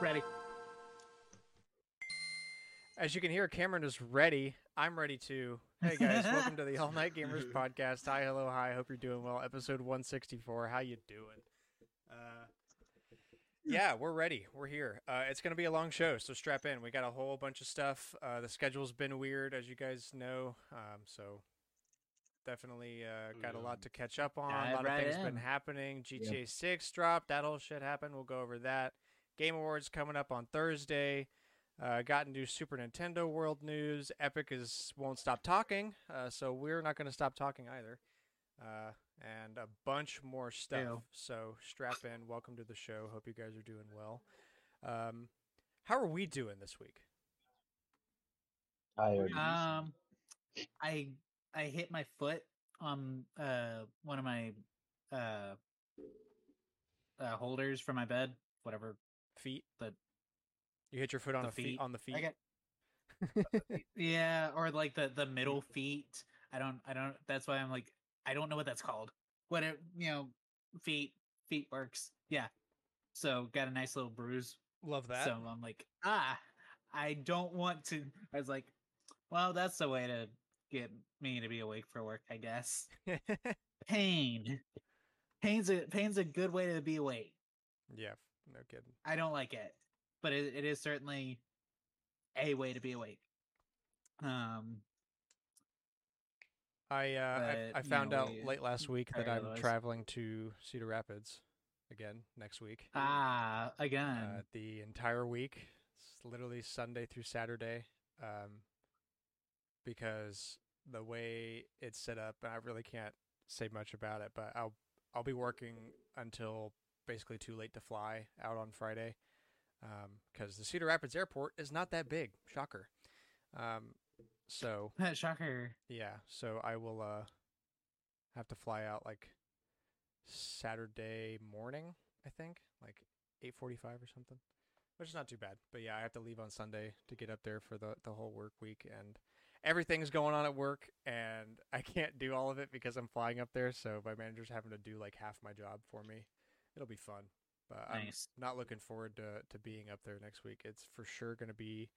Ready. As you can hear, Cameron is ready. I'm ready too. Hey guys, welcome to the All Night Gamers podcast. Hi, hello, hi. Hope you're doing well. Episode 164. How you doing? Uh, yeah, we're ready. We're here. Uh, it's gonna be a long show, so strap in. We got a whole bunch of stuff. Uh, the schedule's been weird, as you guys know. Um, so definitely uh, got a lot to catch up on. a lot right of things in. been happening. GTA 6 dropped. That whole shit happened. We'll go over that. Game Awards coming up on Thursday. Uh, got into Super Nintendo World news. Epic is won't stop talking, uh, so we're not going to stop talking either. Uh, and a bunch more stuff. Ew. So strap in. Welcome to the show. Hope you guys are doing well. Um, how are we doing this week? Tired. Um, I I hit my foot on uh one of my uh, uh holders for my bed, whatever. Feet. The- you hit your foot on the a feet feet. on the feet. I got yeah, or like the the middle feet. I don't I don't. That's why I'm like I don't know what that's called. What it you know feet feet works. Yeah. So got a nice little bruise Love that. So I'm like, ah, I don't want to. I was like, well, that's the way to get me to be awake for work, I guess. Pain. Pain's a pain's a good way to be awake. yeah, no kidding. I don't like it, but it, it is certainly a way to be awake. Um, I uh, I, But, I you found know, out we- late last week that I'm otherwise. traveling to Cedar Rapids again next week. ah, again, uh, the entire week. It's literally Sunday through Saturday. Um, because the way it's set up, and I really can't say much about it, but I'll I'll be working until basically too late to fly out on Friday. Because the Cedar Rapids Airport is not that big. Shocker. Um, so shocker. yeah, so I will uh have to fly out like Saturday morning, I think, like 8:45 or something. Which is not too bad. But yeah, I have to leave on Sunday to get up there for the the whole work week and everything's going on at work and I can't do all of it because I'm flying up there, so my manager's having to do like half my job for me. It'll be fun. But Nice. I'm not looking forward to to being up there next week. It's for sure going to be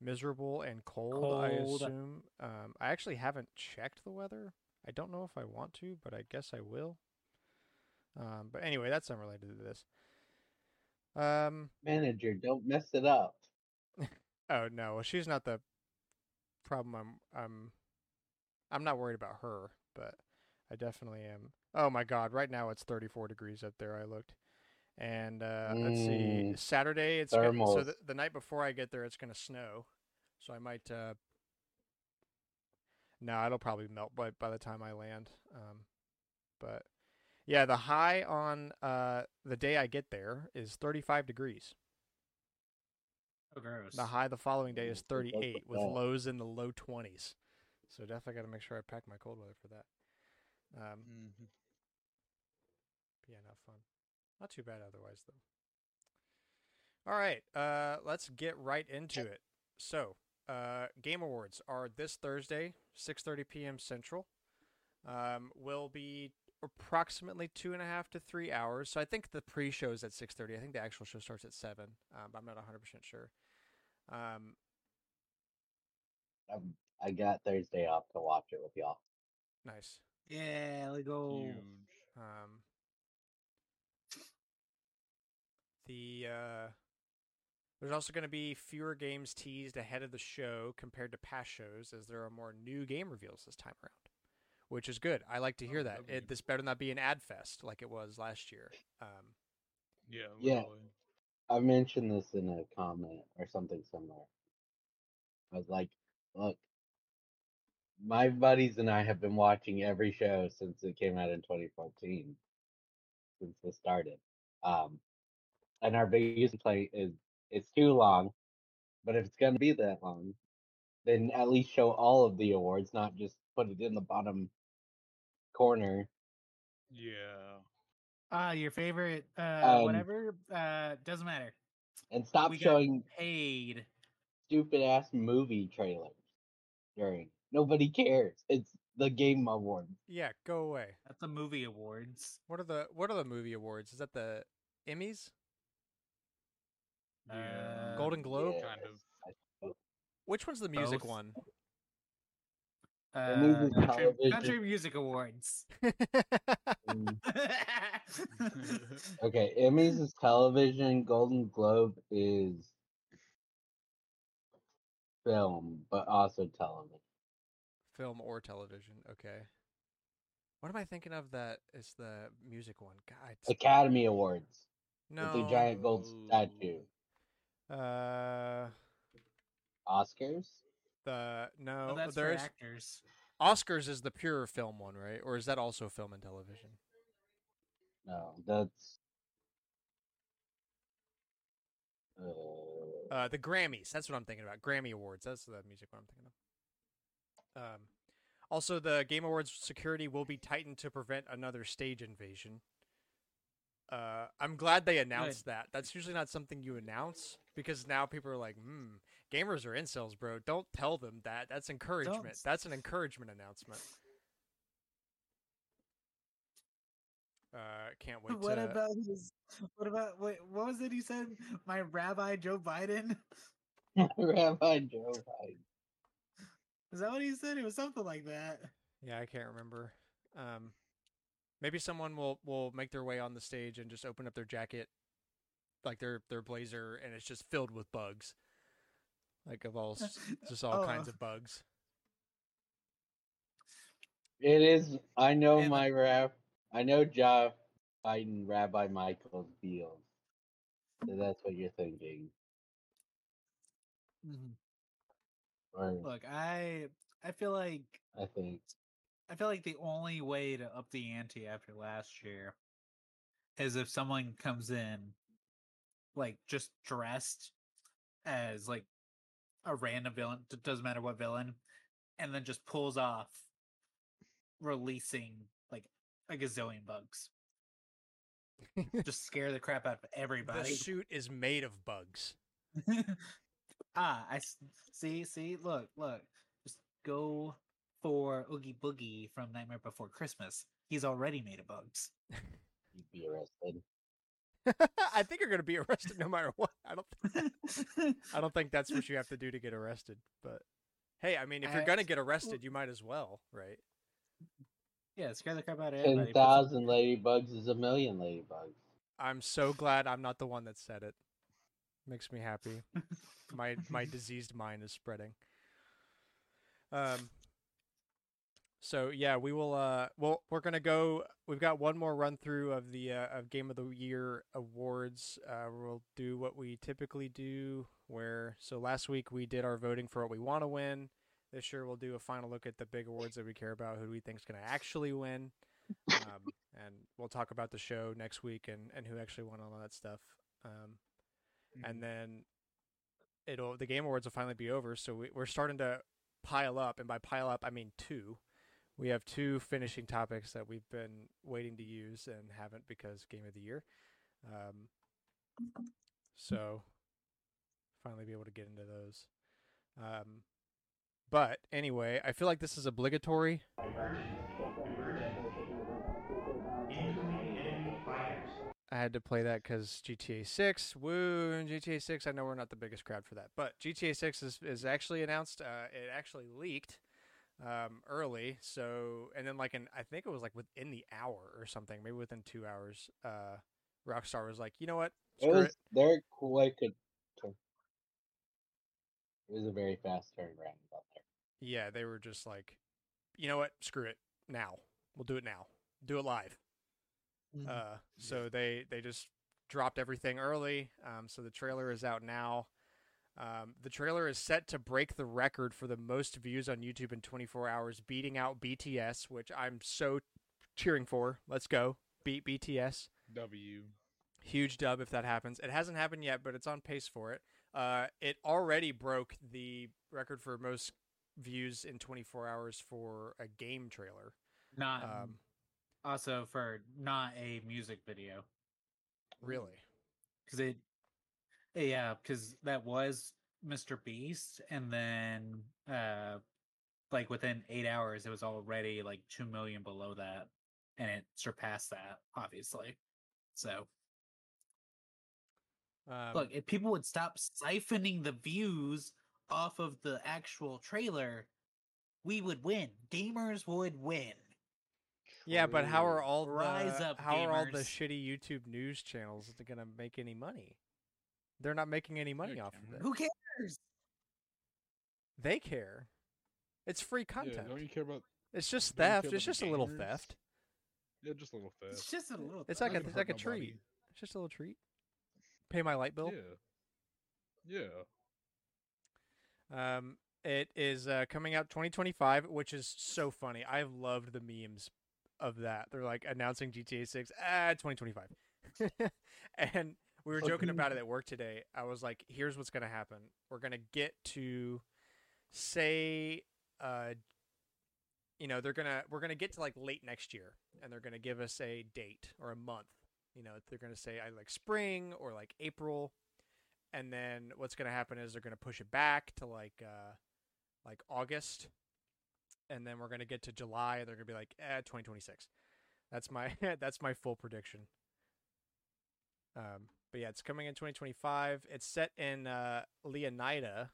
miserable and cold, I Cold. assume. Um, I actually haven't checked the weather. I don't know if I want to, but I guess I will. Um, but anyway, that's unrelated to this. Um, Manager, don't mess it up. oh no, well, she's not the problem. I'm, I'm, I'm not worried about her, but I definitely am. Oh my God! Right now it's 34 degrees up there. I looked, and uh, let's see. Mm, Saturday it's gonna, so the, the night before I get there, it's gonna snow. So I might. Uh, no, it'll probably melt by by the time I land. Um, but yeah, the high on uh the day I get there is 35 degrees. Oh, gross. The high the following day is Ooh, good luck 38 with with lows in the low 20s. So definitely got to make sure I pack my cold weather for that. Um, Mm-hmm. But yeah, not fun. Not too bad otherwise though. All right, uh, let's get right into it. So, uh, Game Awards are this Thursday, 6:30 p.m. Central. Um, will be approximately two and a half to three hours. So I think the pre-show is at 6:30. I think the actual show starts at seven. Um, but I'm not 100 percent sure. Um, I'm, I got Thursday off to watch it with y'all. nice. yeah, let go. Um, the uh, there's also going to be fewer games teased ahead of the show compared to past shows, as there are more new game reveals this time around, which is good. I like to hear Oh, that. It, this better not be an ad fest like it was last year. Um, Yeah. Yeah. literally. I mentioned this in a comment or something similar. I was like, look, my buddies and I have been watching every show since it came out in 2014, since it started. Um, and our biggest complaint is it's too long, but if it's going to be that long, then at least show all of the awards, not just put it in the bottom corner. Yeah. Ah, your favorite, uh, Um, whatever. Uh, doesn't matter. And stop We showing Paid. stupid ass movie trailers during. Nobody cares. It's the game awards. yeah, go away. That's the movie awards. What are the what are the movie awards? Is that the Emmys? Yeah. Uh, Golden Globe? Kind of. Which one's the music Both. one? Uh, country, country music awards. Mm, Okay, Emmys is television. Golden Globe is film, but also television. Film or television. Okay. What am I thinking of that is the music one? God. Academy Awards No. with the giant gold statue. Uh, Oscars. the no. well, that's there for actors. Oscars is the pure film one, right? Or is that also film and television? No, that's. Uh, Uh, the Grammys. That's what I'm thinking about. Grammy Awards. That's the music one I'm thinking of. Um, also, the Game Awards security will be tightened to prevent another stage invasion. Uh, I'm glad they announced that. That's usually not something you announce because now people are like, "Hmm, gamers are incels, bro. Don't tell them that. That's encouragement. Don't. That's an encouragement announcement." Uh, can't wait What to. about his? What about wait? What was it he said? My Rabbi Joe Biden. Rabbi Joe Biden. Is that what he said? It was something like that. Yeah, I can't remember. Um, maybe someone will will make their way on the stage and just open up their jacket, like their their blazer, and it's just filled with bugs, like of all just all Oh, kinds of bugs. It is. I know And the- my rab. I know Joe Biden, Rabbi Michael Beals. So that's what you're thinking, Mm-hmm. or Look, I I feel like I think. I feel like the only way to up the ante after last year is if someone comes in like just dressed as like a random villain, it doesn't matter what villain, and then just pulls off releasing like a gazillion bugs. just scare the crap out of everybody. The suit is made of bugs. ah, I see, see, look, look. Just go for Oogie Boogie from Nightmare Before Christmas. He's already made of bugs. You'd be arrested. I think you're gonna be arrested no matter what. I don't. I don't think that's what you have to do to get arrested. But hey, I mean, if you're I- gonna get arrested, you might as well, right? yeah, scare the crap out of Ten everybody. put some- thousand ladybugs is a million ladybugs. I'm so glad I'm not the one that said it. Makes me happy. my my diseased mind is spreading. Um. So yeah, we will. Uh, well, we're gonna go. We've got one more run through of the uh, of Game of the Year awards. Uh, we'll do what we typically do. Where so last week we did our voting for what we want to win. This year we'll do a final look at the big awards that we care about. Who do we think is gonna actually win? Um, and we'll talk about the show next week and and who actually won all that stuff. Um, and then it'll the game awards will finally be over so we, we're starting to pile up and by pile up i mean two we have two finishing topics that we've been waiting to use and haven't because game of the year um, so finally be able to get into those um, but anyway i feel like this is obligatory I had to play that because GTA 6, woo, and GTA 6. I know we're not the biggest crowd for that, but GTA 6 is, is actually announced. Uh, it actually leaked um, early, so and then like in I think it was like within the hour or something, maybe within two hours. Uh, Rockstar was like, you know what, It was it. they're quick. to turn- It was a very fast turnaround out there. Yeah, they were just like, you know what, screw it. Now we'll do it now. Do it live. Mhm. Uh, so they they just dropped everything early. Um, so the trailer is out now. Um, the trailer is set to break the record for the most views on YouTube in 24 hours, beating out BTS, which I'm so cheering for. Let's go, beat BTS. W. Huge dub if that happens. It hasn't happened yet, but it's on pace for it. Uh, it already broke the record for most views in 24 hours for a game trailer. not Um, also for not a music video really. because it yeah because that was Mr. Beast and then uh like within eight hours it was already like two million below that and it surpassed that obviously so Um, Look, if people would stop siphoning the views off of the actual trailer, we would win. Gamers would win. yeah, but how are True. all Rise up, how are all the shitty YouTube news channels going to make any money? They're not making any money off of Cameron. it. Who cares? They care. It's free Yeah, content. don't you care about? it's just don't you care theft. about It's the just a little gamers? theft. Yeah, just a little theft. It's just a little. It's thing. like a it's like a treat. nobody. It's just a little treat. Pay my light bill. Yeah. Yeah. Um, it is uh, coming out 2025, which is so funny. I've loved the memes of that. They're like announcing GTA 6, ah, 2025. and we were joking about it at work today. I was like, here's what's going to happen. We're going to get to say, uh, you know, they're going to, we're going to get to like late next year and they're going to give us a date or a month. You know, they're going to say I like spring or like April and then what's going to happen is they're going to push it back to like uh like August and then we're going to get to July and they're going to be like eh 2026 that's my that's my full prediction um but yeah it's coming in 2025 it's set in uh Leonida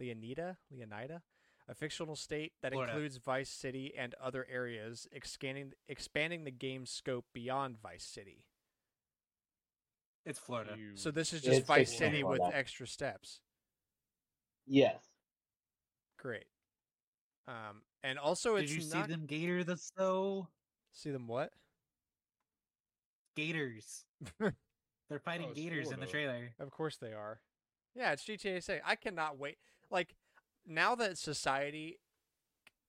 Leonida Leonida a fictional state that Florida. includes Vice City and other areas expanding expanding the game's scope beyond Vice City It's Florida. So this is just It's Vice fictional City with extra steps Yes. Great. Um, and also Did it's you not see them gator the snow? see them what? Gators. They're fighting Oh, gators in the trailer. Of course they are. Yeah, it's GTA 6. I cannot wait. Like now that society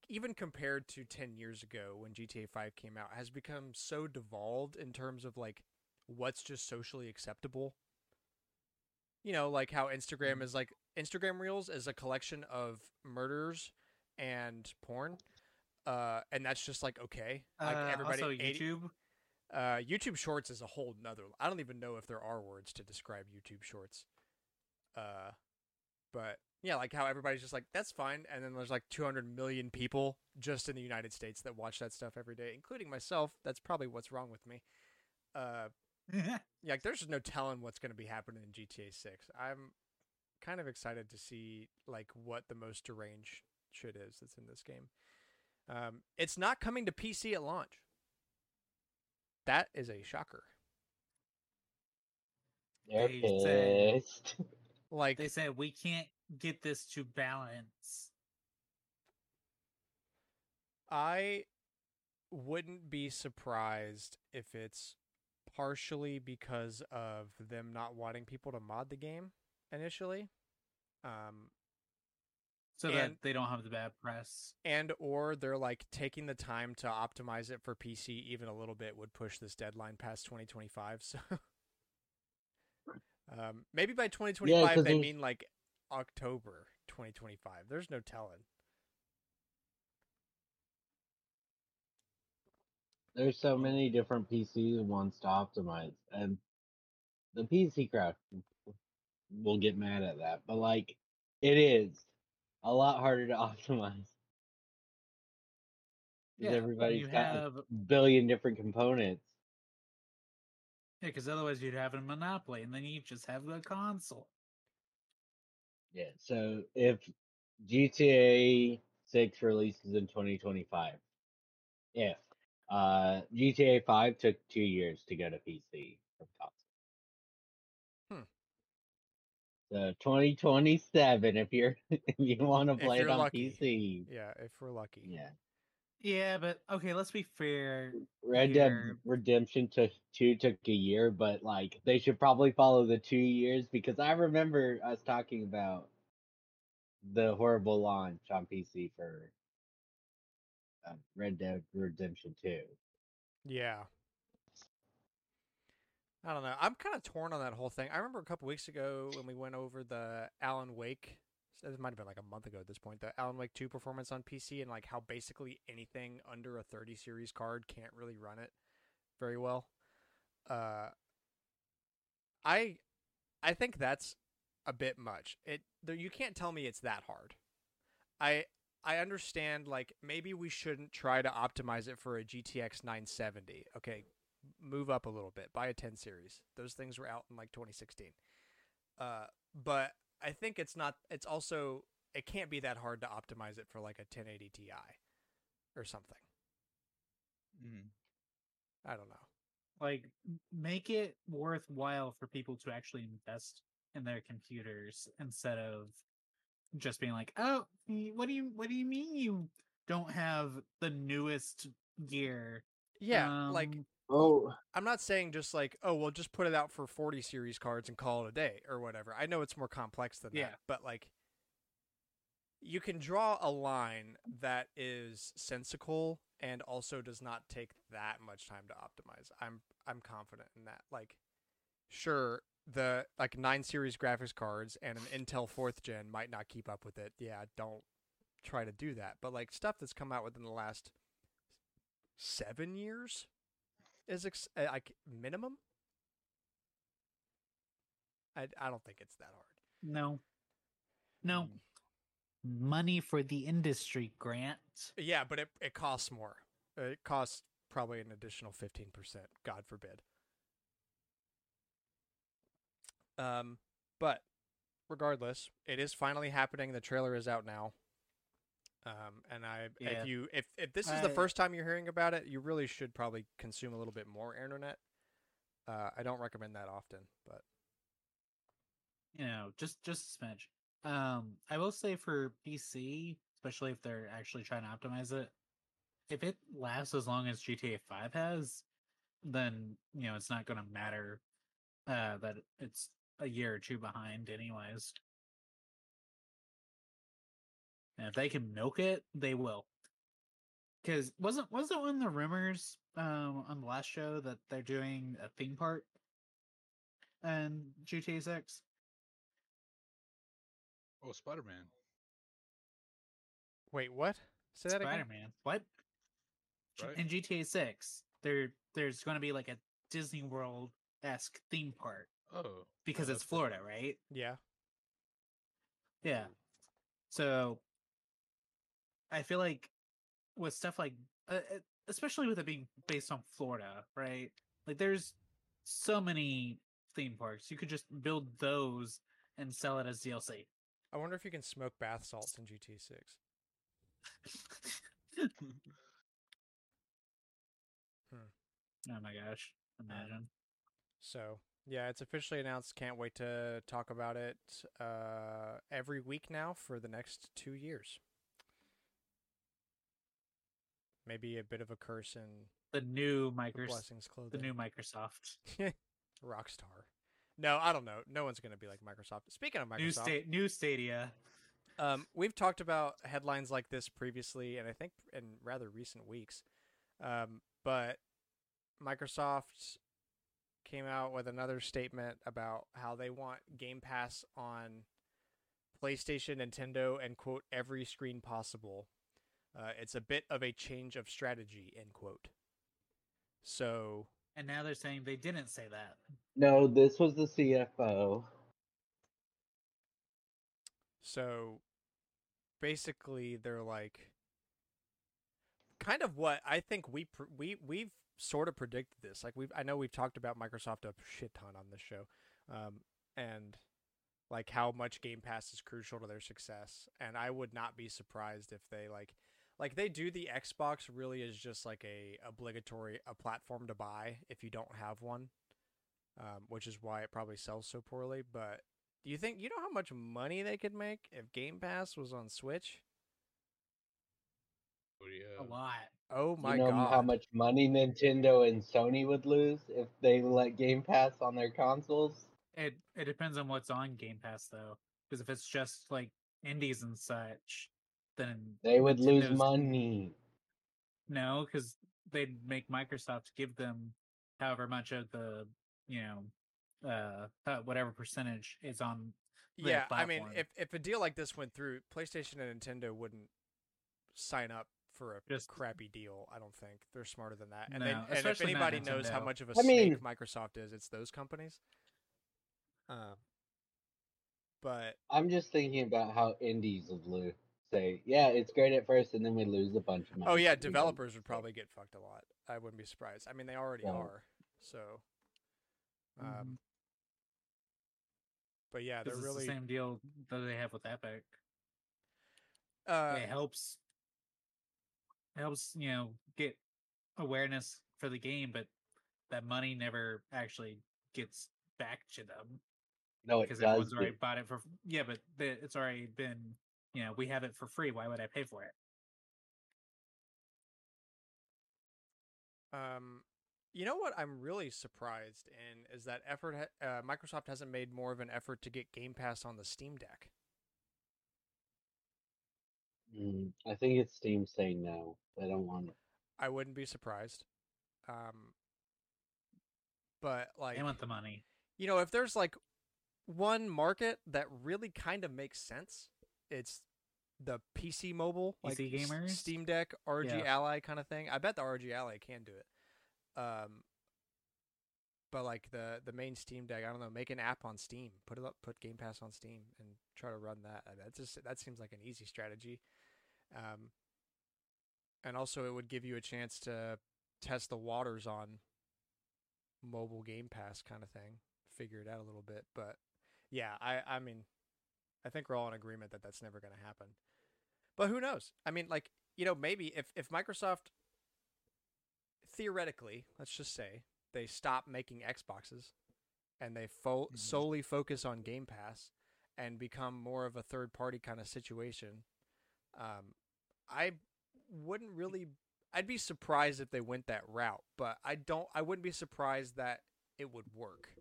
even compared to 10 years ago when GTA 5 came out has become so devolved in terms of like what's just socially acceptable. You know, like how Instagram is like Instagram Reels is a collection of murders and porn. Uh, and that's just like okay. Like Uh, everybody also, 80 YouTube. Uh, YouTube Shorts is a whole nother. I don't even know if there are words to describe YouTube Shorts. Uh, but yeah, like how everybody's just like that's fine, and then there's like 200 million people just in the United States that watch that stuff every day, including myself. That's probably what's wrong with me. Uh, yeah, like there's just no telling what's going to be happening in GTA 6. I'm kind of excited to see like what the most deranged shit is that's in this game. Um, it's not coming to PC at launch. That is a shocker. They're They said- Like they said we can't get this to balance. I wouldn't be surprised if it's partially because of them not wanting people to mod the game initially. Um, So And- that they don't have the bad press. and or they're like taking the time to optimize it for PC even a little bit would push this deadline past 2025 so um, maybe by 2025 'cause they mean like October 2025 there's no telling There's so many different PC ones to optimize, and the PC crowd will get mad at that. But like, it is a lot harder to optimize. Yeah, everybody's you got have a billion different components. yeah, because otherwise you'd have a monopoly, and then you just have the console. Yeah. So if GTA 6 releases in 2025, if uh, GTA 5 took two years to go to PC from console. Hmm. So 2027, if you're if you want to play it on lucky. PC, yeah if we're lucky yeah. Yeah, but okay, let's be fair. Red Dead Redemption took two took a year, but like they should probably follow the two years because I remember us talking about the horrible launch on PC for uh, Red Dead Redemption Two. Yeah. I don't know. I'm kind of torn on that whole thing. I remember a couple weeks ago when we went over the Alan Wake. This might have been like a month ago at this point. The Alan Wake 2 performance on PC and like how basically anything under a 30 series card can't really run it very well. Uh, I I think that's a bit much. It you can't tell me it's that hard. I I understand like maybe we shouldn't try to optimize it for a GTX 970. Okay, move up a little bit. Buy a 10 series. Those things were out in like 2016. Uh, but I think it's not. It's also it can't be that hard to optimize it for like a 1080 Ti or something. Mhm. I don't know. like make it worthwhile for people to actually invest in their computers instead of just being like, "Oh, what do you what do you mean you don't have the newest gear?" Yeah, like Um, Oh, I'm not saying just like, oh, well, just put it out for 40 series cards and call it a day or whatever. I know it's more complex than Yeah. that, but like, you can draw a line that is sensical and also does not take that much time to optimize. I'm I'm confident in that. Like, sure, the like nine series graphics cards and an Intel fourth gen might not keep up with it. Yeah, don't try to do that. But like stuff that's come out within the last seven years is ex- uh, like minimum. I I don't think it's that hard. no, no Mm. money for the industry grant. Yeah, but it it costs more. It costs probably an additional fifteen percent. God forbid. Um, but regardless, it is finally happening. The trailer is out now. Um, and I, Yeah. if you, if if this is the first time you're hearing about it, you really should probably consume a little bit more internet. Uh, I don't recommend that often, but you know, just just a smidge. Um, I will say for PC, especially if they're actually trying to optimize it, if it lasts as long as GTA Five has, then you know it's not going to matter uh, that it's a year or two behind, anyways. And if they can milk it, they will. Because wasn't wasn't one of the rumors um, on the last show that they're doing a theme park and GTA Six? Oh, Spider Man. wait, what? Say that again. Spider. Man. What? Right. In GTA Six, there there's going to be like a Disney World esque theme park Oh. because it's Florida, right? Yeah. Yeah. So I feel like with stuff like, uh, uh, especially with it being based on Florida, right? Like there's so many theme parks. You could just build those and sell it as DLC. I wonder if you can smoke bath salts in GT6. hmm. oh my gosh! Imagine. So yeah, it's officially announced. Can't wait to talk about it uh, every week now for the next two years. Maybe a bit of a curse in The new Microsoft. blessings The new Microsoft. Rockstar. No, I don't know. No one's gonna be like Microsoft. Speaking of New Microsoft, state. New Stadia. um, we've talked about headlines like this previously, and I think in rather recent weeks. Um, but Microsoft came out with another statement about how they want Game Pass on PlayStation, Nintendo, and quote every screen possible. Uh, it's a bit of a change of strategy. End quote. So And now they're saying they didn't say that. no, this was the CFO. So basically, they're like kind of what I think we we we've sort of predicted this. Like we've I know we've talked about Microsoft a shit ton on this show, um, and like how much Game Pass is crucial to their success. And I would not be surprised if they like like they do the Xbox really is just like a obligatory a platform to buy if you don't have one, um, which is why it probably sells so poorly. But do you think you know how much money they could make if Game Pass was on Switch? Oh. A lot. Oh my you know god! how much money Nintendo and Sony would lose if they let Game Pass on their consoles? It it depends on what's on Game Pass though, because if it's just like indies and such, then They would lose money. No, because they'd make Microsoft give them however much of the you know uh, uh whatever percentage is on. their yeah, I mean, if if a deal like this went through, PlayStation and Nintendo wouldn't sign up for a Just- crappy deal. I don't think they're smarter than that. And No, then, and if anybody knows how much of a I snake mean- Microsoft is, it's those companies. Um, but I'm just thinking about how indies would lose. Say, yeah, it's great at first, and then we lose a bunch of money. oh yeah, We don't- developers would probably get fucked a lot. I wouldn't be surprised. I mean, they already Yeah. are. So, um, Mhm. but yeah, they're it's really the same deal that they have with Epic. uh, it helps helps you know get awareness for the game but that money never actually gets back to them No, it because does. everyone's already bought it for yeah but the, it's already been you know we have it for free why would i pay for it Um, you know what I'm really surprised in is that effort. Ha- uh, Microsoft hasn't made more of an effort to get Game Pass on the Steam Deck. Mm, I think it's Steam saying no. They don't want it. I wouldn't be surprised. Um, but like, they want the money you know, if there's like one market that really kind of makes sense, it's the PC mobile, like PC S- gamers? Steam Deck, RG Yeah. Ally kind of thing. I bet the ROG Ally can do it. Um, but like the the main Steam Deck, I don't know, make an app on Steam, put it up, put Game Pass on Steam, and try to run that. That just that seems like an easy strategy. Um, and also it would give you a chance to test the waters on mobile Game Pass kind of thing, figure it out a little bit. But yeah, I I mean, I think we're all in agreement that that's never going to happen. But who knows? I mean, like you know, maybe if if Microsoft theoretically, let's just say they stop making Xboxes and they fo- Mhm. solely focus on Game Pass and become more of a third party kind of situation. Um, I wouldn't really. I'd be surprised if they went that route, but I don't. I wouldn't be surprised that it would work.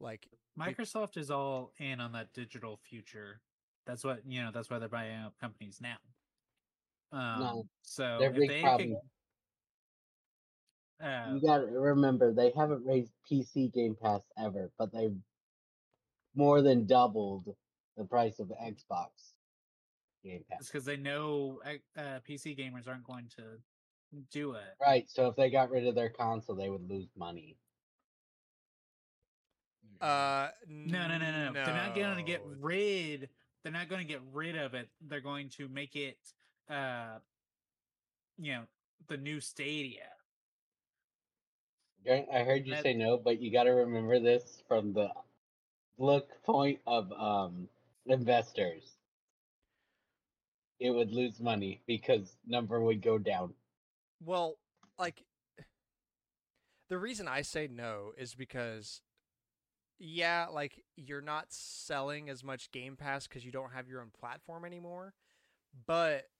Like, microsoft is all in on that digital future that's what you know that's why they're buying up companies now um so their big they problem- could, uh, You gotta remember they haven't raised PC Game Pass ever, but they've more than doubled the price of Xbox Game Pass. It's because they know uh, uh, PC gamers aren't going to do it. Right, so if they got rid of their console, they would lose money. Uh, No, no, no, no. no. They're not going to get rid. They're not going to get rid of it. They're going to make it, uh, you know, the new Stadia. I heard you That- say no, but you got to remember this from the look point of um investors. It would lose money because number would go down. Well, like the reason I say no is because yeah, like you're not selling as much Game Pass cuz you don't have your own platform anymore, but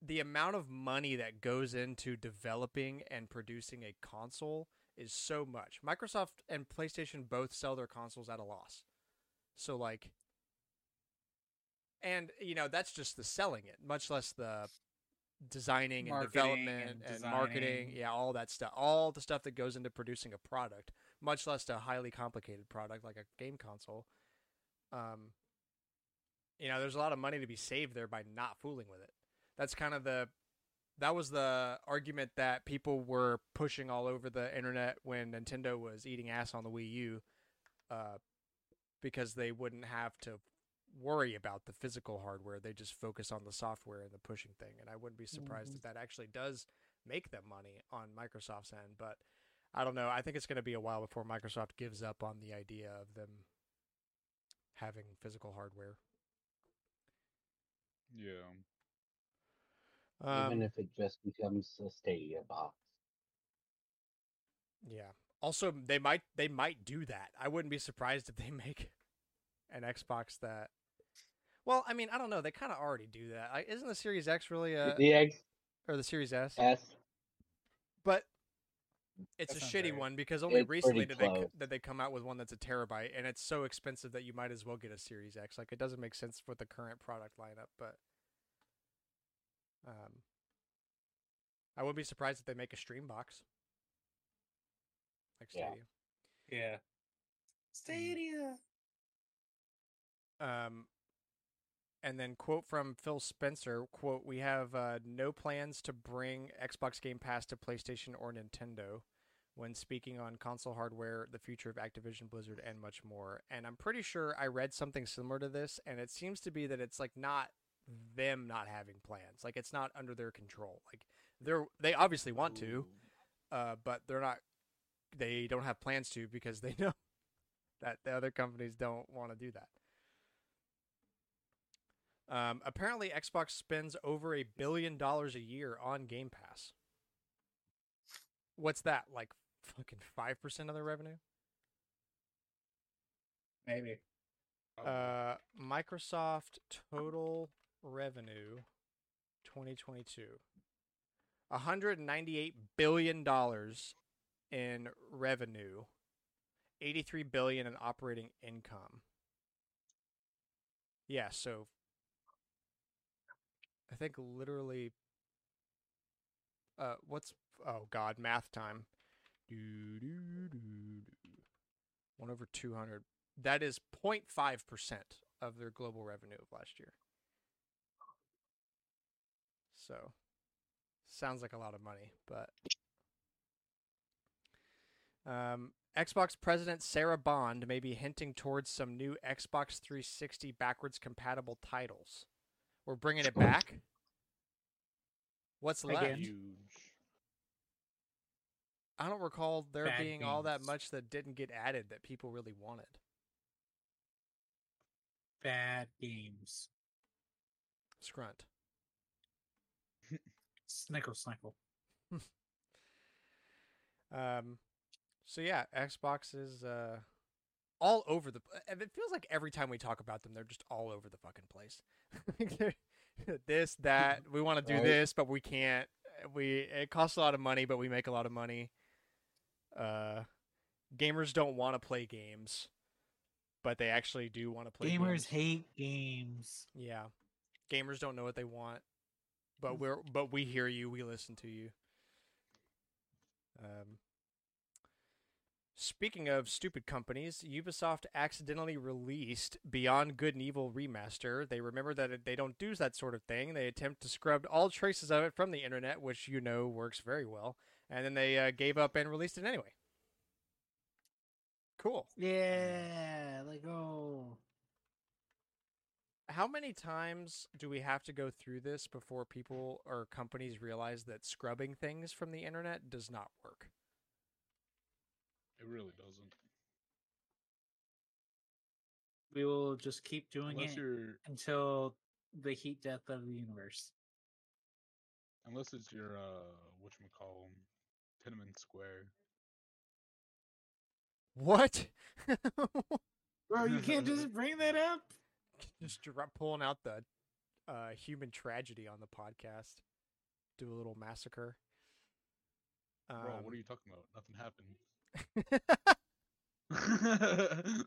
the amount of money that goes into developing and producing a console is so much. Microsoft and PlayStation both sell their consoles at a loss. So like and you know, that's just the selling it, much less the designing and development and and, marketing, yeah, all that stuff, all the stuff that goes into producing a product, much less a highly complicated product like a game console. Um, you know, there's a lot of money to be saved there by not fooling with it. That's kind of the that was the argument that people were pushing all over the internet when Nintendo was eating ass on the Wii U, uh, because they wouldn't have to worry about the physical hardware. They just focus on the software and the pushing thing. And I wouldn't be surprised if that actually does make them money on Microsoft's end. But I don't know. I think it's going to be a while before Microsoft gives up on the idea of them having physical hardware. Yeah. Um, even if it just becomes a Stadia box. Yeah. Also, they might they might do that. I wouldn't be surprised if they make an Xbox that. Well, I mean, I don't know. They kind of already do that. I, isn't the Series X really a the X or the Series S? S But it's That a shitty right. one because only It's recently did they did they come out with one that's a terabyte, and it's so expensive that you might as well get a Series X. Like it doesn't make sense for the current product lineup, but um, I wouldn't be surprised if they make a stream box like Yeah. Stadia. Yeah. Stadia. Um, and then quote from Phil Spencer, quote, we have uh, no plans to bring Xbox Game Pass to PlayStation or Nintendo when speaking on console hardware, the future of Activision Blizzard, and much more. And I'm pretty sure I read something similar to this, and it seems to be that it's like not them not having plans. Like it's not under their control. Like they're they obviously want to, uh, but they're not they don't have plans to because they know that the other companies don't want to do that. Um, apparently, Xbox spends over a billion dollars a year on Game Pass. What's that? Like fucking five percent of their revenue? Maybe. Uh, Microsoft total revenue 2022 198 billion dollars in revenue 83 billion in operating income yeah so i think literally uh what's oh god math time do, do, do, do. 1 over 200 that is 0.5% of their global revenue of last year. So, sounds like a lot of money, but um, Xbox president Sarah Bond may be hinting towards some new Xbox 360 backwards compatible titles. We're bringing it back. What's left? Huge. I don't recall there Bad being all that much that didn't get added that people really wanted. Bad games. Scrunt. Snickle, snickle. Um, so yeah, Xbox is uh all over the. and It feels like every time we talk about them, they're just all over the fucking place. This, that, we want to do Right. this, but we can't. We it costs a lot of money, but we make a lot of money. Uh, gamers don't want to play games, but they actually do want to play. Gamers games. hate games. Yeah, gamers don't know what they want, Mm. but we're but we hear you, we listen to you. Um, speaking of stupid companies, Ubisoft accidentally released Beyond Good and Evil remaster. They remember that they don't do that sort of thing. They attempt to scrub all traces of it from the internet, which you know works very well, and then they uh, gave up and released it anyway. Cool. Yeah, like oh. how many times do we have to go through this before people or companies realize that scrubbing things from the internet does not work? It really doesn't. We will just keep doing Unless it you're until the heat death of the universe. unless it's your uh whatchamacallem Tiananmen Square. What? Bro, you can't just bring that up. Just dra- pulling out the uh, human tragedy on the podcast. Do a little massacre. Bro, Um, what are you talking about? Nothing happened.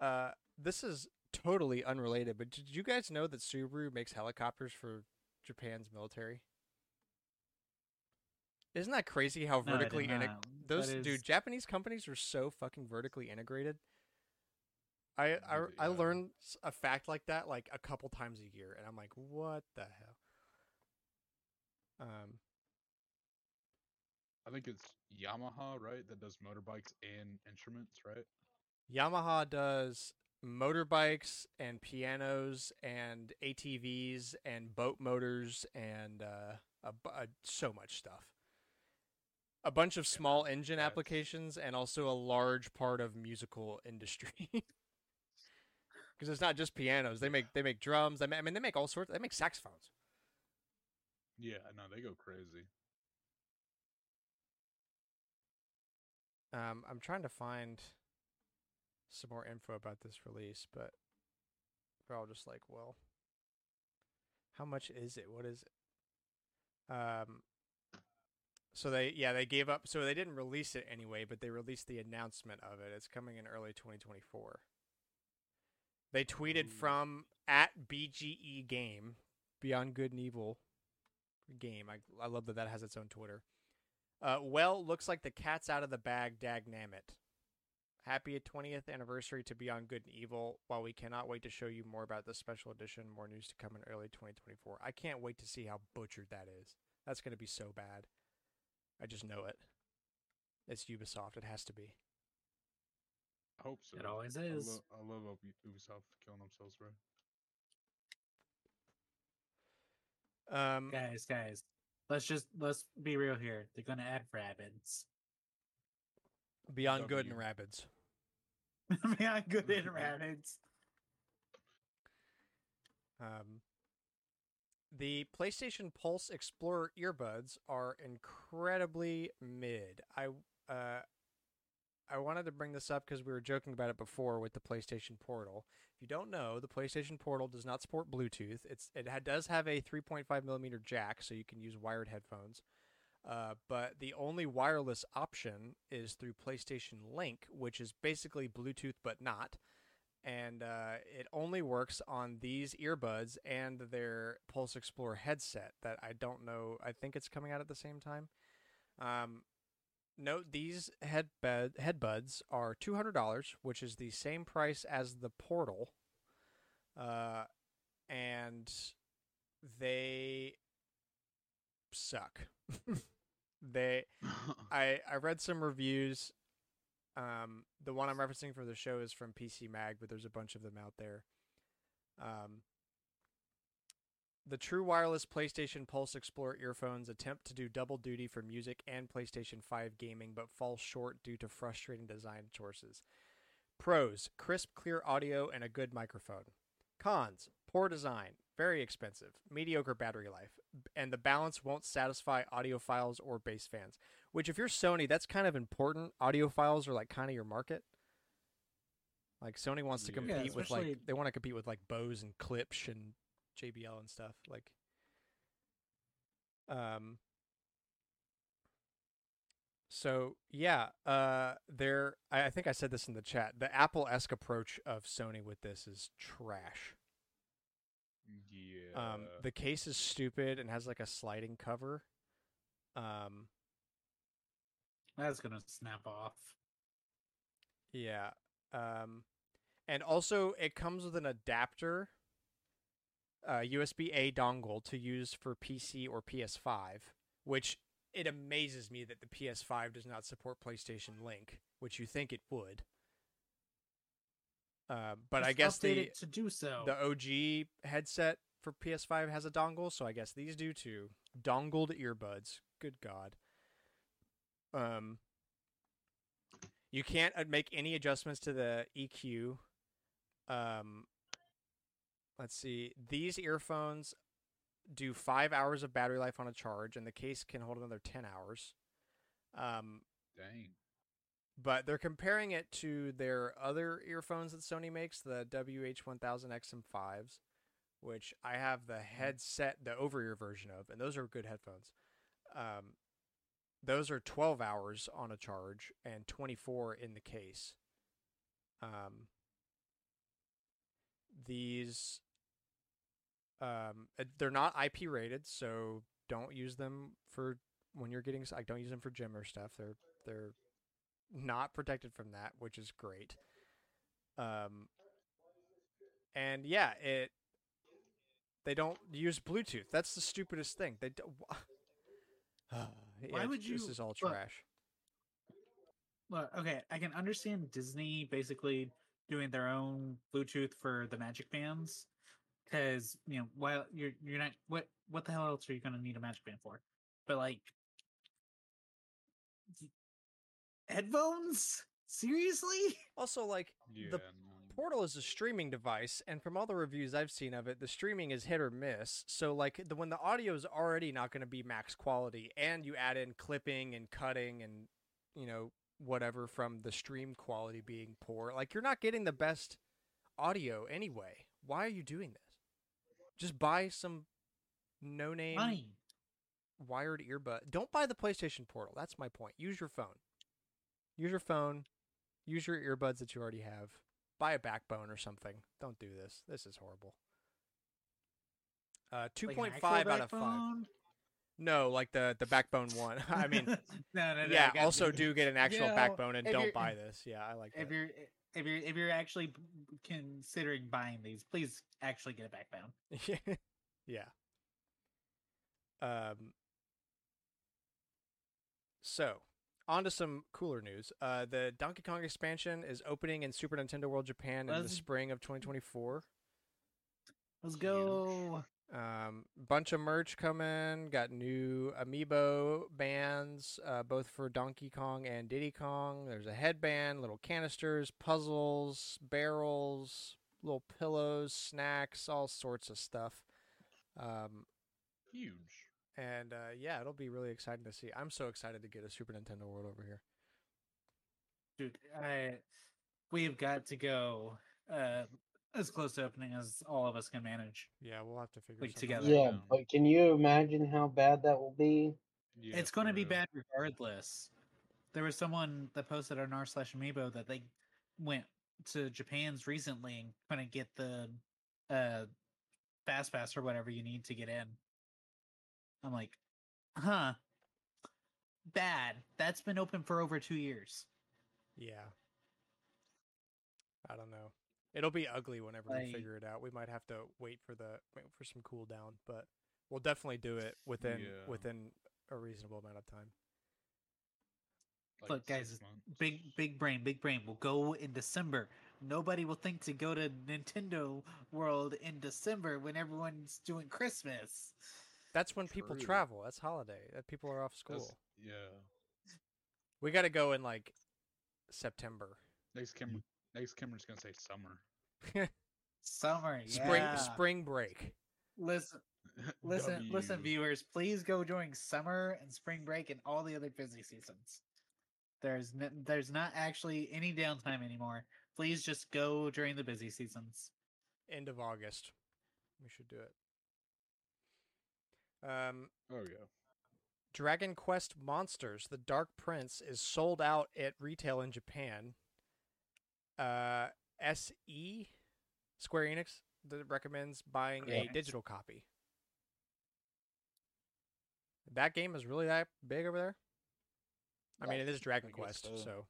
uh, this is totally unrelated, but did you guys know that Subaru makes helicopters for Japan's military? Isn't that crazy how No, vertically integ- not. those That dude Japanese companies are so fucking vertically integrated. I I, Yeah, I yeah. learn s- a fact like that like a couple times a year, and I'm like, what the hell? Um, I think it's Yamaha, right? That does motorbikes and instruments, right? Yamaha does motorbikes and pianos and ATVs and boat motors and uh, a, bu- uh, so much stuff. A bunch of small engine applications and also a large part of musical industry. Because it's not just pianos; they make they make drums. I mean, they make all sorts. They make saxophones. Yeah, no, they go crazy. Um, I'm trying to find some more info about this release, but they're all just like, well, how much is it? What is it? Um, so they, yeah, they gave up. So they didn't release it anyway, but they released the announcement of it. It's coming in early 2024. They tweeted Ooh. from at BGE Game, Beyond Good and Evil game. I, I love that that has its own Twitter. Uh, well, looks like the cat's out of the bag, dagnammit. Happy 20th anniversary to Beyond Good and Evil. While we cannot wait to show you more about this special edition, more news to come in early 2024. I can't wait to see how butchered that is. That's going to be so bad. I just know it. It's Ubisoft. It has to be. I hope so. It always I, is. lo- I love Ubi- Ubisoft killing themselves, bro. Um, Guys, guys, let's just let's be real here. They're gonna add rabbits. Beyond Good and W. Rabbids. yeah, good in rabbits. Um, the PlayStation Pulse Explorer earbuds are incredibly mid. I uh, I wanted to bring this up because we were joking about it before with the PlayStation Portal. If you don't know, the PlayStation Portal does not support Bluetooth. It's it ha- does have a 3.5 millimeter jack, so you can use wired headphones. Uh, but the only wireless option is through PlayStation Link, which is basically Bluetooth but not and uh, it only works on these earbuds and their Pulse Explorer headset that I don't know. I think it's coming out at the same time. Um, note these headbed headbuds are two hundred dollars, which is the same price as the Portal, uh, and they suck. they I I read some reviews. Um, the one I'm referencing for the show is from PC Mag, but there's a bunch of them out there. Um, the true wireless PlayStation Pulse Explorer earphones attempt to do double duty for music and PlayStation 5 gaming, but fall short due to frustrating design choices. Pros: crisp, clear audio and a good microphone. Cons: poor design, very expensive, mediocre battery life, and the balance won't satisfy audiophiles or bass fans. Which, if you're Sony, that's kind of important. Audiophiles are like kind of your market. Like Sony wants to Yeah. Yeah, compete with like they want to compete with like Bose and Klipsch and JBL and stuff. Like, um. So yeah, uh, there. I, I think I said this in the chat. The Apple-esque approach of Sony with this is trash. Yeah. Um, the case is stupid and has like a sliding cover. Um, That's gonna snap off. yeah. Um, and also it comes with an adapter, uh, USB A dongle to use for PC or PS5, which it amazes me that the PS5 does not support PlayStation Link, which you think it would. Uh, but I guess the it to do so. the OG headset for PS5 has a dongle, so I guess these do too. Dongled earbuds. Good God. Um, you can't uh, make any adjustments to the EQ. Um, let's see. These earphones do five hours of battery life on a charge, and the case can hold another ten hours. Um, Dang. but they're comparing it to their other earphones that Sony makes, the WH-1000XM5s, which I have the headset, the over-ear version of, and those are good headphones. Um, those are 12 hours on a charge and 24 in the case. Um, these, um, uh, they're not IP rated, so don't use them for when you're getting. Like, don't use them for gym or stuff. They're they're not protected from that, which is great. Um, and yeah, it they don't use Bluetooth. That's the stupidest thing. They don't. Why would you? This is all trash. Look, okay, I can understand Disney basically doing their own Bluetooth for the Magic Bands, because you know, while you're you're not what what the hell else are you gonna need a Magic Band for? But like headphones, seriously? Also, like Yeah. the no. Portal is a streaming device, and from all the reviews I've seen of it, the streaming is hit or miss. So, like, the, when the audio is already not going to be max quality, and you add in clipping and cutting and, you know, whatever from the stream quality being poor, like, you're not getting the best audio anyway. Why are you doing this? Just buy some no name wired earbud. Don't buy the PlayStation Portal. That's my point. Use your phone. Use your phone. Use your earbuds that you already have. Buy a backbone or something. Don't do this. This is horrible. Uh, two point actual five out of five. No, like the the backbone one. I mean, no, no, no. Yeah. Also, you. do get an actual know, backbone and don't buy this. Yeah, I like if that. you're if you're if you're actually considering buying these, please actually get a backbone. yeah. Um. So, on to some cooler news. Uh, the Donkey Kong expansion is opening in Super Nintendo World Japan in the spring of 2024. Let's go. Um, bunch of merch coming. Got new amiibo bands, uh, both for Donkey Kong and Diddy Kong. There's a headband, little canisters, puzzles, barrels, little pillows, snacks, all sorts of stuff. Um, Huge. And uh, yeah, it'll be really exciting to see. I'm so excited to get a Super Nintendo World over here. Dude, I we've got to go uh as close to opening as all of us can manage. Yeah, we'll have to figure Like, together. out. Yeah, Yeah. but can you imagine how bad that will be? Yeah, it's going to be real. bad regardless. There was someone that posted on r slash amiibo that they went to Japan's recently and couldn't get the uh fast pass or whatever you need to get in. I'm like, huh. Bad. That's been open for over two years. Yeah. I don't know. It'll be ugly whenever we figure it out. We might have to wait for the wait for some cool down, but we'll definitely do it within Yeah. within a reasonable amount of time. Like Look, guys. Big big brain, big brain. We'll go in December. Nobody will think to go to Nintendo World in December when everyone's doing Christmas. That's when people travel. That's holiday. That people are off school. That's- yeah. We got to go in like September. Next Cameron, next Cameron's gonna say summer. Summer, Spring yeah. spring spring break. Listen, listen, listen, viewers. Please go during summer and spring break and all the other busy seasons. There's n- there's not actually any downtime anymore. Please just go during the busy seasons. End of August. We should do it. Um Oh yeah. Dragon Quest Monsters: The Dark Prince is sold out at retail in Japan. Uh, SE Square Enix th- recommends buying a digital copy. That game is really that big over there. I mean, it is Dragon Quest, so. so.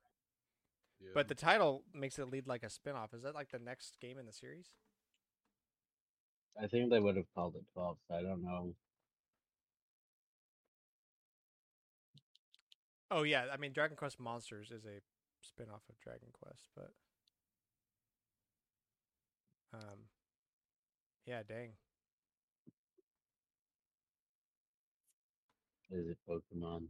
yeah. But the title makes it lead like a spin-off. Is that like the next game in the series? I think they would have called it 12, so I don't know. Oh yeah, I mean Dragon Quest Monsters is a spin-off of Dragon Quest, but um yeah, dang. Is it Pokemon?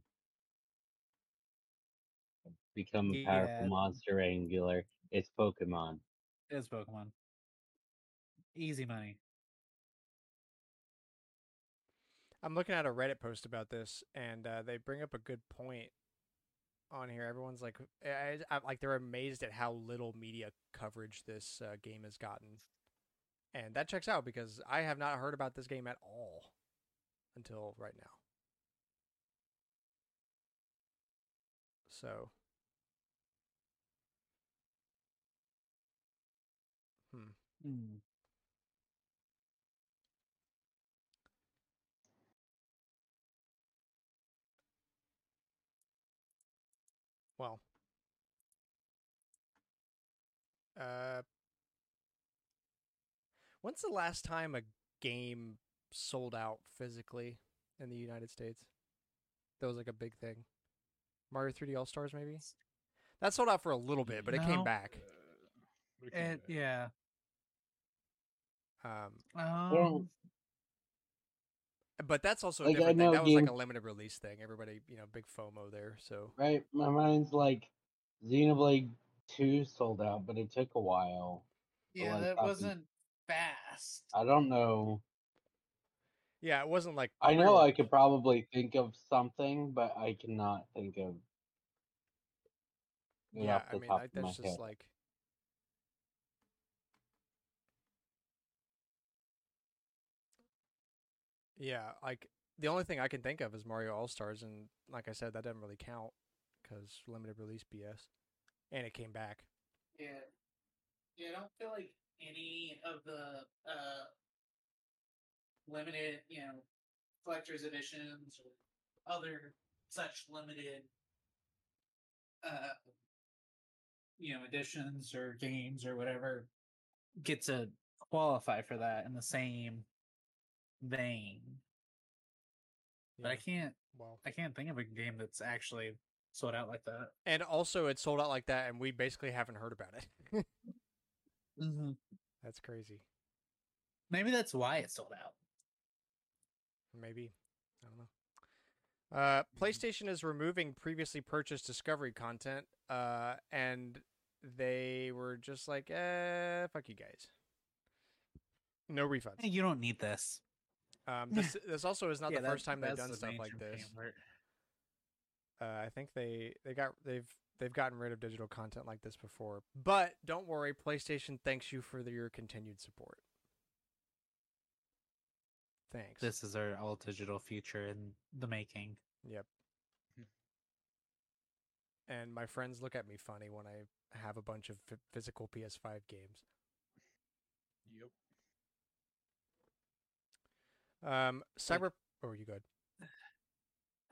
Become a powerful Yeah. monster angular. It's Pokemon. It is Pokemon. Easy money. I'm looking at a Reddit post about this, and uh, they bring up a good point on here. Everyone's like, I, I, like they're amazed at how little media coverage this uh, game has gotten, and that checks out because I have not heard about this game at all until right now. So, hmm. Hmm. Well, uh, when's the last time a game sold out physically in the United States? That was like a big thing. Mario 3D All Stars, maybe. That sold out for a little bit, but it came back. Uh, it came It, back. yeah. Um, Um, but that's also a Like, different thing. That was like a limited release thing. Everybody, you know, big FOMO there. So Right? My mind's like Xenoblade 2 sold out, but it took a while. yeah, that wasn't fast. I don't know. yeah, it wasn't like I know I could probably think of something, but I cannot think of Yeah, I mean, of that's just head. like. Yeah, like the only thing I can think of is Mario All Stars, and like I said, that doesn't really count because limited release BS, and it came back. Yeah. Yeah, I don't feel like any of the uh limited, you know, collector's editions or other such limited uh you know, editions or games or whatever get to qualify for that in the same vein. But I can't well, I can't think of a game that's actually sold out like that. and also it sold out like that, and we basically haven't heard about it. Mm-hmm. That's crazy. Maybe that's why it sold out. Maybe. I don't know. Uh, PlayStation is removing previously purchased Discovery content, uh, and they were just like, eh, fuck you guys. No refunds. Hey, you don't need this. Um, this, this also is not Yeah, the first time they've done the stuff like this. Uh, I think they they got they've they've gotten rid of digital content like this before. But don't worry, PlayStation thanks you for the, your continued support. Thanks. This is our all digital future in the making. Yep. And my friends look at me funny when I have a bunch of f- physical PS5 games. Yep. Um, Cyber. Oh, you good?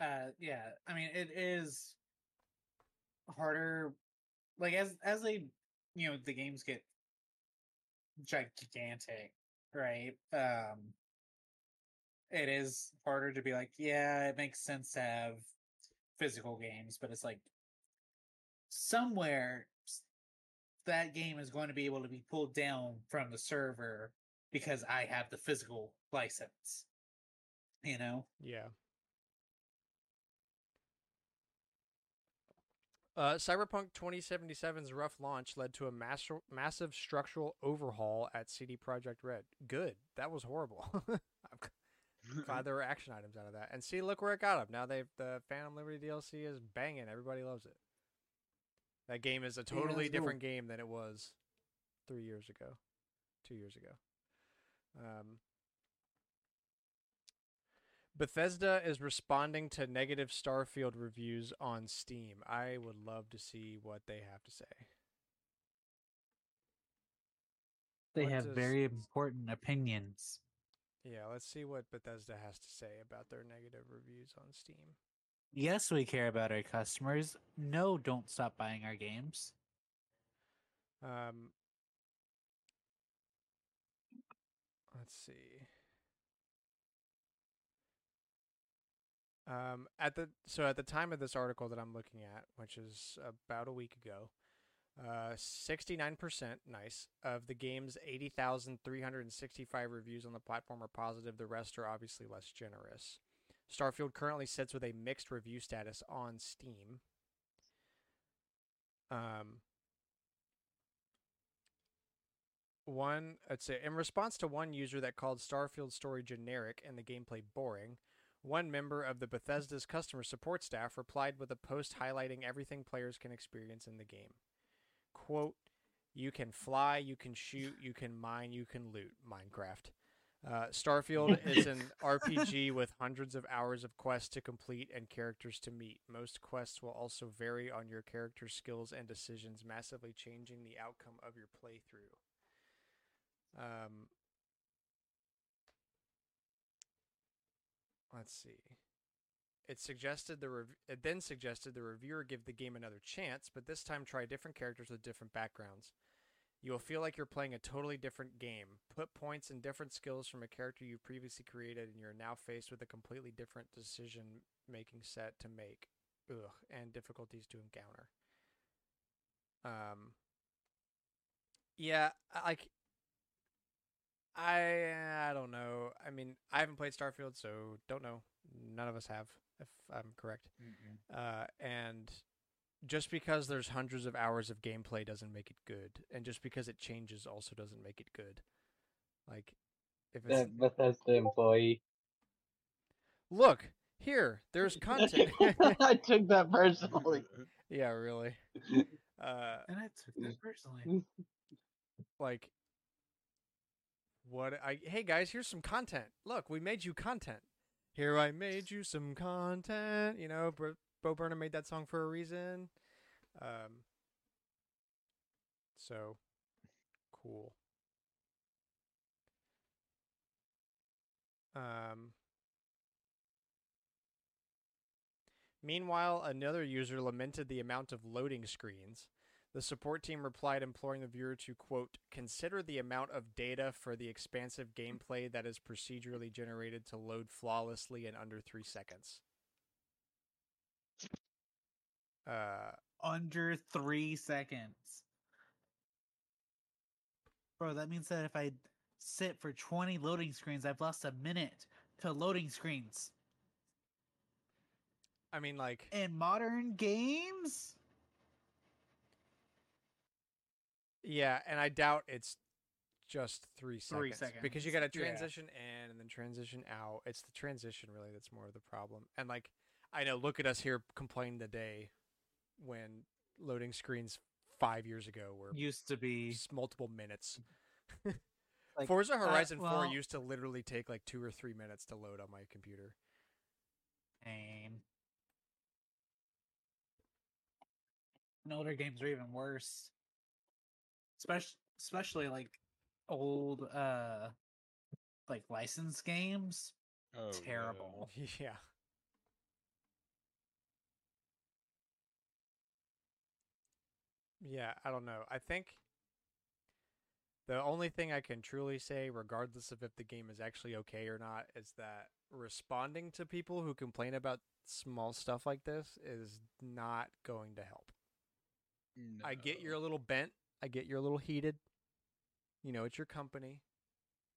Uh, yeah. I mean, it is harder. Like as as they, you know, the games get gigantic, right? Um, it is harder to be like, yeah, it makes sense to have physical games, but it's like somewhere that game is going to be able to be pulled down from the server because I have the physical license. You know? Yeah. Uh, Cyberpunk 2077's rough launch led to a mass- massive structural overhaul at CD Projekt Red. Good. That was horrible. Glad there were action items out of that. And see, look where it got them. Now they've the Phantom Liberty DLC is banging. Everybody loves it. That game is a Yeah, totally cool. different game than it was three years ago, two years ago. Um, Bethesda is responding to negative Starfield reviews on Steam. I would love to see what they have to say. They What have does- very important opinions. Yeah, let's see what Bethesda has to say about their negative reviews on Steam. Yes, we care about our customers. No, don't stop buying our games. Um, let's see. Um, at the so at the time of this article that I'm looking at, which is about a week ago, uh, 69% nice of the game's 80,365 reviews on the platform are positive. The rest are obviously less generous. Starfield currently sits with a mixed review status on Steam. Um, one, let's say, in response to one user that called Starfield story generic and the gameplay boring, one member of the Bethesda's customer support staff replied with a post highlighting everything players can experience in the game. Quote, you can fly, you can shoot, you can mine, you can loot. Minecraft. Uh, Starfield is an RPG with hundreds of hours of quests to complete and characters to meet. Most quests will also vary on your character's skills and decisions, massively changing the outcome of your playthrough. Um, let's see. It suggested the rev- it then suggested the reviewer give the game another chance, but this time try different characters with different backgrounds. You will feel like you're playing a totally different game. Put points and different skills from a character you've previously created, and you're now faced with a completely different decision making set to make. Ugh, and difficulties to encounter. Um. Yeah, like. I I don't know. I mean, I haven't played Starfield, so don't know. None of us have, if I'm correct. Uh, and just because there's hundreds of hours of gameplay doesn't make it good, and just because it changes also doesn't make it good. Like, if it's That Bethesda employee. look here, there's content. I took that personally. yeah, really. Uh, And I took that personally. like, what? I hey guys, here's some content. Look, we made you content. Here I made you some content. You know, Bro- Bo Burnham made that song for a reason. Um. So, cool. Um. Meanwhile, another user lamented the amount of loading screens. The support team replied, imploring the viewer to, quote, consider the amount of data for the expansive gameplay that is procedurally generated to load flawlessly in under three seconds. Uh, Under three seconds. Bro, that means that if I sit for 20 loading screens, I've lost a minute to loading screens I mean, like, in modern games. Yeah, and I doubt it's just three seconds, Three because you got to yeah. transition in and then transition out. It's the transition really that's more of the problem. And like, I know, look at us here complaining today when loading screens five years ago were Used to be multiple minutes. Like, Forza uh, Horizon 4 used to literally take like two or three minutes to load on my computer. pain. And older games are even worse. Especially, especially like old, uh, like licensed games. Oh. Terrible. yeah. Yeah, I don't know. I think the only thing I can truly say, regardless of if the game is actually okay or not, is that responding to people who complain about small stuff like this is not going to help. I get you're a little bent. I get you're a little heated. You know, it's your company.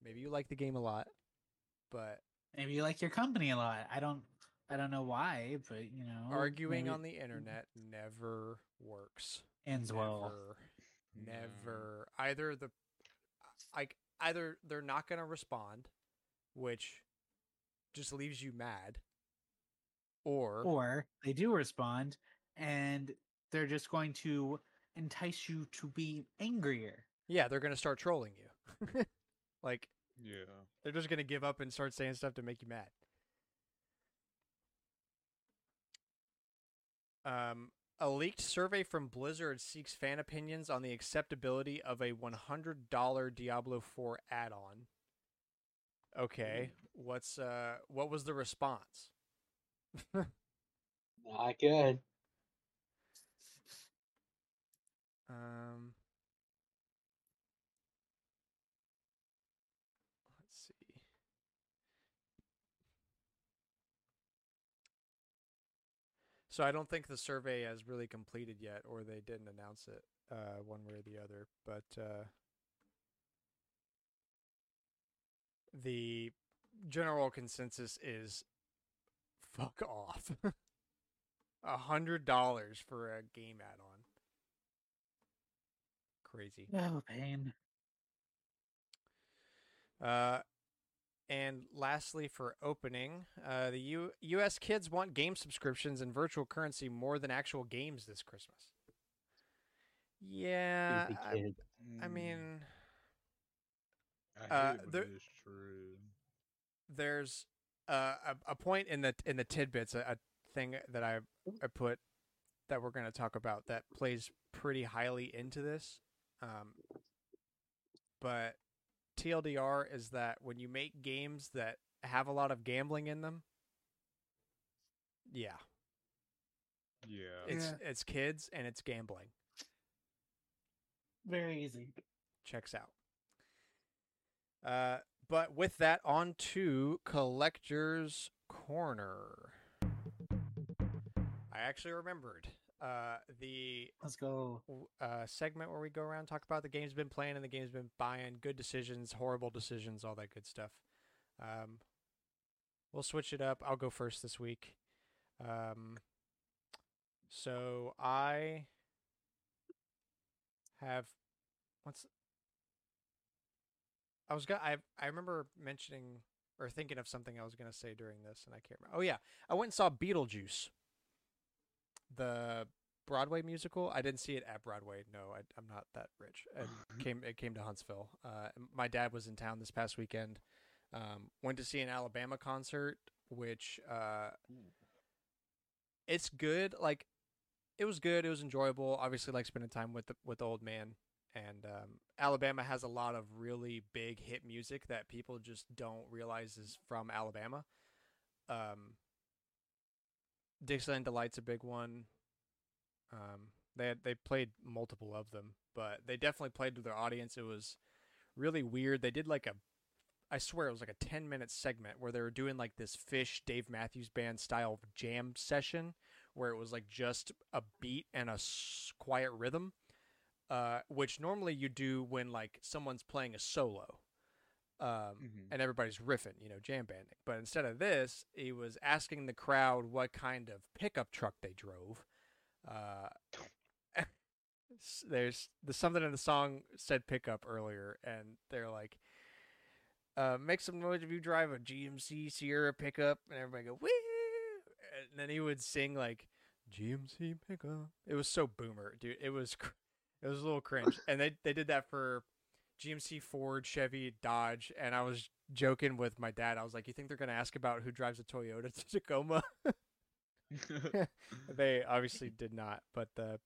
Maybe you like the game a lot, but Maybe you like your company a lot. I don't, I don't know why, but you know, arguing maybe on the internet never works. ends well. Never, No. never. Either the, like, either they're not going to respond, which just leaves you mad, or, Or they do respond, and they're just going to entice you to be angrier. yeah, they're going to start trolling you. like, Yeah. they're just going to give up and start saying stuff to make you mad. Um, a leaked survey from Blizzard seeks fan opinions on the acceptability of a $100 Diablo 4 add-on. Okay, what's uh what was the response? Not good. Um Let's see. So I don't think the survey has really completed yet or they didn't announce it uh one way or the other, but uh the general consensus is fuck off. A hundred dollars for a game add-on. Crazy. Oh, pain. Uh, and lastly, for opening, uh, the U- U.S. kids want game subscriptions and virtual currency more than actual games this Christmas. Yeah, I. I Mm, mean, I uh, hate it, but there- it is true. there's uh, a a point in the in the tidbits, a, a thing that I I put that we're going to talk about that plays pretty highly into this. Um, but TLDR is that when you make games that have a lot of gambling in them, yeah, Yeah. it's Yeah. it's kids and it's gambling. Very easy. Checks out. Uh, but with that, on to collector's corner. I actually remembered uh, the Let's go. uh, segment where we go around talk about the games been playing and the games been buying, good decisions, horrible decisions, all that good stuff. Um, we'll switch it up. I'll go first this week. Um, so I have what's I was gonna I I remember mentioning or thinking of something I was gonna say during this and I can't remember. Oh yeah, I went and saw Beetlejuice, the Broadway musical. I didn't see it at Broadway. No, I, I'm not that rich. It came it came to Huntsville. Uh, my dad was in town this past weekend. Um, went to see an Alabama concert, which uh, it's good. Like it was good. It was enjoyable. Obviously, like spending time with the with the old man. And um, Alabama has a lot of really big hit music that people just don't realize is from Alabama. Um, Dixieland Delight's a big one. Um, they had, they played multiple of them, but they definitely played to their audience. It was really weird. They did like a, I swear it was like a ten minute segment where they were doing like this Phish Dave Matthews Band style jam session, where it was like just a beat and a quiet rhythm, uh, which normally you do when like someone's playing a solo. Um, Mhm. and everybody's riffing, you know, jam banding. But instead of this, he was asking the crowd what kind of pickup truck they drove. Uh, there's there's something in the song said pickup earlier, and they're like, uh, "Make some noise if you drive a GMC Sierra pickup," and everybody go, "Woo!" And then he would sing like GMC pickup. It was so boomer, dude. It was cr- it was a little cringe, and they they did that for GMC, Ford, Chevy, Dodge, and I was joking with my dad. I was like, "You think they're gonna ask about who drives a Toyota Tacoma?" they obviously did not, but the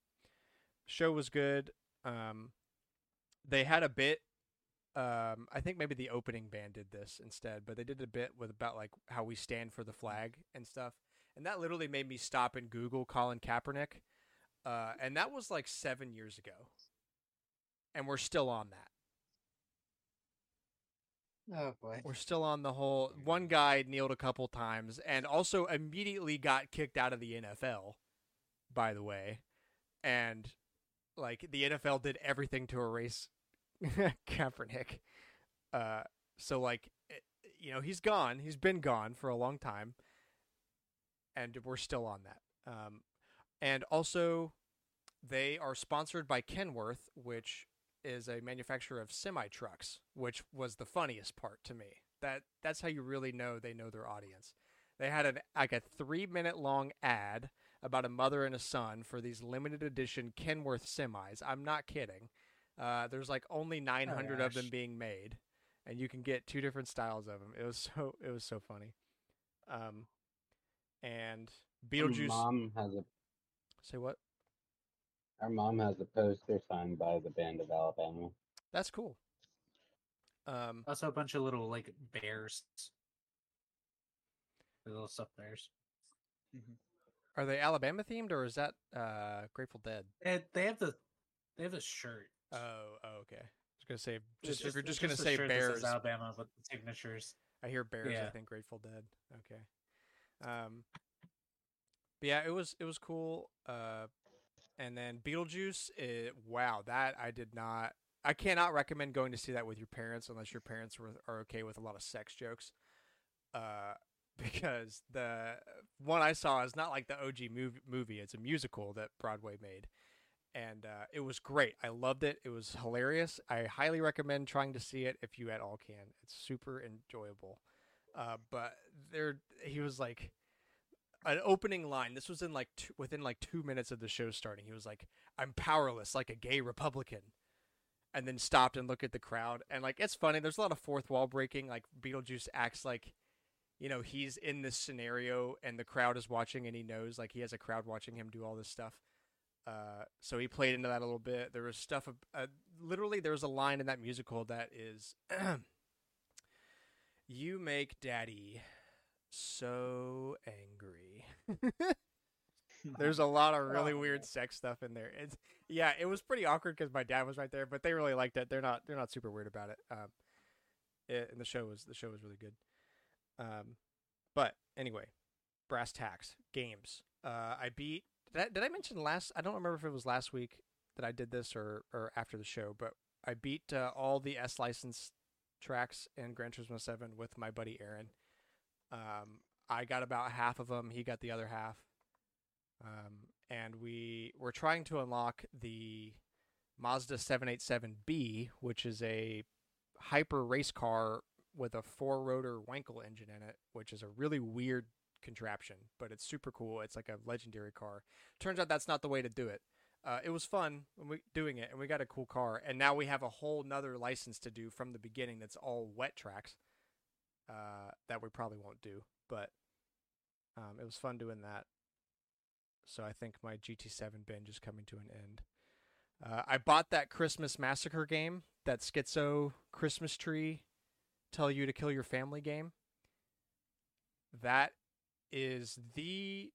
show was good. Um, they had a bit. Um, I think maybe the opening band did this instead, but they did a bit with about like how we stand for the flag and stuff, and that literally made me stop and Google Colin Kaepernick, uh, and that was like seven years ago, and we're still on that. Oh boy. We're still on the whole. One guy kneeled a couple times and also immediately got kicked out of the NFL, by the way. And, like, the NFL did everything to erase Kaepernick. Uh, so, like, it- you know, he's gone. He's been gone for a long time. And we're still on that. Um, and also, they are sponsored by Kenworth, which is a manufacturer of semi trucks, which was the funniest part to me. That that's how you really know they know their audience. They had an like a three minute long ad about a mother and a son for these limited edition Kenworth semis. I'm not kidding. Uh, there's like only 900 of them being made, and you can get two different styles of them. It was so it was so funny. Um, and Beetlejuice. mom has a Say what? Our mom has a poster signed by the band of Alabama. That's cool. Um, Also a bunch of little like bears. The little stuffed bears. are they Alabama themed or is that uh, Grateful Dead? And they have the they have the shirt. Oh, oh, okay. I was gonna say, It's just, if you're it's just gonna a say shirt that says Bears, Alabama with the signatures. I hear Bears. I think Grateful Dead. Okay. Um. But yeah, it was it was cool. Uh, and then Beetlejuice. It, wow, that I did not. I cannot recommend going to see that with your parents unless your parents were, are okay with a lot of sex jokes. Uh, because the one I saw is not like the OG movie. Movie. It's a musical that Broadway made, and uh, it was great. I loved it. It was hilarious. I highly recommend trying to see it if you at all can. It's super enjoyable. Uh, but there, he was like an opening line. This was in like two, within like two minutes of the show starting. He was like, "I'm powerless like a gay Republican," and then stopped and looked at the crowd. And like, it's funny. There's a lot of fourth wall breaking. Like Beetlejuice acts like. You know, he's in this scenario and the crowd is watching and he knows like he has a crowd watching him do all this stuff. Uh, so he played into that a little bit. There was stuff. Uh, literally, there was a line in that musical that is, "You make Daddy so angry." There's a lot of really weird sex stuff in there. It's yeah, it was pretty awkward because my dad was right there, but they really liked it. They're not they're not super weird about it. Um, it, and the show was the show was really good. Um, but anyway, brass tacks games. Uh, I beat. Did I, did I mention last? I don't remember if it was last week that I did this or or after the show, but I beat uh, all the S license tracks in Gran Turismo Seven with my buddy Aaron. Um, I got about half of them. He got the other half. Um, and we were trying to unlock the Mazda 787B, which is a hyper race car with a four rotor Wankel engine in it, which is a really weird contraption, but it's super cool. It's like a legendary car. Turns out that's not the way to do it. Uh, it was fun when we doing it, and we got a cool car. And now we have a whole nother license to do from the beginning. That's all wet tracks. Uh, that we probably won't do, but um, it was fun doing that. So I think my GT7 binge is coming to an end. Uh, I bought that Christmas Massacre game, that Schizo Christmas tree, tell you to kill your family game. That is the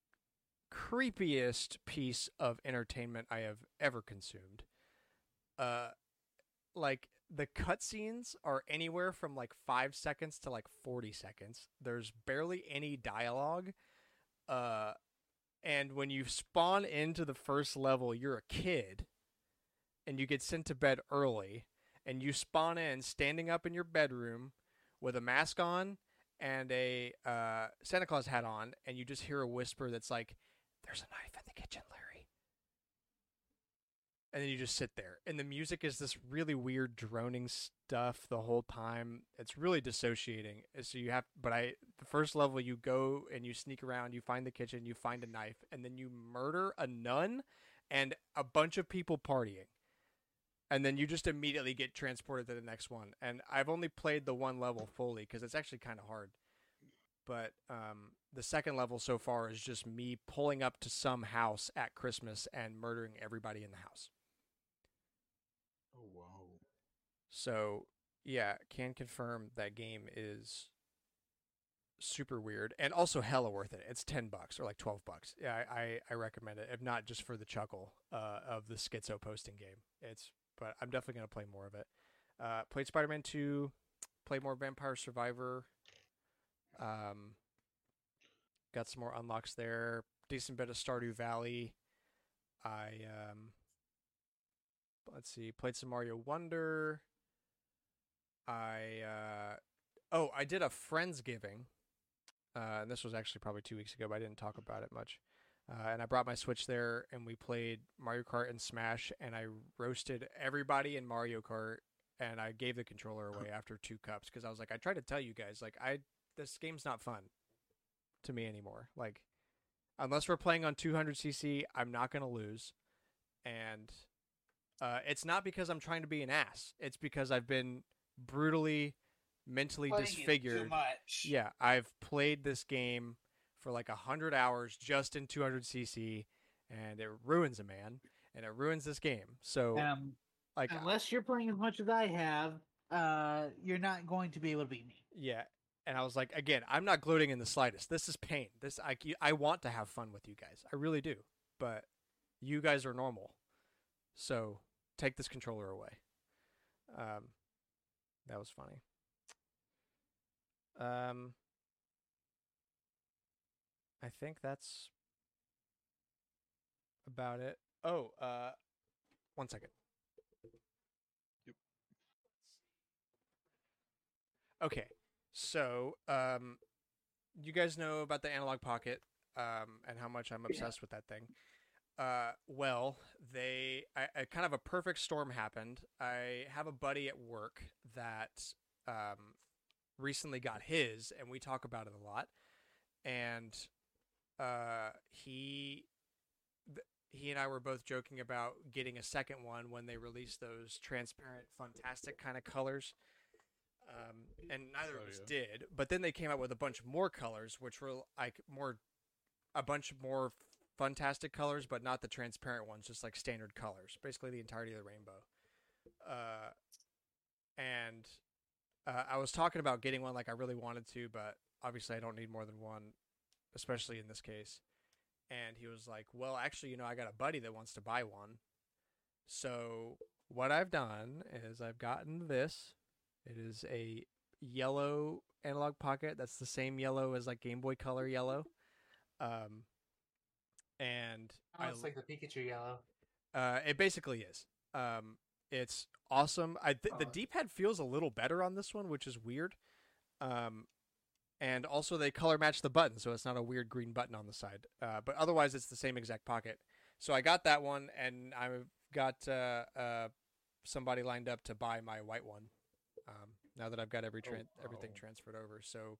creepiest piece of entertainment I have ever consumed. Uh, like the cutscenes are anywhere from like five seconds to like forty seconds. There's barely any dialogue. Uh, and when you spawn into the first level, you're a kid, and you get sent to bed early, and you spawn in standing up in your bedroom with a mask on and a uh, Santa Claus hat on, and you just hear a whisper that's like, "There's a knife in the kitchen, Larry." And then you just sit there, and the music is this really weird droning stuff the whole time. It's really dissociating. So you have, but I, the first level, you go and you sneak around, you find the kitchen, you find a knife, and then you murder a nun and a bunch of people partying and then you just immediately get transported to the next one. And I've only played the one level fully because it's actually kind of hard. But um, the second level so far is just me pulling up to some house at Christmas and murdering everybody in the house. Oh wow. So yeah, can confirm that game is super weird and also hella worth it. It's ten bucks or like twelve bucks. Yeah, I, I, I recommend it. If not just for the chuckle uh, of the schizo posting game. It's but I'm definitely gonna play more of it. Uh, played Spider Man two, played more Vampire Survivor. Um, got some more unlocks there. Decent bit of Stardew Valley. I um, let's see, played some Mario Wonder. I uh, oh, I did a friendsgiving. Uh, and this was actually probably two weeks ago, but I didn't talk about it much. Uh, and I brought my Switch there, and we played Mario Kart and Smash, and I roasted everybody in Mario Kart, and I gave the controller away after two cups because I was like, I tried to tell you guys, like, I this game's not fun to me anymore. Like, unless we're playing on 200cc, I'm not gonna lose, and uh, it's not because I'm trying to be an ass. It's because I've been brutally, mentally Playing disfigured. much. Yeah, I've played this game for like a hundred hours just in 200cc, and it ruins a man, and it ruins this game. So, Um, like, unless you're playing as much as I have, uh, you're not going to be able to beat me. yeah. And I was like, again, I'm not gloating in the slightest. This is pain. This I I want to have fun with you guys. I really do. But you guys are normal, so take this controller away. Um, that was funny. Um, I think that's about it. Oh, uh, one second. Yep. Okay, so um, you guys know about the Analogue Pocket um, and how much I'm obsessed with that thing. Uh, well, they I, I kind of a perfect storm happened. I have a buddy at work that um, recently got his, and we talk about it a lot. And uh, he th- he and I were both joking about getting a second one when they released those transparent, fantastic kind of colors. Um, and neither Oh, of us yeah. did. But then they came out with a bunch more colors, which were like more, a bunch more fantastic colors, but not the transparent ones, just like standard colors, basically the entirety of the rainbow. Uh, and uh, I was talking about getting one like I really wanted to, but obviously I don't need more than one, especially in this case. And he was like, "Well, actually, you know, I got a buddy that wants to buy one." So what I've done is I've gotten this. It is a yellow Analogue Pocket. That's the same yellow as like Game Boy Color yellow. Um, and I Almost like the Pikachu yellow. uh, it basically is. Um, it's awesome. I th- the Oh. D pad feels a little better on this one, which is weird. Um, and also they color match the button, so it's not a weird green button on the side. Uh, but otherwise, it's the same exact pocket. So I got that one, and I've got uh, uh, somebody lined up to buy my white one. Um, now that I've got every Oh, tran- everything transferred over, so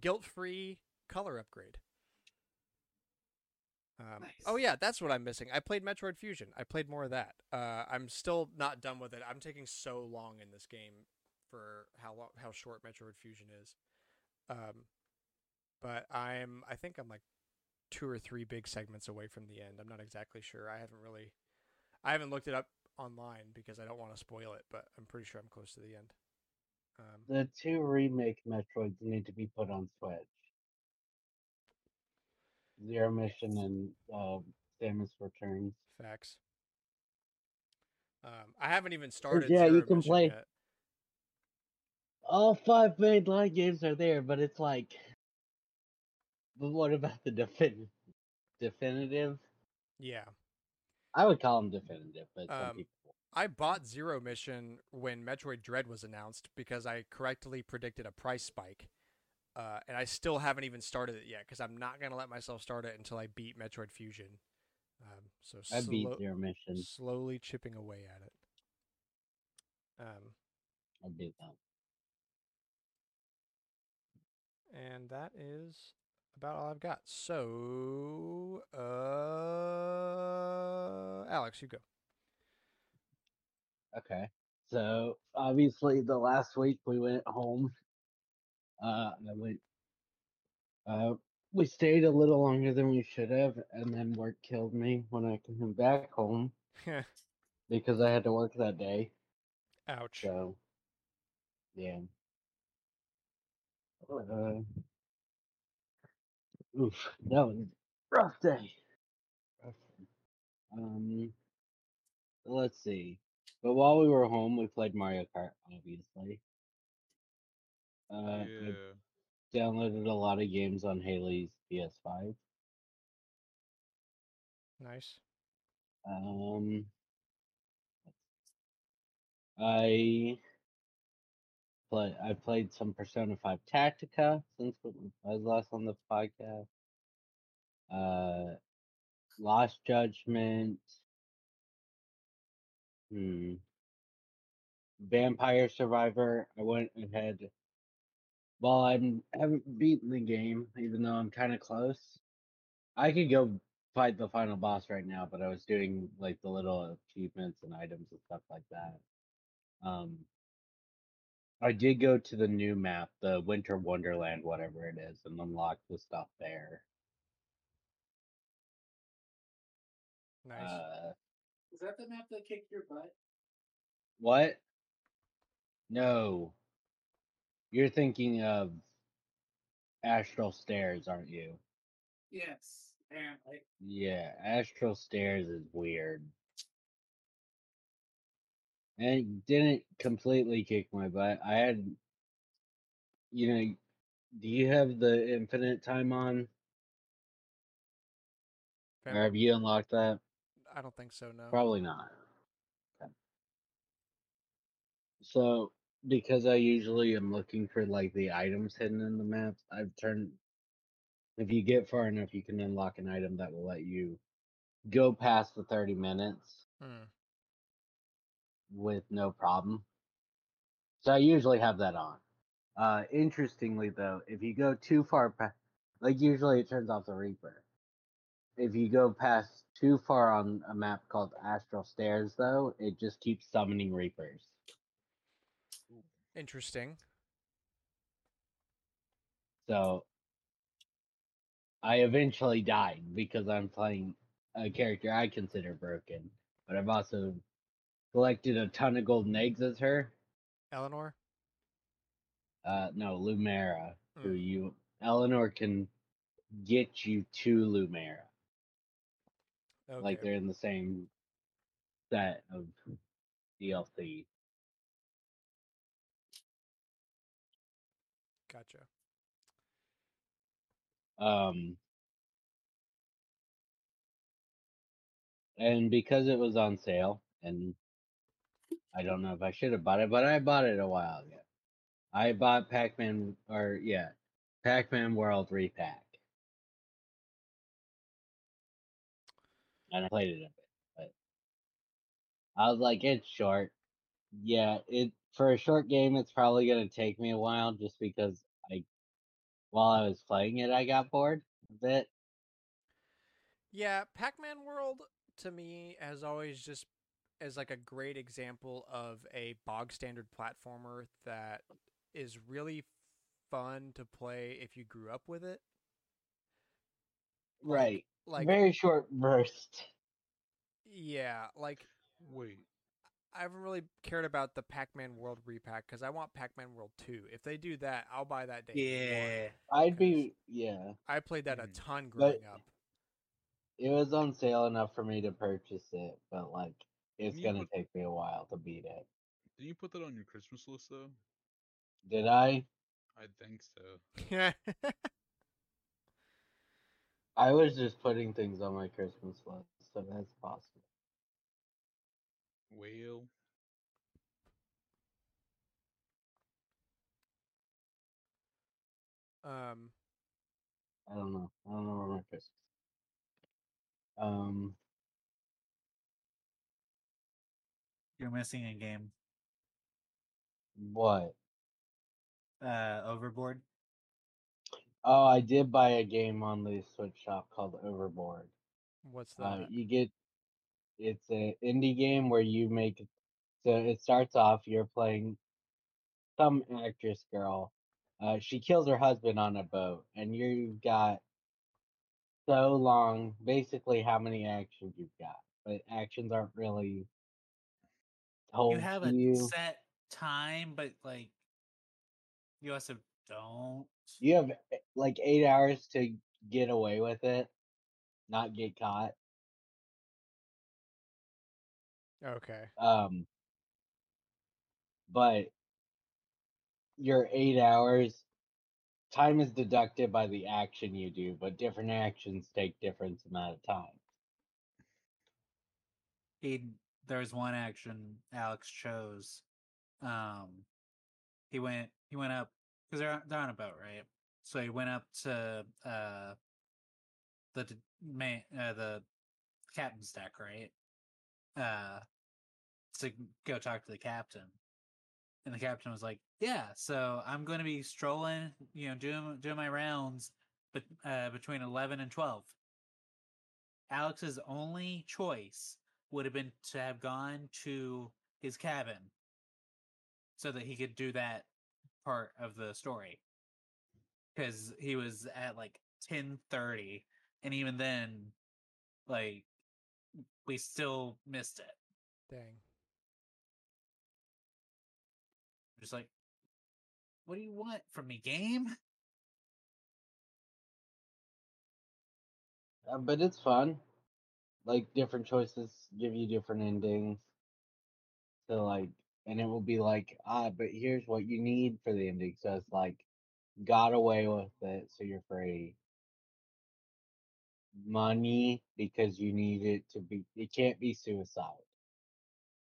guilt free color upgrade. Um, Oh yeah, that's what I'm missing. I played Metroid Fusion. I played more of that. Uh, I'm still not done with it. I'm taking so long in this game for how long, how short Metroid Fusion is. Um, but I'm I think I'm like two or three big segments away from the end. I'm not exactly sure. I haven't really I haven't looked it up online because I don't want to spoil it, but I'm pretty sure I'm close to the end. Um, The two remake Metroids need to be put on Switch. Zero Mission and uh, Samus Returns. facts. Um, I haven't even started. yeah, you can Mission play- yet. All five main line games are there, but it's like, but what about the defin- definitive? Yeah. I would call them definitive, but some Um, people. I bought Zero Mission when Metroid Dread was announced because I correctly predicted a price spike. Uh, and I still haven't even started it yet because I'm not gonna let myself start it until I beat Metroid Fusion. Um, so I beat slow- Zero Mission. slowly chipping away at it. Um, I beat that. and that is about all I've got. So, uh, Alex, you go. Okay. So obviously the last week we went home. Uh I went uh we stayed a little longer than we should have and then work killed me when I came back home because I had to work that day. Ouch. So yeah. Uh, oof, that was a rough day. Rough. Um let's see. But while we were home, we played Mario Kart, obviously. Uh, I downloaded a lot of games on Haley's PS5. Nice. Um, I play. I played some Persona Five Tactica since I was last on the podcast. Uh, Lost Judgment. Hmm. Vampire Survivor. I went ahead. Well, I'm haven't beaten the game, even though I'm kind of close. I could go fight the final boss right now, but I was doing like the little achievements and items and stuff like that. Um, I did go to the new map, the Winter Wonderland, whatever it is, and unlock the stuff there. Nice. Uh, Is that the map that kicked your butt? what? No. You're thinking of Astral Stairs, aren't you? Yes, apparently. Yeah, Astral Stairs is weird. And it didn't completely kick my butt. I had, you know, do you have the infinite time on? Or have you unlocked that? I don't think so. No. Probably not. Okay. So, because I usually am looking for like the items hidden in the maps, I've turned. If you get far enough, you can unlock an item that will let you go past the 30 minutes Hmm. with no problem. So I usually have that on. Uh, interestingly, though, if you go too far past, like usually it turns off the Reaper. If you go past too far on a map called Astral Stairs, though, it just keeps summoning Reapers. Interesting. So I eventually died because I'm playing a character I consider broken, but I've also collected a ton of golden eggs as her. Eleanor. Uh, no, Lumera, who Mm. you Eleanor can get you to Lumera. Okay. Like they're in the same set of DLC. Gotcha. Um, and because it was on sale, and I don't know if I should have bought it, but I bought it a while ago. I bought Pac Man, or yeah, Pac Man World Re-Pac. And I played it a bit, but I was like, it's short. Yeah, it for a short game, it's probably gonna take me a while just because while I was playing it, I got bored a bit. Yeah, Pac-Man World to me has always just as like a great example of a bog standard platformer that is really fun to play if you grew up with it. Like- Right. Like Very short burst. yeah, like Wait. I haven't really cared about the Pac-Man World Re-Pac because I want Pac-Man World 2. If they do that, I'll buy that day. Yeah. I'd be yeah. I played that a Mm. ton But- growing up. It was on sale enough for me to purchase it, but like it's gonna would- take me a while to beat it. Didn't you put that on your Christmas list though? Did I? I think so. Yeah. I was just putting things on my Christmas list, so that's possible. Whale. Um, I don't know. I don't know where my fish is. Um, You're missing a game. what? Uh, Overboard. Oh, I did buy a game on the Switch shop called Overboard. what's that? Uh, you get it's an indie game where you make so it starts off you're playing some actress girl. Uh, she kills her husband on a boat, and you've got so long. Basically, how many actions you've got, but actions aren't really told You have to a you. set time, but like, you also don't. You have eh, like eight hours to get away with it, not get caught. Okay. Um, but your eight hours time is deducted by the action you do, but different actions take different amount of time. he there was one action Alex chose. Um, he went he went up because they're on- they're on a boat, right? So he went up to uh the man uh, the captain's deck, right? Uh, to go talk to the captain, and the captain was like, "Yeah, so I'm going to be strolling, you know, doing doing my rounds, but uh, between eleven and twelve. Alex's only choice would have been to have gone to his cabin so that he could do that part of the story because he was at like 10:30 and even then like we still missed it Dang. just like what do you want from me game Uh, but it's fun. Like different choices give you different endings. So like, and it will be like, ah, but here's what you need for the ending. So it's like, got away with it, so you're free. Money because you need it to be. It can't be suicide.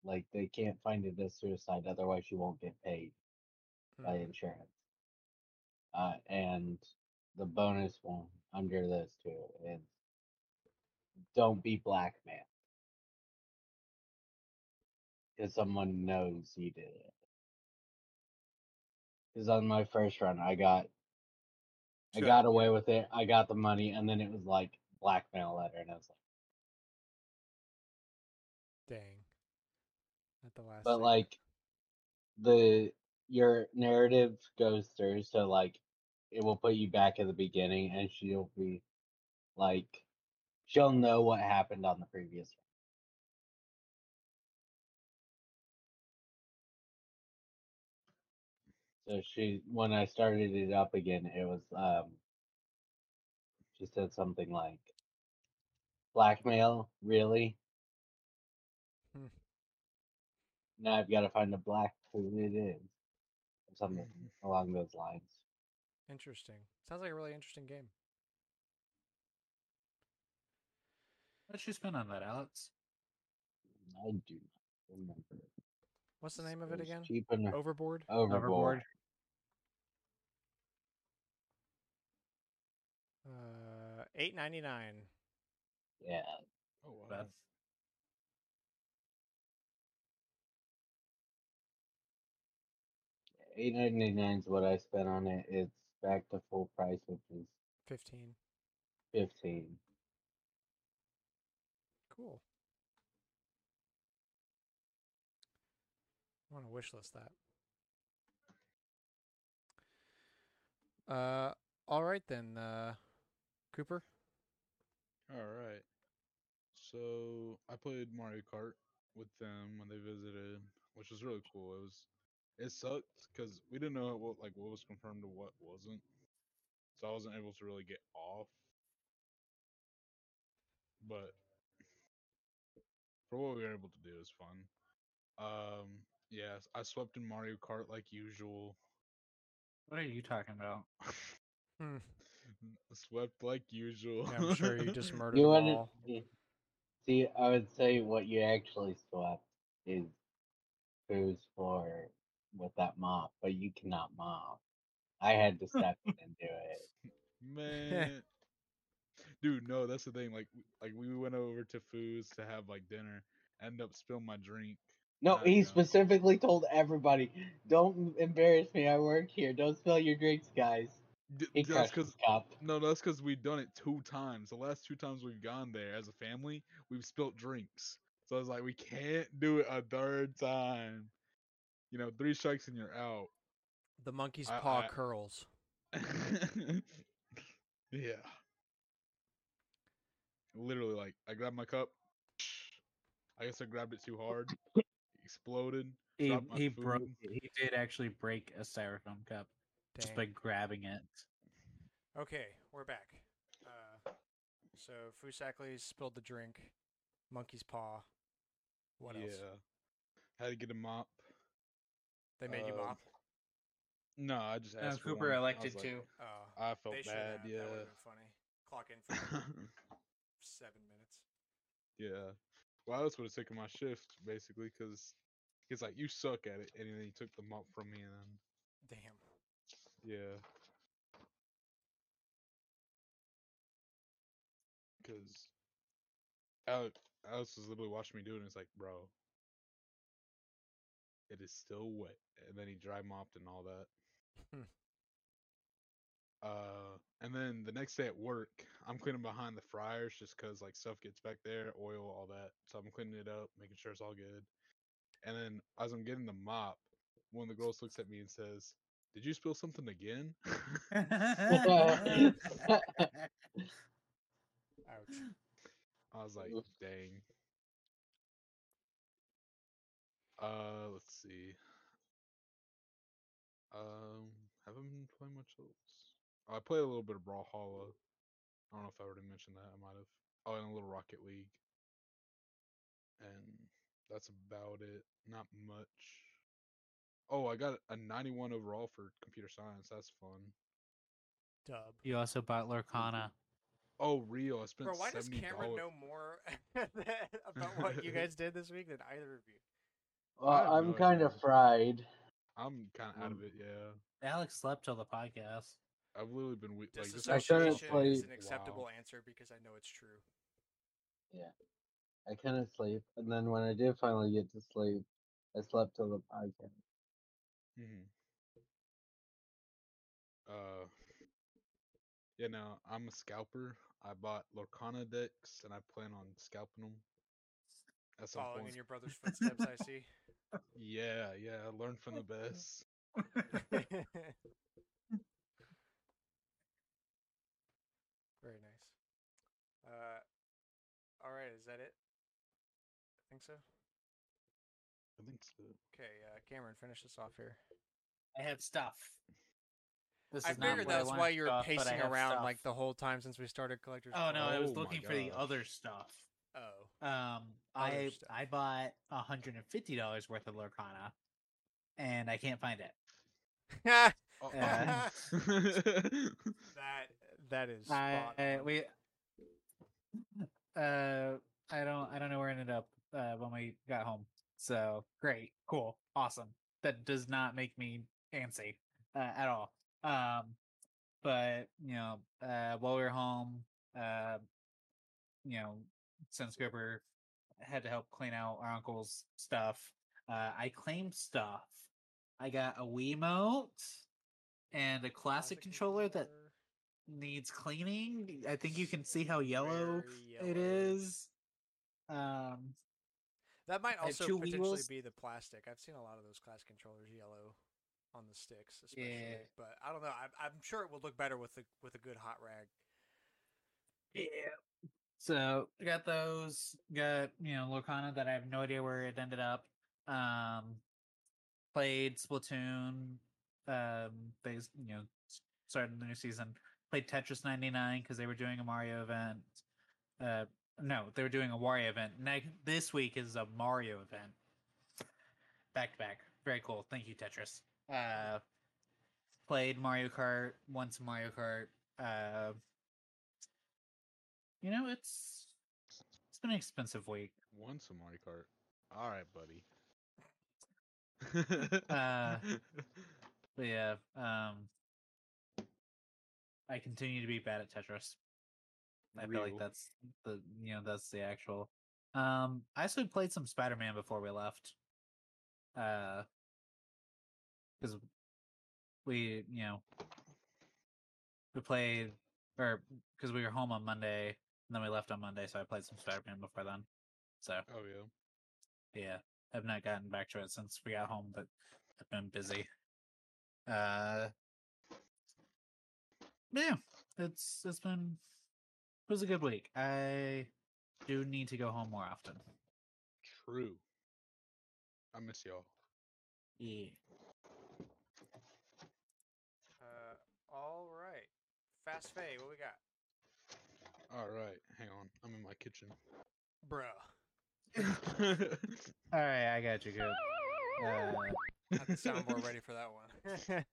Like they can't find it as suicide, otherwise you won't get paid by Mhm. insurance. Uh, and the bonus one under this too is don't be blackmailed because someone knows you did it. Because on my first run, I got I got away with it. I got the money, and then it was like blackmail letter, and I was like, Dang. At the last. but second. like the your narrative goes through, so like it will put you back at the beginning, and she'll be like, she'll know what happened on the previous one. So she, when I started it up again, it was um, she said something like, "Blackmail, really?" Hmm. Now I've got to find a black who it is, or something along those lines. Interesting. Sounds like a really interesting game. what did you spend on that alex I do not remember. What's the name of it again? Cheap and Overboard. overboard. overboard Uh, eight ninety nine. Yeah, Oh wow. Beth. eight ninety nine is what I spent on it. It's back to full price, which is Fifteen. fifteen. Cool. I want to wish list that. Uh, all right then, uh, Cooper. All right. So I played Mario Kart with them when they visited, which was really cool. It was it sucked because we didn't know what like what was confirmed and what wasn't, so I wasn't able to really get off. But for what we were able to do, it was fun. Um, yes, I swept in Mario Kart like usual. what are you talking about Hmm. swept like usual. Yeah, I'm sure you just murdered You them want all. See? I would say what you actually swept. is who's for with that mop, but you cannot mop. I had to step in and do it. Man. Dude, no, that's the thing. Like, like we went over to Foods to have like dinner. End up spilling my drink. No, Uh, he specifically told everybody, "Don't embarrass me. I work here. Don't spill your drinks, guys." D- He that's because no, that's because we've done it two times. The last two times we've gone there as a family, we've spilt drinks. So I was like, we can't do it a third time. You know, three strikes and you're out. The monkey's I- paw I- curls. yeah. Literally, like I grabbed my cup. I guess I grabbed it too hard. Exploded. He he broke. food. it. He did actually break a styrofoam cup just by grabbing it. Okay, we're back. Uh, so Fusakli spilled the drink. Monkey's paw. What yeah. else? Had to get a mop. They made you Um, mop. No, I just No, asked. for Cooper one. I elected was like- to. Oh, I felt they bad. have. Yeah. That would have been funny. Clock in for seven minutes. yeah. Well, I was would have taken my shift basically because he's like, "You suck at it," and then he took the mop from me, and then Damn. Yeah. Because Alex, Alex was literally watching me do it, and it's like, bro, it is still wet, and then he dry mopped and all that. Hmm. Uh, and then the next day at work, I'm cleaning behind the fryers just because like stuff gets back there, oil, all that. So I'm cleaning it up, making sure it's all good. And then as I'm getting the mop, one of the girls looks at me and says, "Did you spill something again?" Ouch. I was like, "Dang." Uh, let's see. Um, haven't been playing much else. Oh, I play a little bit of Brawlhalla. I don't know if I already mentioned that. I might have. Oh, and a little Rocket League. And that's about it. Not much. Oh, I got a 91 overall for computer science. That's fun. Dub. You also bought Lorcana. Oh, real. I spent Bro, why does $70. Cameron know more about what you guys did this week than either of you? Well, I'm no kind of fried. I'm kind of out of mm. it, yeah. Alex slept till the podcast. I've literally been we- like this I whole couldn't play- is an acceptable Wow. answer because I know it's true. Yeah, I couldn't sleep, and then when I did finally get to sleep, I slept till the podcast. Hmm Uh, yeah, no, I'm a scalper. I bought Lorcana decks, and I plan on scalping them. At some Following point. in your brother's footsteps, I see. Yeah, yeah, I learned from the best. Very nice. Uh, all right, is that it? I think so. I think so. Okay, uh, Cameron, finish this off here. I have stuff. This I is not figured what I that's why you were talk, pacing around stuff. like the whole time since we started collectors. Oh no, I was Oh looking for the other stuff. Oh, Um, I stuff. I bought hundred and fifty dollars worth of Lorcana, and I can't find it. that Oh, Uh, that is I spot on. we uh I don't I don't know where it ended up uh when we got home. So great, cool, awesome. That does not make me antsy uh, at all. Um, but you know, uh, while we were home, uh, you know, since Cooper had to help clean out our uncle's stuff, uh, I claimed stuff. I got a Wiimote and a classic controller that needs cleaning. I think you can see how yellow Very it yellow. is. Um, That might also potentially wheels. be the plastic. I've seen a lot of those class controllers yellow on the sticks, especially. Yeah. But I don't know. I'm, I'm sure it would look better with a with a good hot rag. yeah. So I got those. Got you know Lorcana that I have no idea where it ended up. Um, played Splatoon. Um, they you know started the new season. Played Tetris 99 because they were doing a Mario event. Uh, no, they were doing a Wario event. Next this week is a Mario event. Back to back. Very cool. Thank you, Tetris. Uh, played Mario Kart. Once Mario Kart. Uh, you know, it's it's been an expensive week. Won some Mario Kart. All right, buddy. Uh, But yeah, um, I continue to be bad at Tetris. I feel like that's the you know that's the actual. Um, I actually played some Spider Man before we left. Uh, because we you know we played or because we were home on Monday and then we left on Monday, so I played some Spider Man before then. So oh yeah. yeah, I've not gotten back to it since we got home, but I've been busy. Uh, yeah, it's it's been it was a good week. I do need to go home more often. True. I miss y'all. Yeah. Uh, all right. Fast Fay, what we got? All right, hang on. I'm in my kitchen. Bruh. All right, I got you good. Uh, Had the soundboard ready for that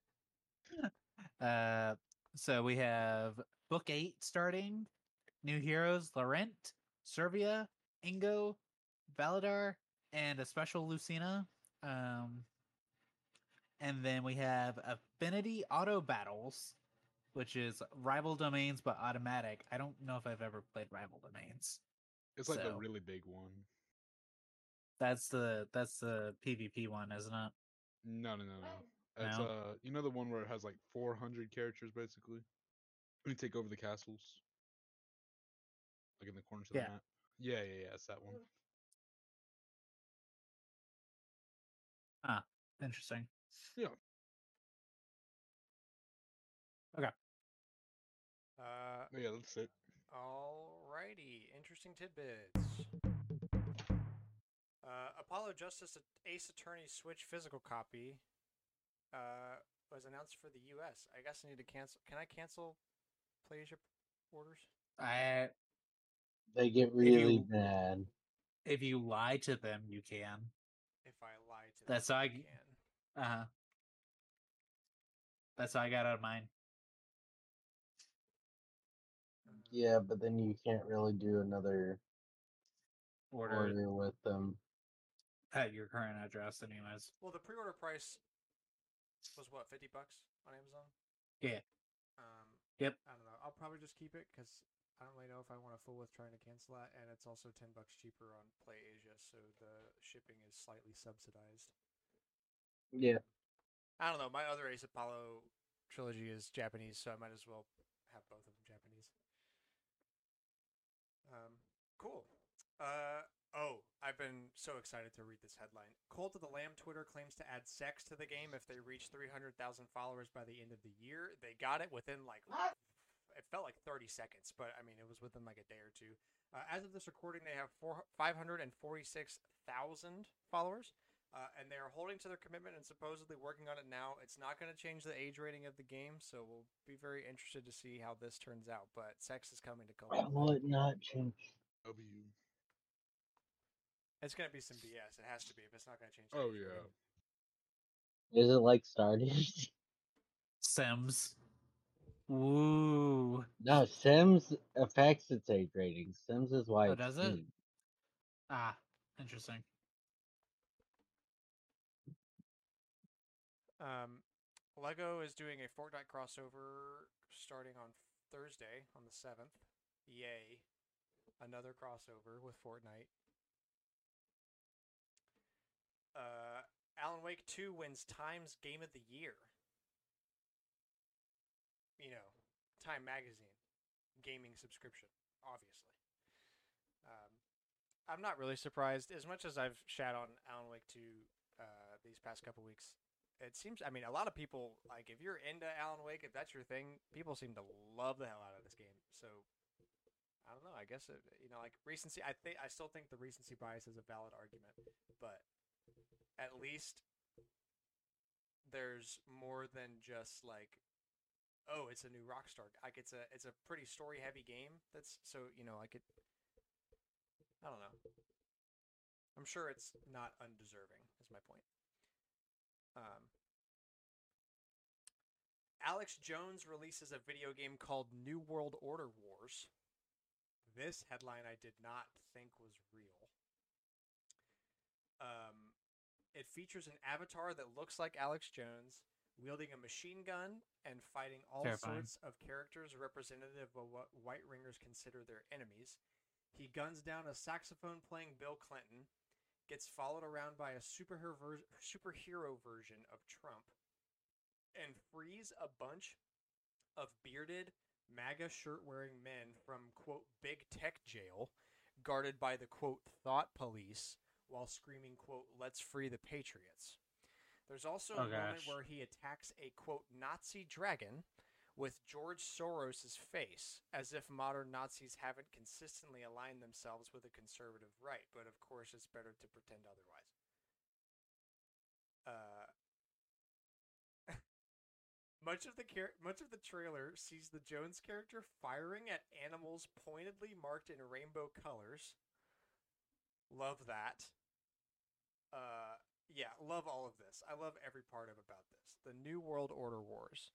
one. uh, so we have book eight starting. New heroes: Laurent, Servia, Ingo, Valadar, and a special Lucina. Um, and then we have Affinity Auto Battles, which is rival domains but automatic. I don't know if I've ever played rival domains. it's like So- the really big one. That's the that's the PvP one, isn't it? No, no, no, no. It's No? uh, you know the one where it has like 400 characters basically. You take over the castles, like in the corners of Yeah. the map. Yeah, yeah, yeah. It's that one. Ah, interesting. Yeah. Okay. Uh, yeah, that's it. Alrighty, interesting tidbits. Uh, Apollo Justice Ace Attorney Switch physical copy uh, was announced for the U.S. I guess I need to cancel. Can I cancel PlayAsia orders? I They get you- really mad. if you lie to them, you can. If I lie to That's them, how I can. Uh huh. That's how I got out of mine. Yeah, but then you can't really do another Order order with them. at your current address, anyways. Well, the pre-order price was what, fifty bucks on Amazon? Yeah. Um. Yep. I don't know. I'll probably just keep it because I don't really know if I want to fool with trying to cancel that, and it's also ten bucks cheaper on PlayAsia, so the shipping is slightly subsidized. Yeah. I don't know. My other Ace Apollo trilogy is Japanese, so I might as well have both of them Japanese. Um, cool. Uh, oh, I've been so excited to read this headline. Cult of the Lamb Twitter claims to add sex to the game if they reach 300,000 followers by the end of the year. They got it within like it felt like 30 seconds, but I mean it was within like a day or two. Uh, as of this recording, they have four, 546,000 followers. Uh, and they are holding to their commitment and supposedly working on it now. It's not going to change the age rating of the game, so we'll be very interested to see how this turns out. But sex is coming to Why Call. will it not change? W. It's going to be some BS. It has to be if it's not going to change. the Oh age yeah. rating. Is it like Stardust? Sims. Woo. No, Sims affects its age rating. Sims is why Oh, it's does it? Sims. Ah, interesting. Um, Lego is doing a Fortnite crossover starting on Thursday on the seventh. Yay! Another crossover with Fortnite. Uh, Alan Wake Two wins Times Game of the Year. You know, Time Magazine, gaming subscription, obviously. Um, I'm not really surprised. As much as I've shat on Alan Wake 2 uh, these past couple weeks, it seems. I mean, a lot of people like if you're into Alan Wake, if that's your thing, people seem to love the hell out of this game. So I don't know. I guess it, you know, like recency. I think I still think the recency bias is a valid argument, but at least there's more than just like oh it's a new rockstar like it's a it's a pretty story heavy game that's so you know like it i don't know. I'm sure it's not undeserving is my point. Um alex jones releases a video game called new world order wars. This headline i did not think was real. Um, it features an avatar that looks like Alex Jones, wielding a machine gun and fighting all Terrifying. sorts of characters representative of what White Ringers consider their enemies. He guns down a saxophone playing Bill Clinton, gets followed around by a superhero, superhero version of Trump, and frees a bunch of bearded, MAGA shirt wearing men from, quote, big tech jail, guarded by the, quote, thought police, while screaming, quote, let's free the patriots. There's also a Oh, moment where he attacks a, quote, Nazi dragon with George Soros' face, as if modern Nazis haven't consistently aligned themselves with a conservative right, but of course it's better to pretend otherwise. Uh, much of the char- much of the trailer sees the Jones character firing at animals pointedly marked in rainbow colors. Love that. Uh, yeah, love all of this. I love every part of about this. The New World Order Wars.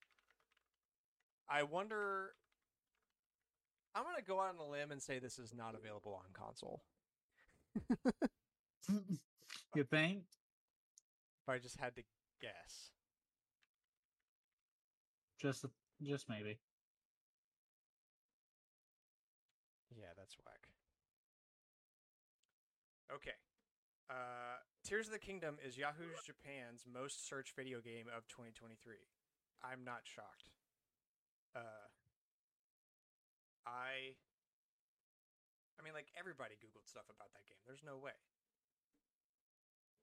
I wonder. I'm gonna go out on a limb and say this is not available on console. you think? If I just had to guess. Just just maybe. Yeah, that's whack. Okay. Uh, Tears of the Kingdom is Yahoo Japan's most searched video game of 2023. I'm not shocked. Uh, I. I mean, like everybody Googled stuff about that game. There's no way.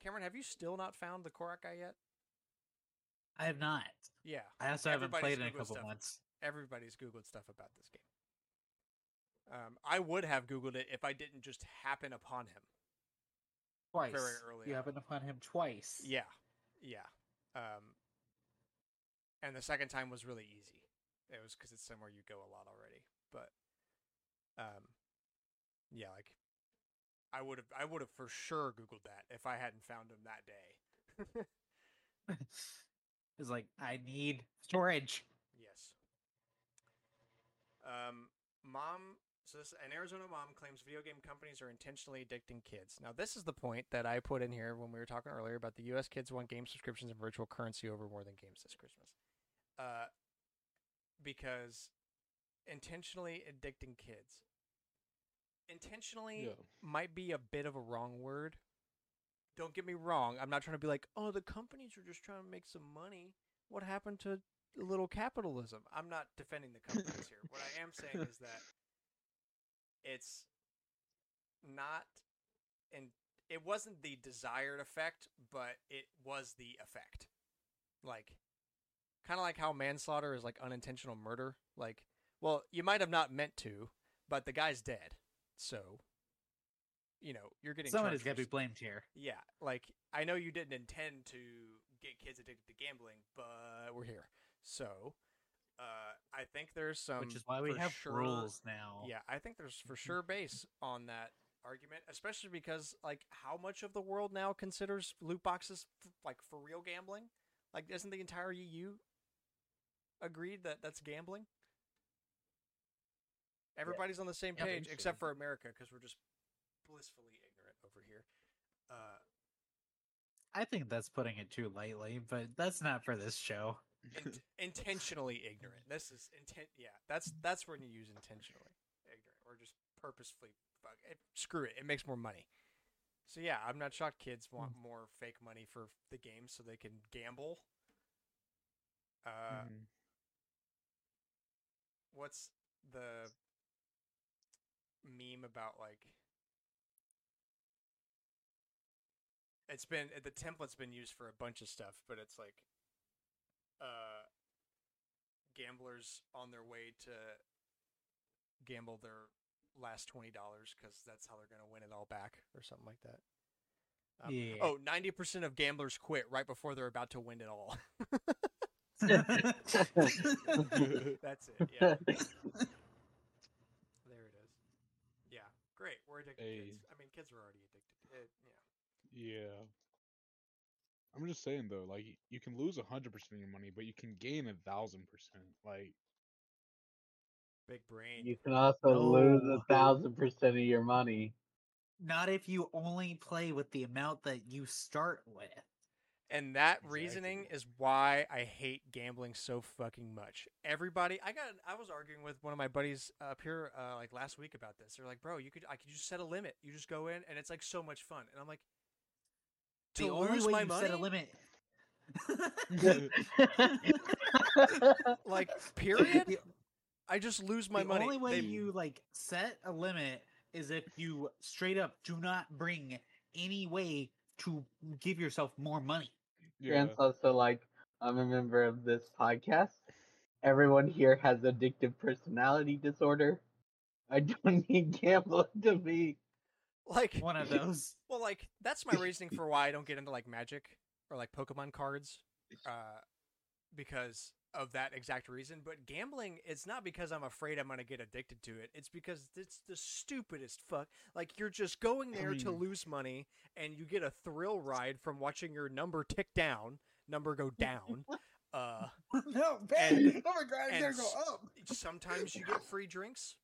Cameron, have you still not found the Korok guy yet? I have not. Yeah, I also haven't Everybody's played in a couple stuff. months. everybody's Googled stuff about this game. Um, I would have Googled it if I didn't just happen upon him. Twice. early You on. haven't upon him twice. Yeah, yeah. Um, and the second time was really easy. It was because it's somewhere you go a lot already. But, um, yeah, like I would have, I would have for sure Googled that if I hadn't found him that day. it's like I need storage. Yes. Um, mom. So this, an Arizona mom claims video game companies are intentionally addicting kids. Now, this is the point that I put in here when we were talking earlier about the U.S. kids want game subscriptions and virtual currency over more than games this Christmas. Uh, because intentionally addicting kids. Intentionally Yeah. might be a bit of a wrong word. Don't get me wrong. I'm not trying to be like, oh, the companies are just trying to make some money. What happened to a little capitalism? I'm not defending the companies here. What I am saying is that it's not, and it wasn't the desired effect, but it was the effect. Like, kind of like how manslaughter is like unintentional murder. Like, well, you might have not meant to, but the guy's dead. So, you know, you're getting Someone got to be blamed here. yeah, like I know you didn't intend to get kids addicted to gambling, but we're here. So, uh, I think there's some, which is why we have sure- rules now. Yeah, I think there's for sure base on that argument, especially because like how much of the world now considers loot boxes f- like for real gambling? Like, isn't the entire EU agreed that that's gambling? Everybody's on the same Yeah, page except for America because we're just blissfully ignorant over here. Uh, I think that's putting it too lightly, but that's not for this show. Int- intentionally ignorant. This is intent. Yeah, that's that's when you use intentionally ignorant or just purposefully. Fuck it, screw it. It makes more money. So yeah, I'm not shocked kids want more fake money for the game so they can gamble. Uh, Mhm. what's the meme about like? It's been the template's been used for a bunch of stuff, but it's like, uh, gamblers on their way to gamble their last twenty dollars because that's how they're gonna win it all back or something like that. Um, Yeah. Oh, 90% of gamblers quit right before they're about to win it all. That's it. Yeah. there it is. Yeah. Great. We're addicted to Hey. kids. I mean, kids are already addicted. It, yeah. Yeah. I'm just saying though, like you can lose a hundred percent of your money, but you can gain a thousand percent. Like Big brain. You can also lose a thousand percent of your money. not if you only play with the amount that you start with. And that reasoning is why I hate gambling so fucking much. Everybody, I got, I was arguing with one of my buddies up here uh, like last week about this. They're like, "Bro, you could, I could just set a limit. You just go in, and it's like so much fun." And I'm like, "To the only lose way my you money, set a limit. like period. I just lose my the money." The only way They- you like set a limit is if you straight up do not bring any way to give yourself more money. yeah. Grant's also like, I'm a member of this podcast. Everyone here has addictive personality disorder. I don't need gambling to be. Like One of those. Well, like that's my reasoning for why I don't get into like Magic or like Pokemon cards, uh, because of that exact reason. But gambling, it's not because I'm afraid I'm gonna get addicted to it. It's because it's the stupidest fuck. Like you're just going I there to lose money, and you get a thrill ride from watching your number tick down, number go down. Uh, no, And- oh my god, and s- sometimes you get free drinks.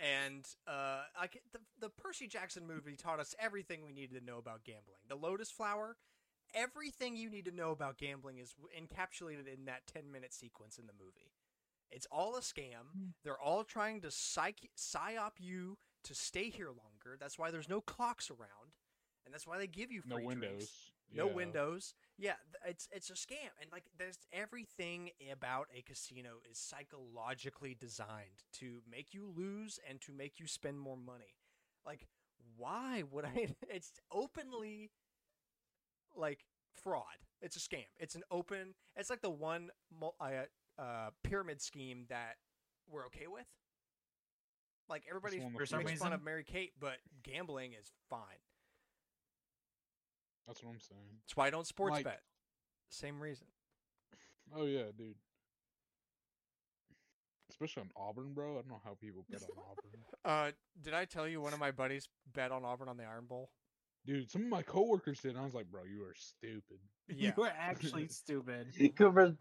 And uh, like the the Percy Jackson movie taught us everything we needed to know about gambling. The Lotus Flower, everything you need to know about gambling is encapsulated in that ten minute sequence in the movie. It's all a scam. They're all trying to psych psyop you to stay here longer. That's why there's no clocks around, and that's why they give you no windows. drinks no Yeah. windows. Yeah, it's it's a scam, and like there's everything about a casino is psychologically designed to make you lose and to make you spend more money. Like, why would I? It's openly like fraud. It's a scam. It's an open. It's like the one uh, uh, pyramid scheme that we're okay with. Like everybody makes with For some fun of Mary Kay, but gambling is fine. That's what I'm saying. That's why I don't sports Like- bet. Same reason. Oh yeah, dude. Especially on Auburn, bro. I don't know how people bet on Auburn. Uh, did I tell you one of my buddies bet on Auburn on the Iron Bowl? Dude, some of my coworkers did. And I was like, bro, you are stupid. Yeah. You are actually stupid. Cooper's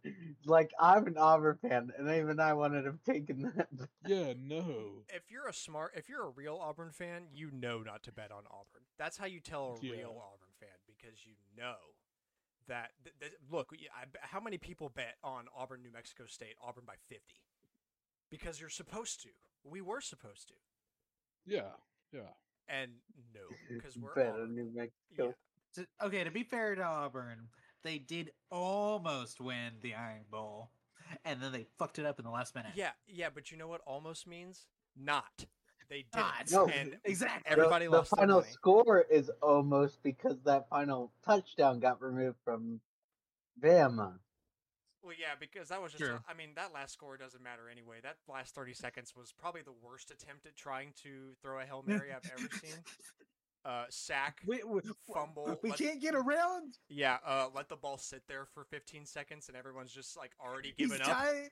like, I'm an Auburn fan, and even I wanted him taken that. Yeah, no. If you're a smart, if you're a real Auburn fan, you know not to bet on Auburn. That's how you tell a Yeah. real Auburn fan because you know that. Th- th- look, y- I b- how many people bet on Auburn, New Mexico State, Auburn by 50? Because you're supposed to. We were supposed to, Yeah, yeah. and no, because we're Bet on Auburn. New Yeah. Mexico. To- okay, to be fair to Auburn, they did almost win the Iron Bowl, and then they fucked it up in the last minute. yeah, yeah, but you know what almost means? Not. They didn't. No. And exactly. Everybody the, lost the final money. score is almost because that final touchdown got removed from Bama. Well, yeah, because that was just. True. I mean, that last score doesn't matter anyway. That last thirty seconds was probably the worst attempt at trying to throw a hail mary I've ever seen. Uh, sack, we, we, fumble. we let- can't get around. Yeah, uh, let the ball sit there for fifteen seconds, and everyone's just like already He's giving up. tying,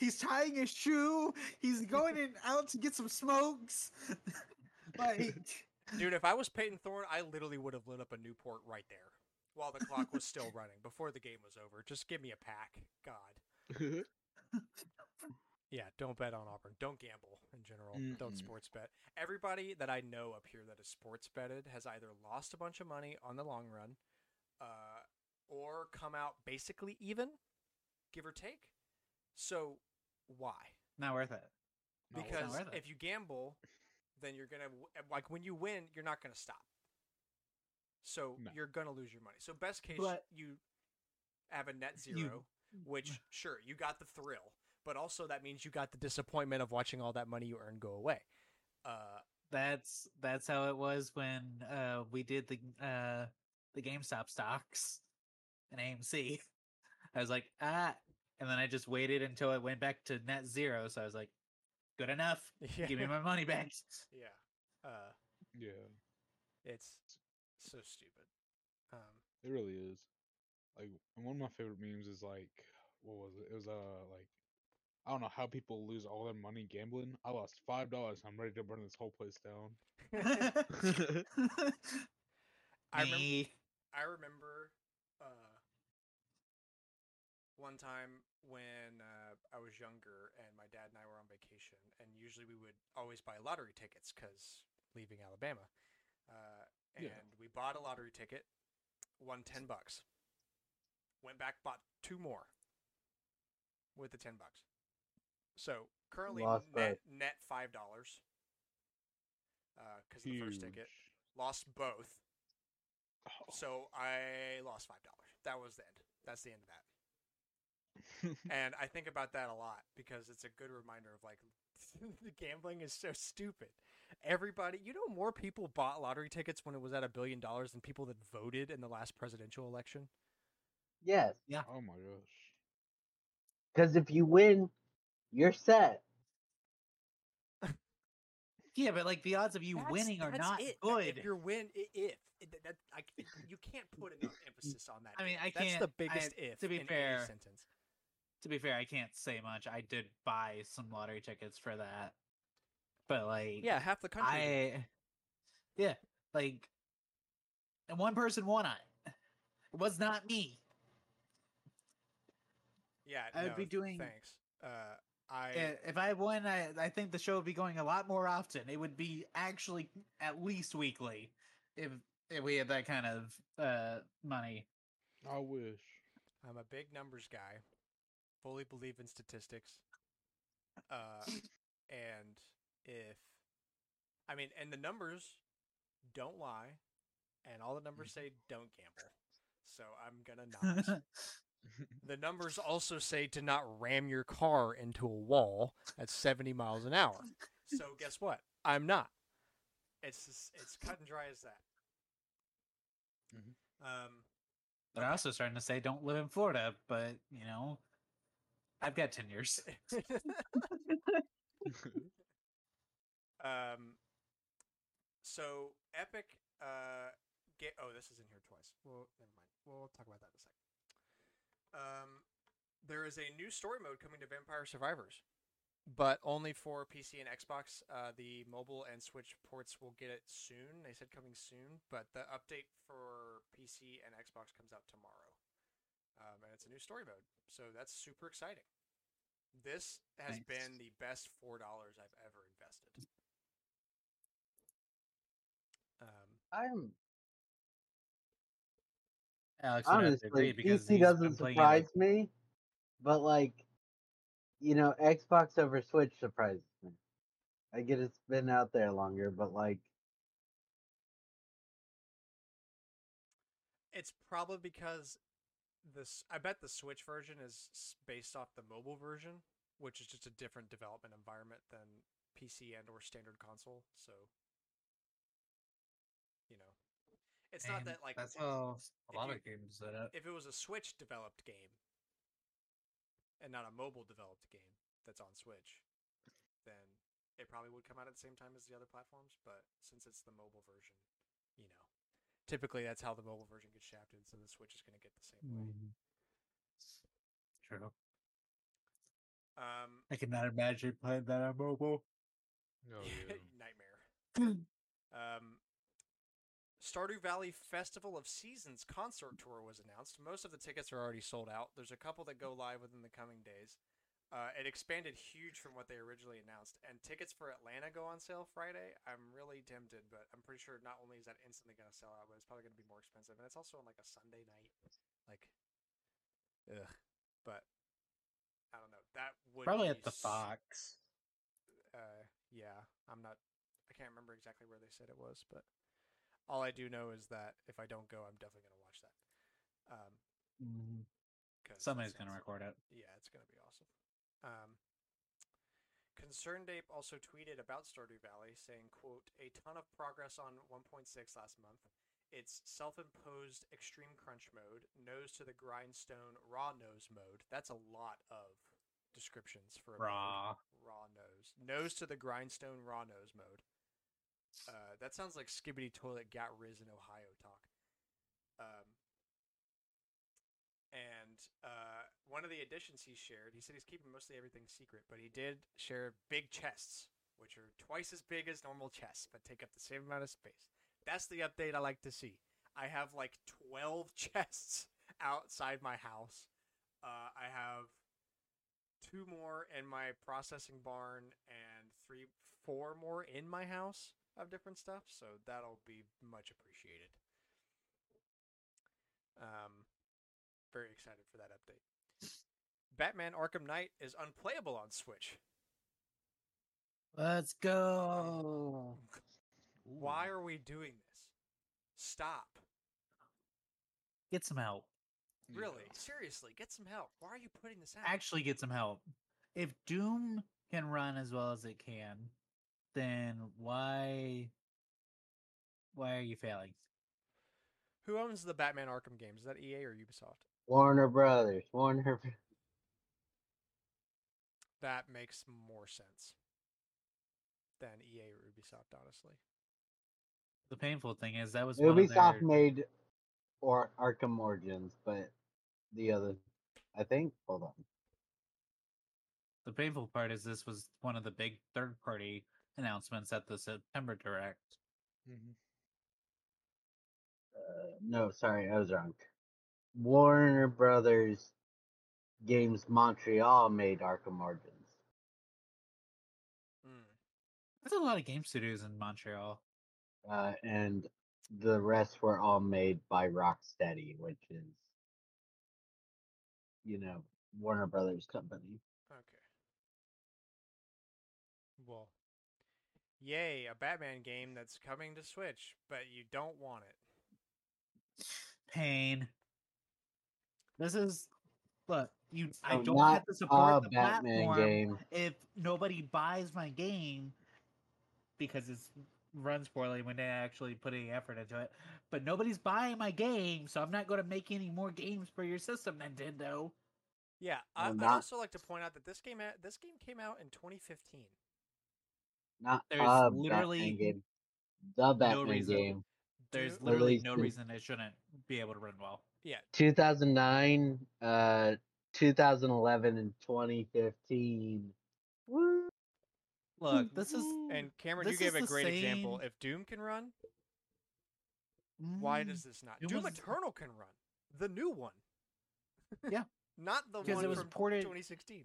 he's tying his shoe. He's going in out to get some smokes. like, Dude, if I was Payton Thorne, I literally would have lit up a Newport right there while the clock was still running before the game was over. Just give me a pack. God. Yeah, don't bet on Auburn. Don't gamble in general. Don't sports bet. Everybody that I know up here that is sports betted has either lost a bunch of money on the long run, uh, or come out basically even, give or take. So why? not worth it. Not Because worth it. if you gamble, then you're gonna like when you win, you're not gonna stop. So No. you're gonna lose your money. So best case, But- you have a net You- zero, which sure you got the thrill, but also that means you got the disappointment of watching all that money you earned go away. Uh, That's that's how it was when uh we did the uh the GameStop stocks and AMC. I was like, ah, and then I just waited until it went back to net zero. So I was like, good enough. yeah, Give me my money back. yeah. Uh, yeah, it's so stupid. Um, it really is. Like, one of my favorite memes is like, what was it? It was uh like, I don't know how people lose all their money gambling. I lost five dollars. I'm ready to burn this whole place down. I remember. Me. I remember uh, one time when uh, I was younger and my dad and I were on vacation, and usually we would always buy lottery tickets because leaving Alabama, uh, and Yeah. we bought a lottery ticket, won ten bucks. Went back, bought two more with the ten bucks. So currently Lost net, net five dollars. Uh, because the first ticket lost both. Oh. So I lost five dollars. That was the end. That's the end of that. and I think about that a lot because it's a good reminder of like the gambling is so stupid. Everybody, you know, more people bought lottery tickets when it was at a billion dollars than people that voted in the last presidential election. Yes, Yeah. oh my gosh. because if you win, you're set. Yeah, but like the odds of you That's- winning are not it. good. If you're win, i- if it- that, that I, you can't put enough emphasis on that. I mean, if. I That's the biggest I- if. to be in any fair, sentence. to be fair, I can't say much. I did buy some lottery tickets for that, but like, Yeah, half the country. I, yeah, like, and one person won it. It was not me. yeah, I would no, be doing- Thanks. Uh, I I- If I won, I, I think the show would be going a lot more often. It would be actually at least weekly if if we had that kind of uh money. I wish. I'm a big numbers guy. Fully believe in statistics. Uh, and if, I mean, and the numbers don't lie, and all the numbers say don't gamble. So I'm gonna not. the numbers also say to not ram your car into a wall at 70 miles an hour. So guess what? I'm not. It's just, it's cut and dry as that. Mhm. Um, They're also starting to say don't live in Florida, but you know, I've got ten years. Um. So Epic, uh, get. Oh, this is in here twice. Well, never mind. We'll talk about that in a second. Um, there is a new story mode coming to Vampire Survivors, but only for PC and Xbox. Uh, the mobile and Switch ports will get it soon. They said coming soon, but the update for PC and Xbox comes out tomorrow. Um, and it's a new story mode, so that's super exciting. This has Nice. been the best four dollars I've ever invested. Um, I'm Alex would have to honestly PC doesn't been playing it, surprise me, but like, you know, Xbox over Switch surprises me. I get it's been out there longer, but like, It's probably because this. I bet the Switch version is based off the mobile version, which is just a different development environment than PC and or standard console. So, you know, it's not that like that's how if a lot you- of games set up. if it was a Switch developed game and not a mobile developed game that's on Switch, then it probably would come out at the same time as the other platforms. But since it's the mobile version, you know, typically that's how the mobile version gets shafted. So the Switch is going to get the same way. Mm. True. Um, I cannot imagine playing that on mobile. Oh yeah. nightmare. Um, Stardew Valley Festival of Seasons concert tour was announced. Most of the tickets are already sold out. There's a couple that go live within the coming days. Uh, it expanded huge from what they originally announced, and tickets for Atlanta go on sale Friday. I'm really tempted, but I'm pretty sure not only is that instantly going to sell out, but it's probably going to be more expensive, and it's also on like a Sunday night. Like, ugh. But I don't know. That would Probably be at the Fox. uh, yeah, I'm not. I can't remember exactly where they said it was, but all I do know is that if I don't go, I'm definitely gonna watch that. Um, Mhm. that Somebody's gonna record it. Yeah, it's gonna be awesome. Um, ConcernedApe also tweeted about Stardew Valley, saying, "quote A ton of progress on 1.6 last month. It's self-imposed extreme crunch mode, nose to the grindstone raw nose mode. That's a lot of descriptions for Raw. raw nose. Nose to the grindstone raw nose mode. Uh, that sounds like Skibidi Toilet Got Riz in Ohio talk. Um, and uh, one of the additions he shared, he said he's keeping mostly everything secret, but he did share big chests, which are twice as big as normal chests, but take up the same amount of space. That's the update I like to see. I have like 12 chests outside my house. Uh, I have two more in my processing barn and three, four more in my house. Of different stuff, so that'll be much appreciated. Um, very excited for that update. Batman Arkham Knight is unplayable on Switch. Let's go. Why are we doing this? Stop. Get some help. Yeah. Really, seriously, get some help. Why are you putting this out? Actually, get some help. If Doom can run as well as it can, then why why are you failing? Who owns the Batman Arkham games? Is that EA or Ubisoft? Warner Brothers. Warner. That makes more sense than EA or Ubisoft, honestly. The painful thing is that was Ubisoft their- made or Arkham Origins, but the other, I think. Hold on. the painful part is this was one of the big third party announcements at the September Direct. Mhm. Uh, no, sorry, I was wrong. Warner Brothers Games Montreal made Arkham Origins. Mm. That's a lot of game studios in Montreal. uh, and the rest were all made by Rocksteady, which is, you know, Warner Brothers company. Yay, a Batman game that's coming to Switch, but you don't want it. Pain. This is look, you I So don't have to support a the Batman platform game. if nobody buys my game because it's runs poorly when they actually put any effort into it. But nobody's buying my game, so I'm not going to make any more games for your system, Nintendo. Yeah, I, Well, I'd also like to point out that this game this game came out in 2015. Not There's literally game. The Batman reason. game. There's literally Released no reason it shouldn't be able to run well. Yeah, 2009, uh, 2011, and 2015. Woo! Look, this is and Cameron, This you gave a great example. If Doom can run, why Mm, does this not? Doom Doom was- Eternal can run, the new one. Yeah. not the one it was from ported- 2016.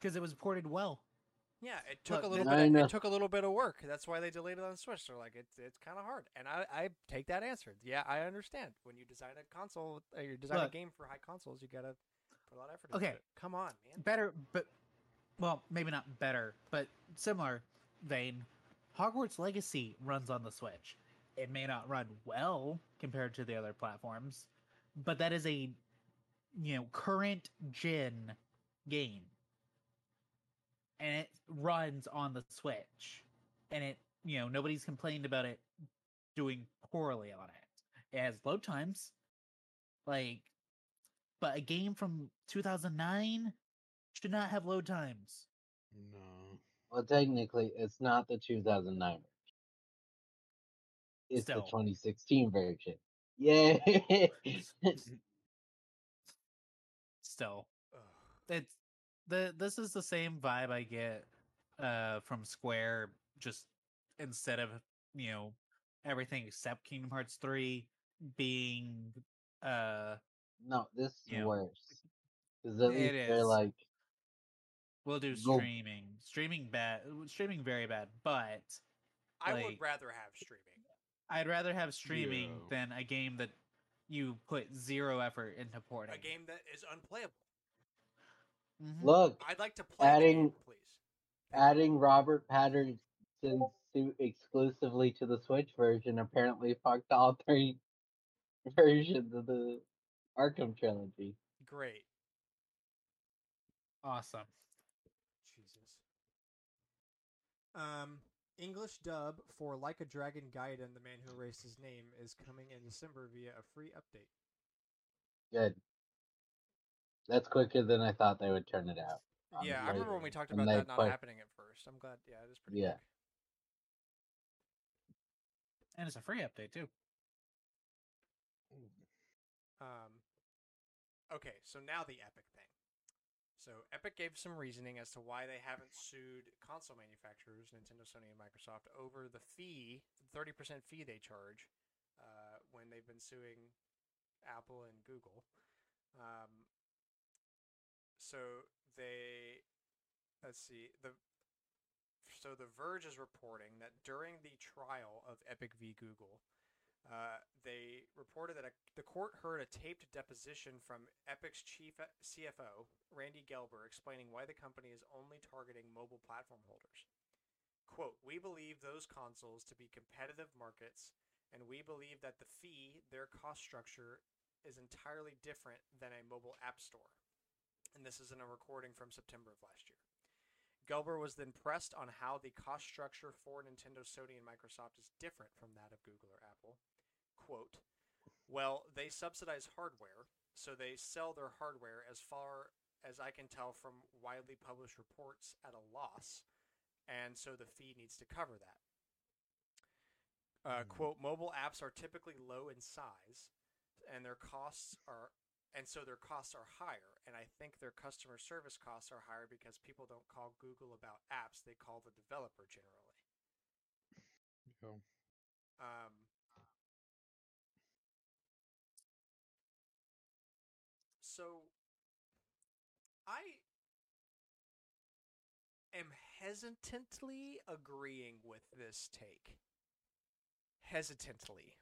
because it was ported well. Yeah, it took a little bit. Of, it took a little bit of work. That's why they delayed it on Switch. They're like, it's it's kind of hard, and I I take that answer. Yeah, I understand. When you design a console, uh, you design Look. a game for high consoles, you gotta put a lot of effort into Okay. it. Come on, man. better but well maybe not better but similar vein hogwarts legacy runs on the switch it may not run well compared to the other platforms but that is a you know current gen game and it runs on the switch and it you know nobody's complained about it doing poorly on it it has load times like but a game from 2009 should not have load times. No. Well, technically, it's not the 2009 version. It's Still. the 2016 version. Yay! Still, Ugh. it's the this is the same vibe I get uh from Square. Just instead of you know everything except Kingdom Hearts three being uh no, this is Yeah. worse. Because at It least they're like, we'll do Go- streaming, streaming bad, streaming very bad. But I would rather have streaming. I'd rather have streaming Yeah. than a game that you put zero effort into porting. A game that is unplayable. Mhm. look, I'd like to play Adding- the game, please. adding Robert Pattinson's suit exclusively to the Switch version apparently fucked all three versions of the Arkham trilogy. Great. Awesome. Jesus. Um, English dub for Like a Dragon Gaiden, The Man Who Erased His Name, is coming in December via a free update. Good. That's quicker than I thought they would turn it out. Yeah, I remember when we talked about they that not put- happening at first. I'm glad. Yeah, it is pretty Yeah. quick. And it's a free update too. Um, okay, so now the Epic thing. So Epic gave some reasoning as to why they haven't sued console manufacturers, Nintendo, Sony, and Microsoft, over the fee, the thirty percent fee they charge uh, when they've been suing Apple and Google. Um, so they, let's see, the So The Verge is reporting that during the trial of Epic v. Google, uh, they reported that a, the court heard a taped deposition from Epic's chief uh, CFO, Randy Gelber, explaining why the company is only targeting mobile platform holders. Quote, We believe those consoles to be competitive markets, and we believe that the fee, their cost structure, is entirely different than a mobile app store. And this is in a recording from September of last year. Gelber was then pressed on how the cost structure for Nintendo, Sony, and Microsoft is different from that of Google or Apple. Quote, Well, they subsidize hardware, so they sell their hardware as far as I can tell from widely published reports at a loss, and so the fee needs to cover that. Uh, Hmm. Quote, mobile apps are typically low in size, and their costs are and so their costs are higher and i think their customer service costs are higher because people don't call google about apps they call the developer generally. Yeah. um, so i am hesitantly agreeing with this take. Hesitantly.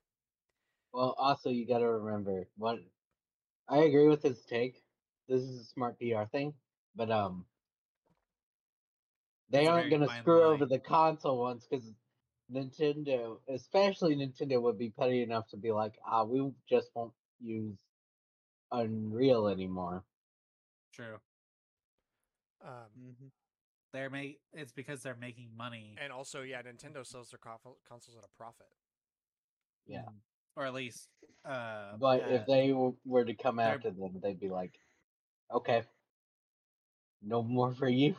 Well, also you got to remember what I agree with his take. This is a smart PR thing, but um, they It's aren't gonna fine screw over the console ones because Nintendo, especially Nintendo, would be petty enough to be like, ah, we just won't use Unreal anymore. True. um, Mm-hmm. They're make it's because they're making money. and also yeah nintendo sells their conf- consoles at a profit Yeah. Or at least uh But if uh, they were to come after them, they'd be like, okay, no more for you.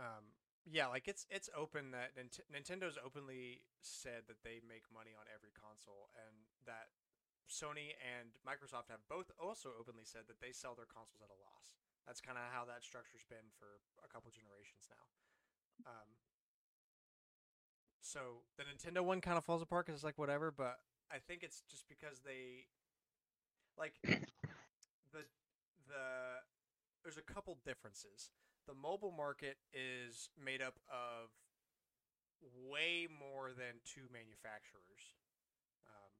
um yeah like it's it's open that Nint- nintendo's openly said that they make money on every console and that sony and microsoft have both also openly said that they sell their consoles at a loss. That's kind of how that structure's been for a couple generations now. Um so the nintendo one kind of falls apart because it's like whatever but i think it's just because they like the the there's a couple differences the mobile market is made up of way more than two manufacturers. Um,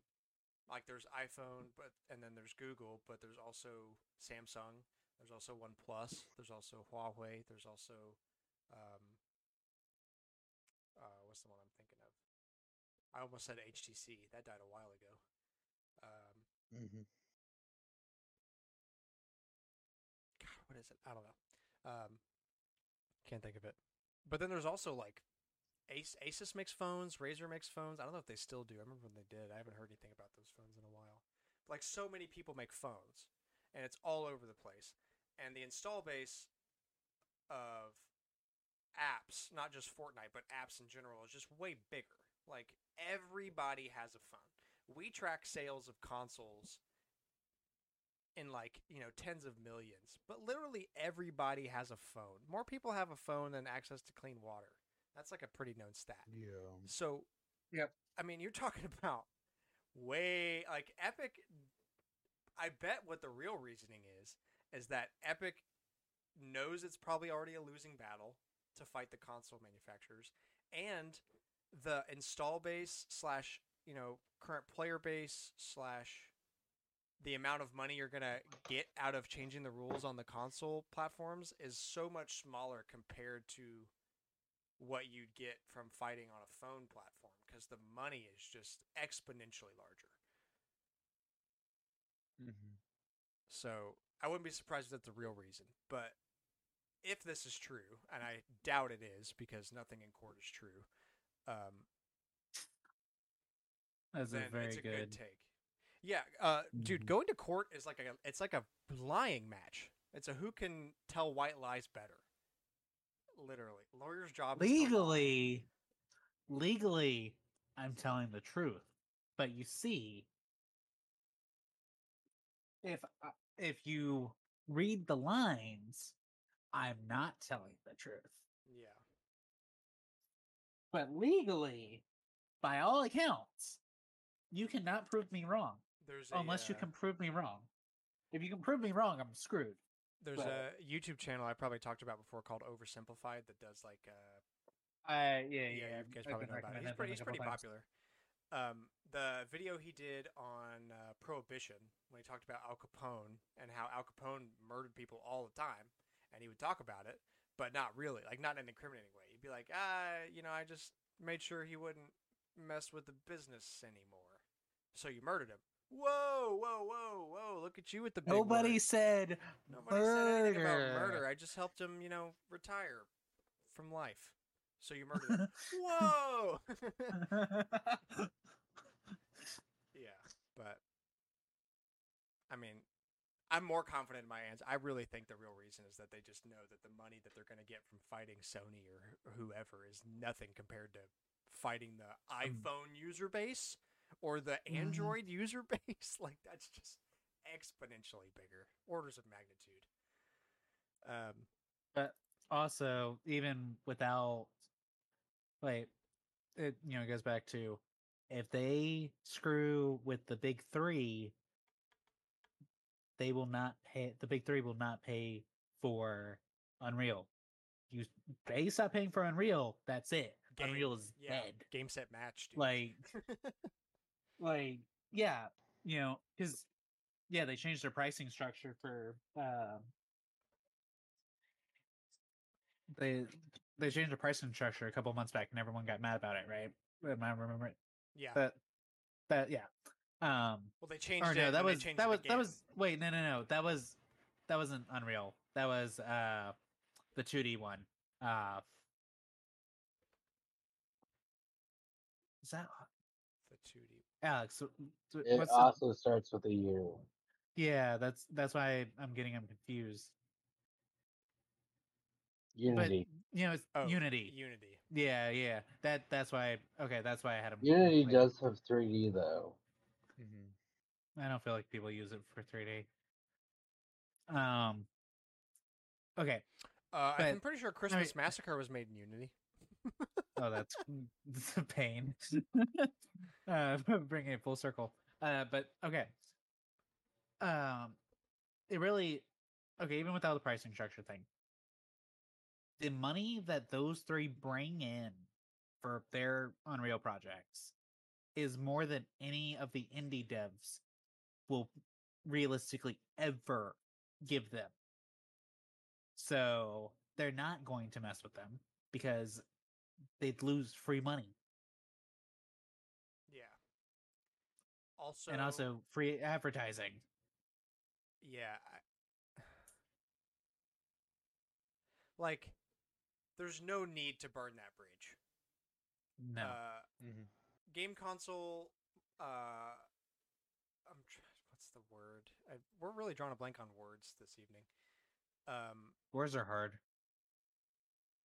like there's iPhone, but and then there's Google, but there's also Samsung. There's also OnePlus. There's also Huawei. There's also um, uh, what's the one I'm thinking of? I almost said HTC. That died a while ago. Um, Mm-hmm. God, what is it? I don't know. Um, can't think of it. But then there's also like Ace, Asus makes phones, Razer makes phones. I don't know if they still do. I remember when they did. I haven't heard anything about those phones in a while. Like so many people make phones, and it's all over the place. And the install base of apps, not just Fortnite, but apps in general, is just way bigger. Like everybody has a phone. We track sales of consoles in like you know tens of millions but literally everybody has a phone more people have a phone than access to clean water that's like a pretty known stat Yeah. so Yep. i mean you're talking about way like epic i bet what the real reasoning is is that epic knows it's probably already a losing battle to fight the console manufacturers and the install base slash you know current player base slash the amount of money you're gonna get out of changing the rules on the console platforms is so much smaller compared to what you'd get from fighting on a phone platform because the money is just exponentially larger. Mm-hmm. So I wouldn't be surprised if that's the real reason. But if this is true, and I doubt it is because nothing in court is true, um, that's a very it's a good. good take. Yeah, uh, dude, Mhm. going to court is like a it's like a lying match. It's a who can tell white lies better. Literally, lawyer's job is legally legally i'm telling the truth but you see if if you read the lines i'm not telling the truth Yeah, but legally by all accounts you cannot prove me wrong there's a, unless you uh, can prove me wrong if you can prove me wrong i'm screwed There's but- a YouTube channel I probably talked about before called Oversimplified that does like uh, I yeah, yeah, yeah. you guys probably know about it. He's pretty, he's pretty times. popular. Um, the video he did on uh, Prohibition when he talked about Al Capone and how Al Capone murdered people all the time, and he would talk about it, but not really, like not in an incriminating way. He'd be like, ah, you know, I just made sure he wouldn't mess with the business anymore. So you murdered him. Whoa, whoa, whoa, whoa! Look at you with the big Nobody words. said Nobody said anything about murder. murder. I just helped him, you know, retire from life. So you murdered him. Whoa! yeah, but I mean, I'm more confident in my answer. I really think the real reason is that they just know that the money that they're going to get from fighting Sony or whoever is nothing compared to fighting the iPhone user base or the Mhm. Android user base. Like that's just exponentially bigger, orders of magnitude. Um, but also even without wait it you know goes back to if they screw with the big three they will not pay the big three will not pay for unreal. You they stop paying for unreal that's it. Game- unreal is yeah, dead. game set match, dude. like like yeah you know because yeah they changed their pricing structure for um they they changed the pricing structure a couple months back and everyone got mad about it right? Am i remember it? Yeah. that that yeah um well, they changed or no and that was that was that was wait no no no that was that wasn't unreal that was uh the 2d one uh is that the 2D. alex so- so It what's the- also starts with a U. Yeah, that's that's why I'm getting them confused. Unity. But you know, it's Oh, Unity. Unity. Yeah, yeah. That that's why. Okay, that's why I had them. Unity does have 3D though. I don't feel like people use it for 3D. Um. Okay. Uh, But- I'm pretty sure Christmas Massacre was made in Unity. Oh, that's it's a pain. uh, bringing it full circle. Uh, but okay. Um, it really okay. Even without the pricing structure thing, the money that those three bring in for their Unreal projects is more than any of the indie devs will realistically ever give them. So they're not going to mess with them because they'd lose free money Yeah. Also, and also free advertising. yeah. I... Like, there's no need to burn that bridge. No. Uh, Mm-hmm. game console. Uh, I'm tr- the word? I, we're really drawing a blank on words this evening. Um, Words are hard.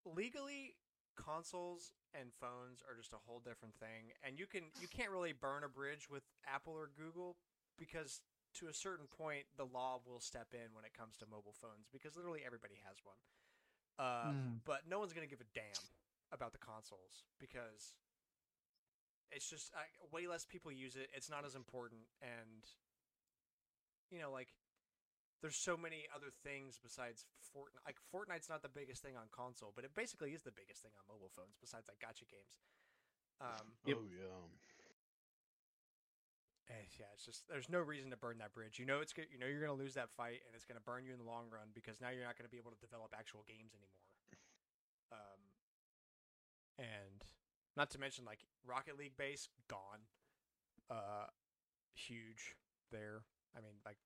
legally consoles and phones are just a whole different thing and you can you can't really burn a bridge with apple or google because to a certain point the law will step in when it comes to mobile phones because literally everybody has one uh, Mm. but no one's going to give a damn about the consoles because it's just uh, way less people use it it's not as important and you know like there's so many other things besides Fortnite. Like Fortnite's not the biggest thing on console, but it basically is the biggest thing on mobile phones besides like gacha games. Um, Yep. Oh yeah. eh, yeah, it's just there's no reason to burn that bridge. You know it's good. You know you're gonna lose that fight, and it's gonna burn you in the long run because now you're not gonna be able to develop actual games anymore. Um, and not to mention like Rocket League base gone. Uh, huge there. I mean like,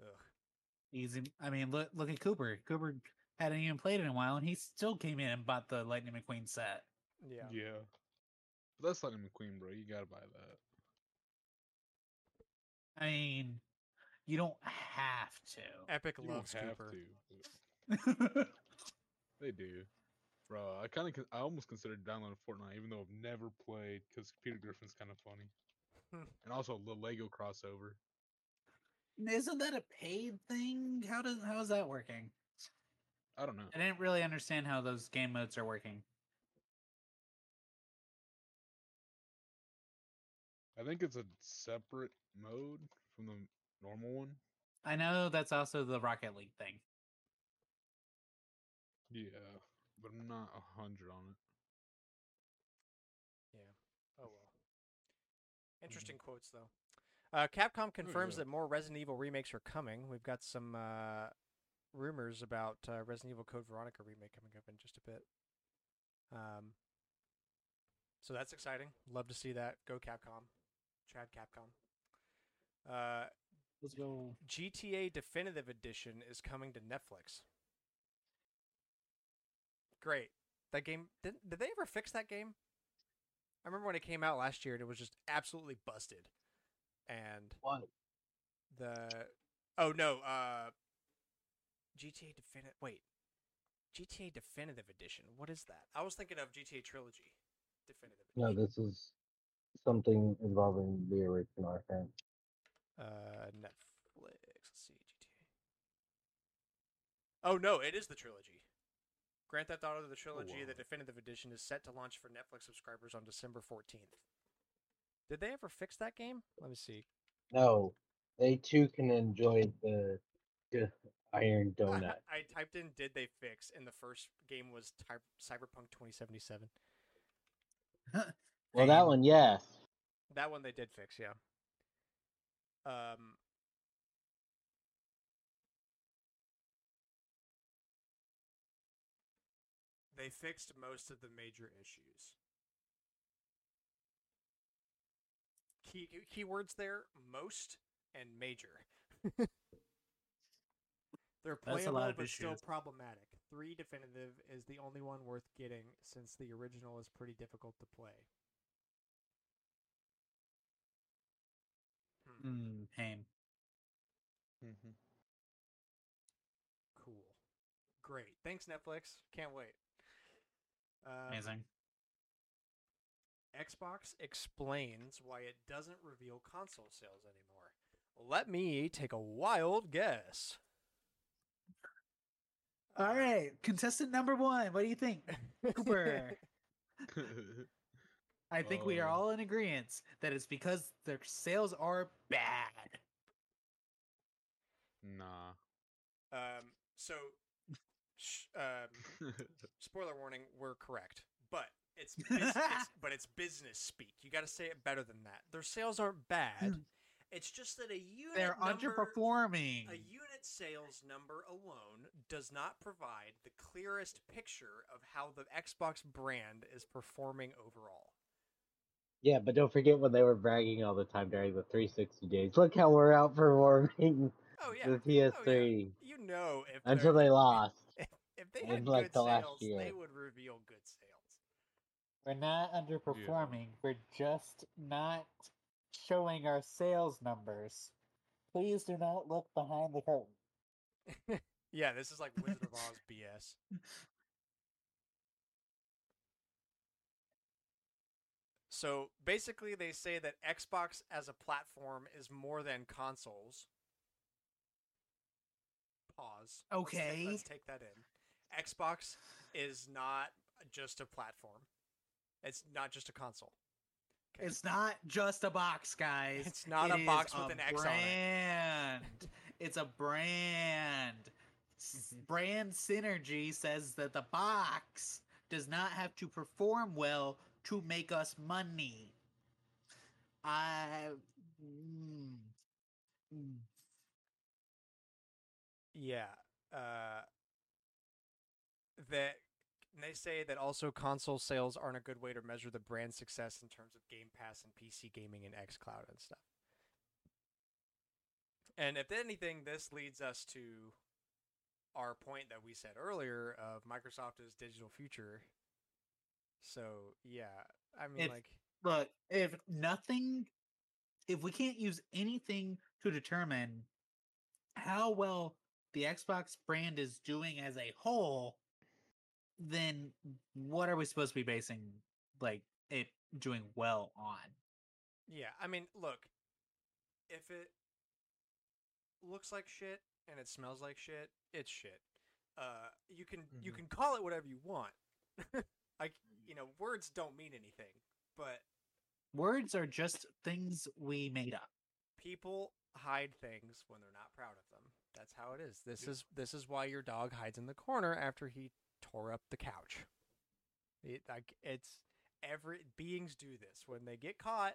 ugh. Easy. I mean, look look at Cooper. Cooper hadn't even played it in a while, and he still came in and bought the Lightning McQueen set. Yeah. Yeah. But that's Lightning McQueen, bro. You gotta buy that. I mean, you don't have to. Epic You don't loves have Cooper. to. They do. Bro, I kind of, I almost considered downloading Fortnite, even though I've never played, because Peter Griffin's kind of funny, and also the Lego crossover. Isn't that a paid thing? How does how is that working? I don't know. I didn't really understand how those game modes are working. I think it's a separate mode from the normal one. I know that's also the Rocket League thing. Yeah, but I'm not a hundred on it. Yeah. Oh well. Mm-hmm. Interesting mm-hmm. quotes though. Uh, Capcom confirms that more Resident Evil remakes are coming. We've got some uh, rumors about uh, Resident Evil Code Veronica remake coming up in just a bit. Um, so that's exciting. Love to see that. Go Capcom. Chad Capcom. Uh, Let's go. GTA Definitive Edition is coming to Netflix. Great. That game did, did they ever fix that game? I remember when it came out last year and it was just absolutely busted. And What? the Oh no, uh GTA Definitive wait. GTA Definitive Edition. What is that? I was thinking of GTA Trilogy. Definitive No, this is something involving the original, I think. Uh, Netflix. Let's see, GTA. Oh no, it is the trilogy. Grand Theft Auto: The Trilogy, the wow. definitive edition, is set to launch for Netflix subscribers on December fourteenth. Did they ever fix that game? Let me see. No, they too can enjoy the, the Iron Donut. I typed in "Did they fix?" and the first game was Ty- Cyberpunk 2077. well, that one, yes. That one they did fix, yeah. Um, they fixed most of the major issues. Key keywords there: most and major. They're That's a playable lot of but still problematic. Three definitive is the only one worth getting since the original is pretty difficult to play. Hmm. Mm, pain. Mhm. Cool. Great. Thanks, Netflix. Can't wait. Um, Amazing. Xbox explains why it doesn't reveal console sales anymore. Let me take a wild guess. All right, contestant number one. What do you think, Cooper? I think we are Uh, all in agreement that it's because their sales are bad. nah. um, so, sh- um, spoiler warning, we're correct, but it's, bus- it's but it's business speak. You got to say it better than that. Their sales aren't bad. Hmm. It's just that a unit They're number, underperforming. A unit sales number alone does not provide the clearest picture of how the Xbox brand is performing overall. Yeah, but don't forget when they were bragging all the time during the 360 days. Look how we're outperforming Oh yeah, the PS3 you know if until they're- lost. if they in, had like, good the last sales, year. they would reveal good sales. We're not underperforming. We're just not showing our sales numbers. Please do not look behind the curtain. Yeah, this is like Wizard of Oz BS. So basically, they say that Xbox as a platform is more than consoles. Pause. Let's take- Okay. let's take that in. Xbox is not just a platform. It's not just a console. Okay. It's not just a box, guys. It's not It a box with a an X on it. brand. It's a brand. Brand synergy says that the box does not have to perform well to make us money. I. mm, mm. Yeah. Uh, that and they say that also console sales aren't a good way to measure the brand success in terms of Game Pass and PC gaming and xCloud and stuff. And if anything, this leads us to our point that we said earlier of Microsoft is digital future. So yeah, I mean If- like Look, if nothing, if we can't use anything to determine how well the Xbox brand is doing as a whole, then what are we supposed to be basing like it doing well on? Yeah, I mean, look, if it looks like shit and it smells like shit, it's shit. Uh, you can you Mhm. can call it whatever you want. like you know, words don't mean anything, but Words are just things we made up. people hide things when they're not proud of them. That's how it is. This is this is why your dog hides in the corner after he tore up the couch. It like it's every beings do this when they get caught.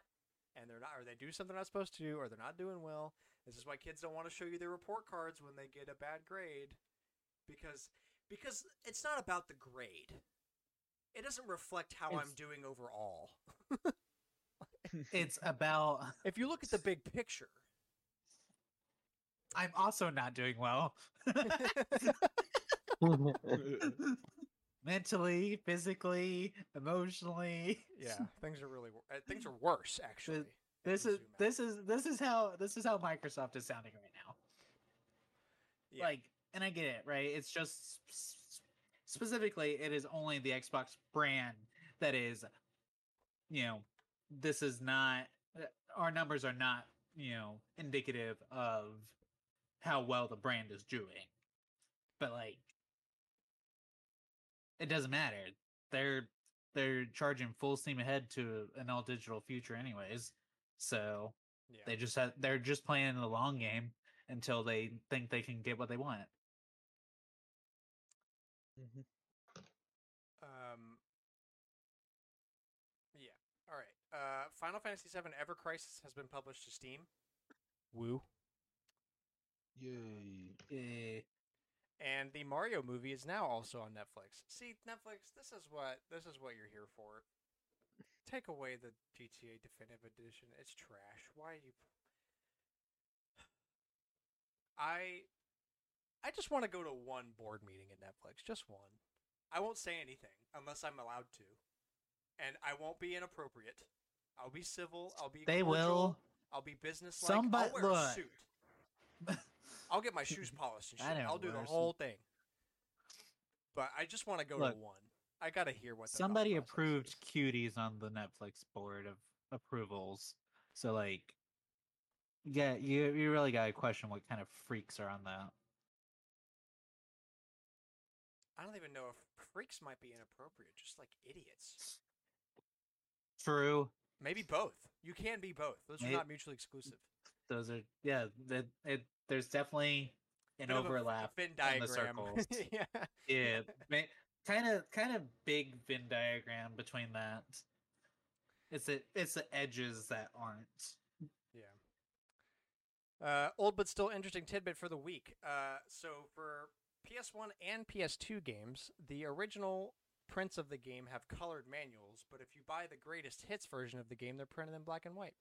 and they're not, or they do something they're not supposed to do, or they're not doing well. This is why kids don't want to show you their report cards when they get a bad grade, because because it's not about the grade. It doesn't reflect how I'm doing overall. It's about If you look at the big picture, I'm also not doing well. Mentally, physically, emotionally. yeah, things are really uh, things are worse actually. This you is this is this is how this is how Microsoft is sounding right now. Yeah. Like, and I get it, right? It's just s- s- specifically, it is only the Xbox brand that is, you know, this is not uh, our numbers are not, you know, indicative of how well the brand is doing. But like, it doesn't matter. They're they're charging full steam ahead to an all digital future, anyways. So yeah. they just have, they're just playing the long game until they think they can get what they want. Mm-hmm. Um. Yeah. All right. Uh, Final Fantasy VII Ever Crisis has been published to Steam. Woo. Yay. Eh, And the Mario movie is now also on Netflix. See, Netflix, this is what this is what you're here for. Take away the GTA Definitive Edition. It's trash. Why you? I, I just want to go to one board meeting at Netflix. Just one. I won't say anything unless I'm allowed to, and I won't be inappropriate. I'll be civil. I'll be. they cordial, will. I'll be businesslike. Somebody- I'll wear a look. suit. I'll get my shoes polished and shit. I'll do the whole thing. But I just want to go Look, to one. I gotta hear what Somebody approved is. cuties on the Netflix board of approvals. So like, yeah, you you really gotta question what kind of freaks are on that. I don't even know if freaks might be inappropriate, just like idiots. True. Maybe both. You can be both. Those are May- not mutually exclusive. Those are yeah. That it. There's definitely an overlap. Venn in the circles. yeah. Yeah, kind of kind of big Venn diagram between that. It's the it's the edges that aren't. Yeah. Uh, old but still interesting tidbit for the week. Uh, so for PS1 and PS2 games, the original prints of the game have colored manuals, but if you buy the greatest hits version of the game, they're printed in black and white.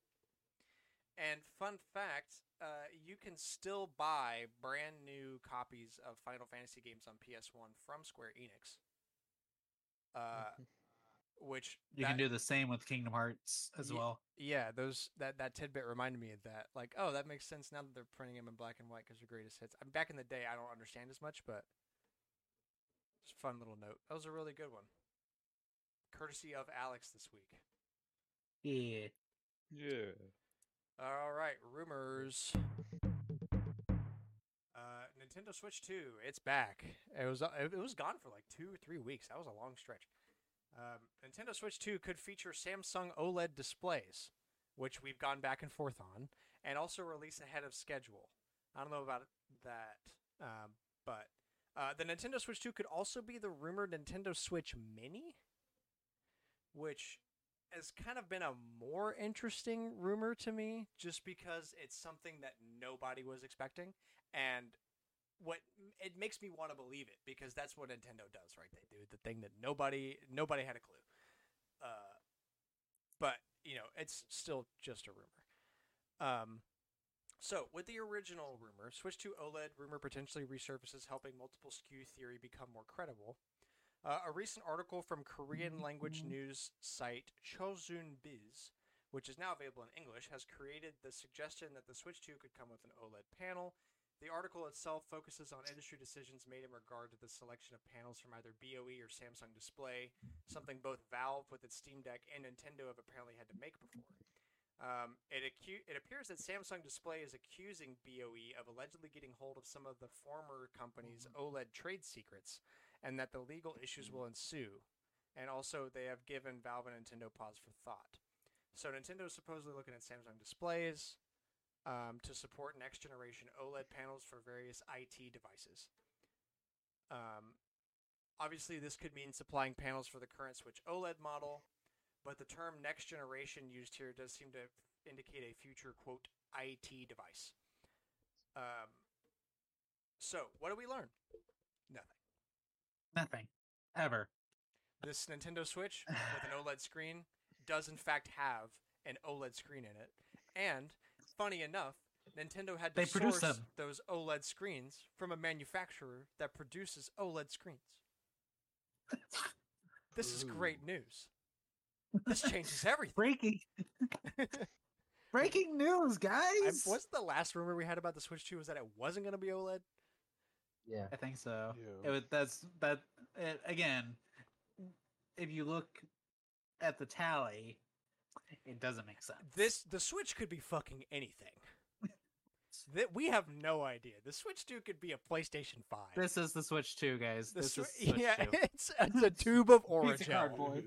And fun fact, uh, you can still buy brand new copies of Final Fantasy games on PS1 from Square Enix. Uh, which You can do the same with Kingdom Hearts as Ye- well. yeah, those that that tidbit reminded me of that. Like, oh, that makes sense now that they're printing them in black and white because they're greatest hits. I mean, back in the day, I don't understand as much, but just a fun little note. That was a really good one, courtesy of Alex this week. Yeah. Yeah. All right, rumors. Uh, Nintendo Switch 2, it's back. It was uh, it was gone for like two or three weeks. That was a long stretch. Um, Nintendo Switch 2 could feature Samsung OLED displays, which we've gone back and forth on, and also release ahead of schedule. I don't know about that, um, but uh, the Nintendo Switch 2 could also be the rumored Nintendo Switch Mini, which has kind of been a more interesting rumor to me just because it's something that nobody was expecting and what it makes me want to believe it because that's what Nintendo does, right? They do the thing that nobody nobody had a clue. Uh, but you know, it's still just a rumor. Um, so with the original rumor, Switch to OLED rumor potentially resurfaces, helping multiple SKU theory become more credible. Uh, a recent article from Korean language news site Chosun Biz, which is now available in English, has created the suggestion that the Switch 2 could come with an OLED panel. The article itself focuses on industry decisions made in regard to the selection of panels from either BOE or Samsung Display, something both Valve with its Steam Deck and Nintendo have apparently had to make before. Um, it, acu- it appears that Samsung Display is accusing BOE of allegedly getting hold of some of the former company's OLED trade secrets, and that the legal issues will ensue. And also, they have given Valve and Nintendo pause for thought. So Nintendo is supposedly looking at Samsung displays um, to support next generation OLED panels for various IT devices. Um, obviously, this could mean supplying panels for the current Switch OLED model, but the term next generation used here does seem to indicate a future quote IT device. Um, so what do we learn? Nothing. Nothing. Ever. This Nintendo Switch with an OLED screen does in fact have an OLED screen in it, and funny enough, Nintendo had to They source them. those OLED screens from a manufacturer that produces OLED screens. This is great news. This changes everything. Breaking breaking news, I, guys. what's the last rumor we had about the Switch 2 was that it wasn't going to be OLED? Yeah. I think so. Yeah. It was, that's that it, again. If you look at the tally, it doesn't make sense. This the Switch could be fucking anything. that we have no idea. The Switch 2 could be a PlayStation 5. this is the Switch Two, guys. the this Swi- is Switch yeah, 2. it's it's a tube of Piece of Orajel. cardboard.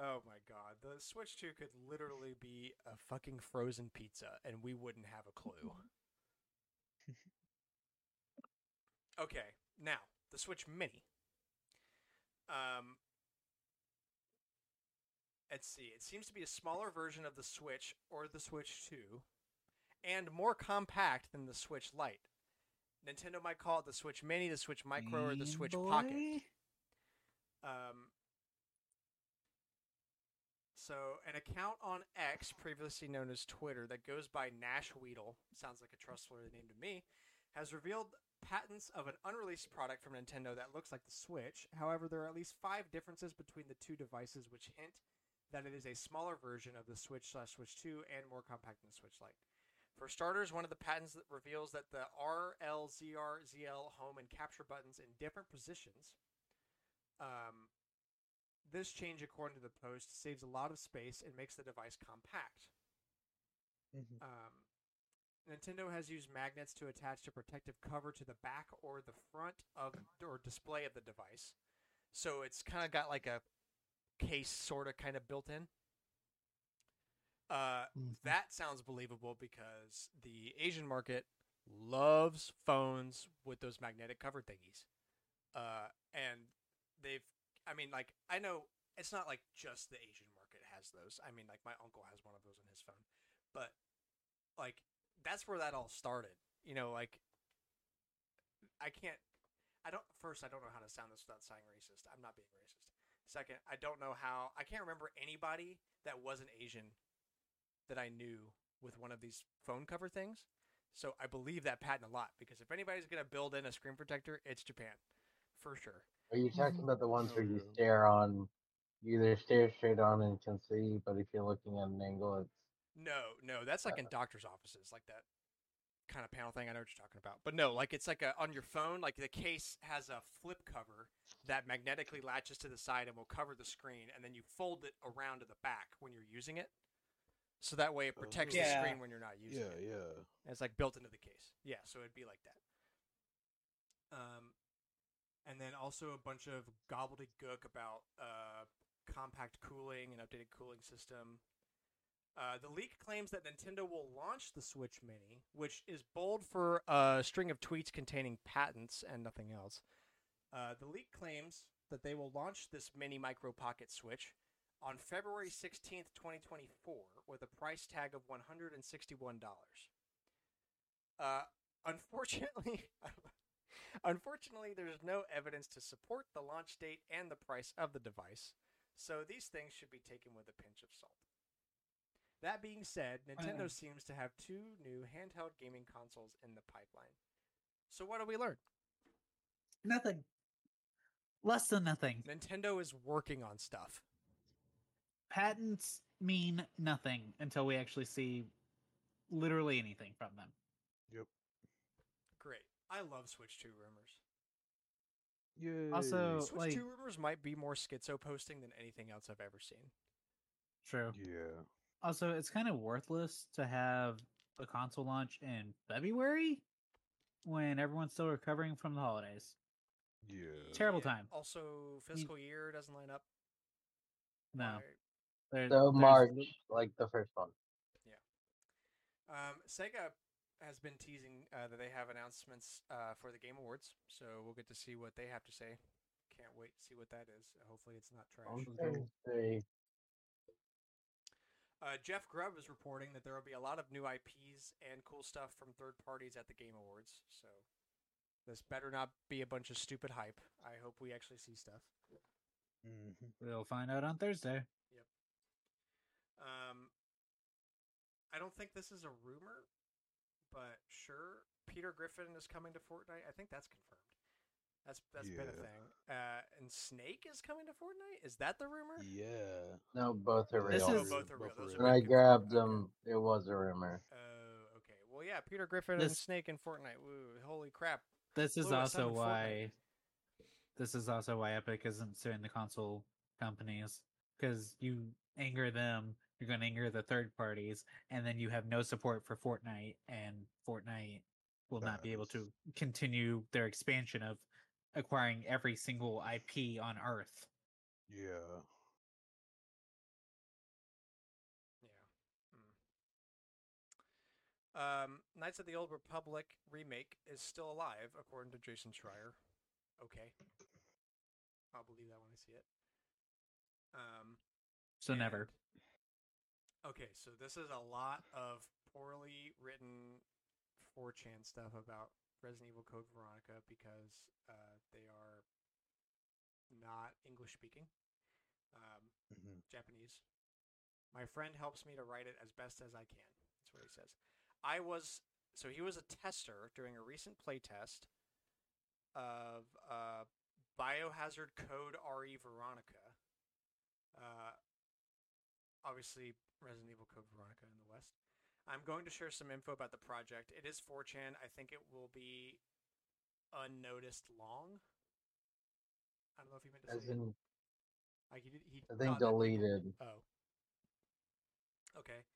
Oh my god, the Switch 2 could literally be a fucking frozen pizza and we wouldn't have a clue. okay, now, the Switch Mini. Um Let's see. It seems to be a smaller version of the Switch or the Switch 2 and more compact than the Switch Lite. Nintendo might call it the Switch Mini, the Switch Micro, or the Switch Pocket. Um, so, an account on X, previously known as Twitter, that goes by Nash Weedle, sounds like a trustworthy name to me, has revealed patents of an unreleased product from Nintendo that looks like the Switch. However, there are at least five differences between the two devices, which hint that it is a smaller version of the Switch slash Switch 2 and more compact than the Switch Lite. For starters, one of the patents that reveals that the RL, ZR, ZL, home, and capture buttons in different positions um, this change, according to the post, saves a lot of space and makes the device compact. Mhm. Um, Nintendo has used magnets to attach a protective cover to the back or the front of or display of the device, so it's kind of got like a case sort of kind of built in. Uh, that sounds believable because the Asian market loves phones with those magnetic cover thingies. Uh, and they've, I mean, like, I know it's not like just the Asian market has those. I mean, like, my uncle has one of those on his phone. But, like, that's where that all started. You know, like, I can't, I don't, first, I don't know how to sound this without sounding racist. I'm not being racist. Second, I don't know how, I can't remember anybody that wasn't Asian that I knew with one of these phone cover things. So I believe that patent a lot because if anybody's going to build in a screen protector, it's Japan. For sure. Are you talking about the ones where you stare on, you either stare straight on and can see, but if you're looking at an angle, it's No, no, that's like in doctor's offices, like that kind of panel thing. I know what you're talking about. But no, like it's like a, on your phone, like the case has a flip cover that magnetically latches to the side and will cover the screen, and then you fold it around to the back when you're using it. So that way it Oh, protects the Yeah. screen when you're not using Yeah, it. yeah. yeah. It's like built into the case. Yeah, so it'd be like that. Um, and then also a bunch of gobbledygook about uh, compact cooling and updated cooling system. Uh, the leak claims that Nintendo will launch the Switch Mini, which is bold for a string of tweets containing patents and nothing else. Uh, the leak claims that they will launch this mini micro pocket Switch on February 16th, 2024, with a price tag of $161. Uh, unfortunately, unfortunately, there's no evidence to support the launch date and the price of the device, so these things should be taken with a pinch of salt. That being said, Nintendo Uh. seems to have two new handheld gaming consoles in the pipeline. So what do we learn? Nothing. Less than nothing. Nintendo is working on stuff. Patents mean nothing until we actually see literally anything from them. Great. I love Switch 2 rumors. Yeah. Also- Switch like- 2 rumors might be more schizo posting than anything else I've ever seen. True. Yeah. Also, it's kind of worthless to have the console launch in February when everyone's still recovering from the holidays. Yeah. Terrible Yeah, time. Also, fiscal year doesn't line up. No. Why- There, so there's March, like the first one. Yeah. Um, Sega has been teasing uh, that they have announcements uh, for the Game Awards, so we'll get to see what they have to say. Can't wait to see what that is. Hopefully, it's not trash. Uh, Jeff Grubb is reporting that there will be a lot of new IPs and cool stuff from third parties at the Game Awards. So this better not be a bunch of stupid hype. I hope we actually see stuff. Mhm. We'll find out on Thursday. Yep. Um, I don't think this is a rumor, but sure, Peter Griffin is coming to Fortnite. I think that's confirmed. That's that's been a thing. Uh, and Snake is coming to Fortnite. Is that the rumor? Yeah. No, both are This real. Oh, is- both are real. both Those are are when I confirmed. grabbed Okay. them, it was a rumor. Oh, okay. Well, yeah, Peter Griffin and Snake in Fortnite. Woo, holy crap! This is Blew also out in Fortnite. why. This is also why Epic isn't suing the console companies because you anger them, you're going to anger the third parties, and then you have no support for Fortnite, and Fortnite will not be able to continue their expansion of acquiring every single IP on Earth. Yeah. Yeah. Mm. Um, Knights of the Old Republic remake is still alive, according to Jason Schreier. Okay. I'll believe that when I see it. Um, So never. Okay, so this is a lot of poorly written 4chan stuff about Resident Evil Code Veronica because uh, they are not English speaking, um, Mhm. Japanese. My friend helps me to write it as best as I can. That's what he says. I was so he was a tester during a recent playtest of uh, Biohazard Code RE Veronica. Uh, obviously, Resident Evil Code Veronica in the West. I'm going to share some info about the project. It is 4chan. I think it will be unnoticed long. I don't know if he meant to As say. in, like he, did- he I think that deleted. Oh. Okay.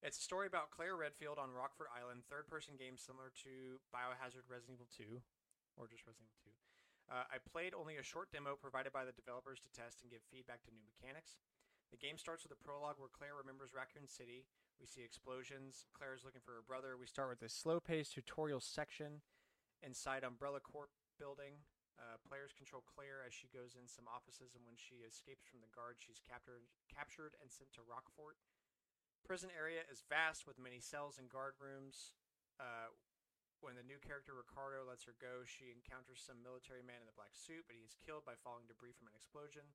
It's a story about Claire Redfield on Rockfort Island, third person game similar to Biohazard Resident Evil 2, or just Resident Evil 2. Uh, I played only a short demo provided by the developers to test and give feedback to new mechanics. The game starts with a prologue where Claire remembers Raccoon City. We see explosions. Claire is looking for her brother. We start with a slow paced tutorial section inside Umbrella Corp building. Uh, players control Claire as she goes in some offices, and when she escapes from the guard, she's captured, captured and sent to Rockfort. Prison area is vast with many cells and guard rooms. Uh, when the new character Ricardo lets her go, she encounters some military man in a black suit, but he is killed by falling debris from an explosion.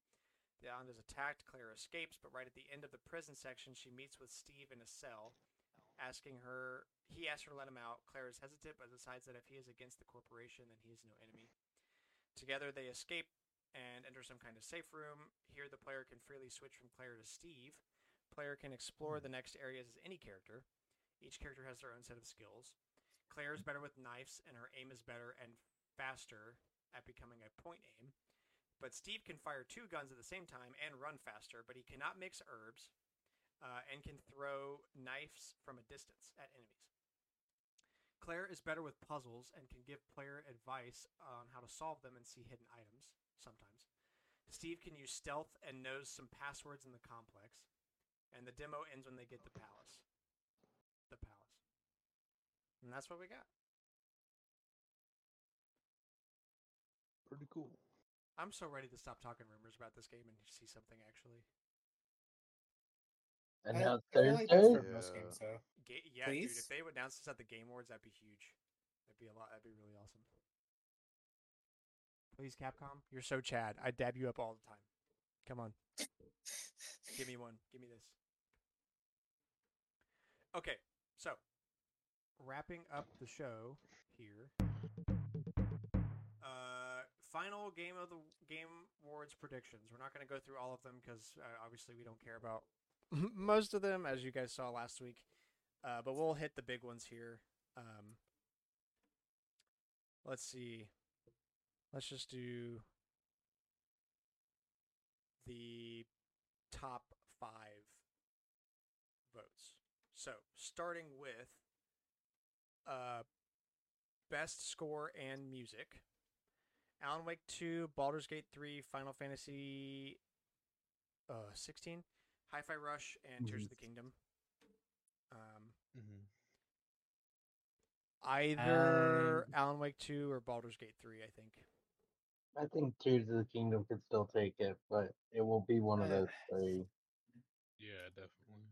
The island is attacked. Claire escapes, but right at the end of the prison section, she meets with Steve in a cell, asking her. He asks her to let him out. Claire is hesitant, but decides that if he is against the corporation, then he is no enemy. Together, they escape and enter some kind of safe room. Here, the player can freely switch from Claire to Steve. Player can explore the hmm. next areas as any character. Each character has their own set of skills. Claire is better with knives, and her aim is better and faster at becoming a point aim. But Steve can fire two guns at the same time and run faster, but he cannot mix herbs uh, and can throw knives from a distance at enemies. Claire is better with puzzles and can give player advice on how to solve them and see hidden items sometimes. Steve can use stealth and knows some passwords in the complex. And the demo ends when they get the palace. The palace. And that's what we got. Pretty cool. I'm so ready to stop talking rumors about this game and see something actually. Announced I like this Thursday. for most Yeah. games, though. Ga- yeah, dude. If they would announce this at the Game Awards, that'd be huge. That'd be a lot. That'd be really awesome. Please, Capcom, you're so Chad. I dab you up all the time. Come on, give me one. Give me this. Okay, so wrapping up the show here. Uh, final game of the Game Awards predictions. We're not going to go through all of them because uh, obviously we don't care about most of them, as you guys saw last week. Uh, but we'll hit the big ones here. Um, let's see. Let's just do the top five votes. So, starting with uh, best score and music. Alan Wake 2, Baldur's Gate 3, Final Fantasy uh 16, Hi-Fi Rush and mm-hmm. Tears of the mm-hmm. Kingdom. Um mm-hmm. Either um, Alan Wake 2 or Baldur's Gate 3, I think. I think Tears of the Kingdom could still take it, but it will be one of eh. those three. Yeah, definitely.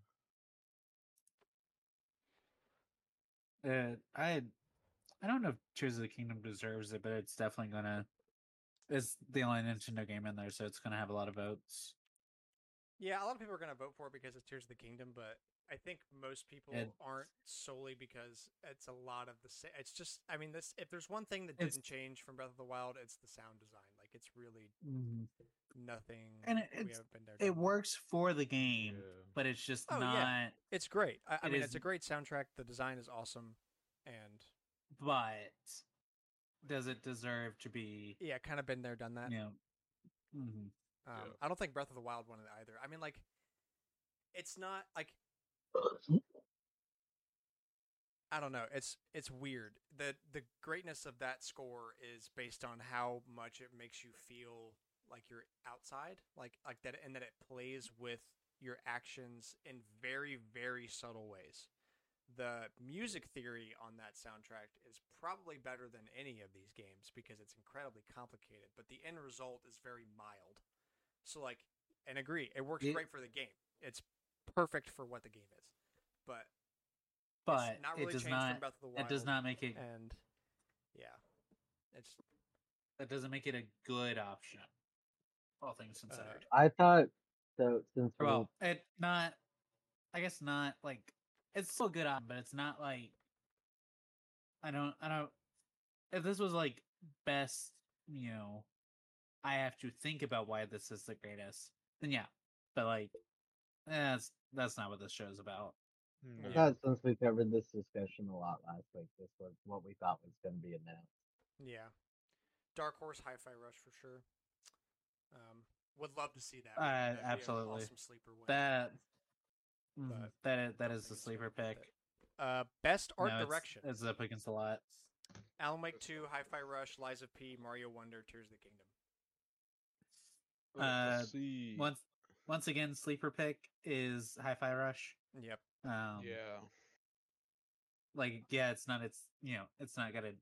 Uh, I I don't know if Tears of the Kingdom deserves it, but it's definitely gonna it's the only Nintendo game in there, so it's gonna have a lot of votes. Yeah, a lot of people are gonna vote for it because it's Tears of the Kingdom, but I think most people It's- aren't solely because it's a lot of the same. It's just, I mean, this if there's one thing that didn't change from Breath of the Wild, it's the sound design. Like it's really mm-hmm. nothing. And it- we haven't been there. It works for the game, Yeah. but it's just Oh, not. yeah. It's great. I, I It mean, is- it's a great soundtrack. The design is awesome, and But does it deserve to be? yeah, kind of been there, done that. You know. mhm. Um, Yeah. I don't think Breath of the Wild won it either. I mean, like, it's not like I don't know. It's it's weird. the The greatness of that score is based on how much it makes you feel like you're outside, like like that, and that it plays with your actions in very very subtle ways. The music theory on that soundtrack is probably better than any of these games because it's incredibly complicated, but the end result is very mild. So like, and agree, it works It- great for the game. It's perfect for what the game is, but But it's not it really does changed not. from Breath of the Wild. It does not make it. and yeah, it's That doesn't make it a good option. All things uh, considered. I thought so. Since we're- well, it not. I guess not like. It's still a good option, but it's not like. I don't. I don't. If this was like best, you know, I have to think about why this is the greatest. Then yeah, but like, that's that's not what this show's about. I No. thought since we covered this discussion a lot last week, this was what we thought was going to be announced. yeah. Dark Horse Hi-Fi Rush for sure. Um, would love to see that. Uh, That'd be an absolutely. awesome sleeper win. That. Mhm, But that is, that don't is think the sleeper pick. Uh, best art No, it's- direction: It's up against a lot. Alan Wake Two, Hi-Fi Rush, Lies of P, Mario Wonder, Tears of the Kingdom. Let's Uh, see. Once once again, sleeper pick is Hi-Fi Rush. Yep. Um, yeah. like yeah, it's not it's you know it's not got a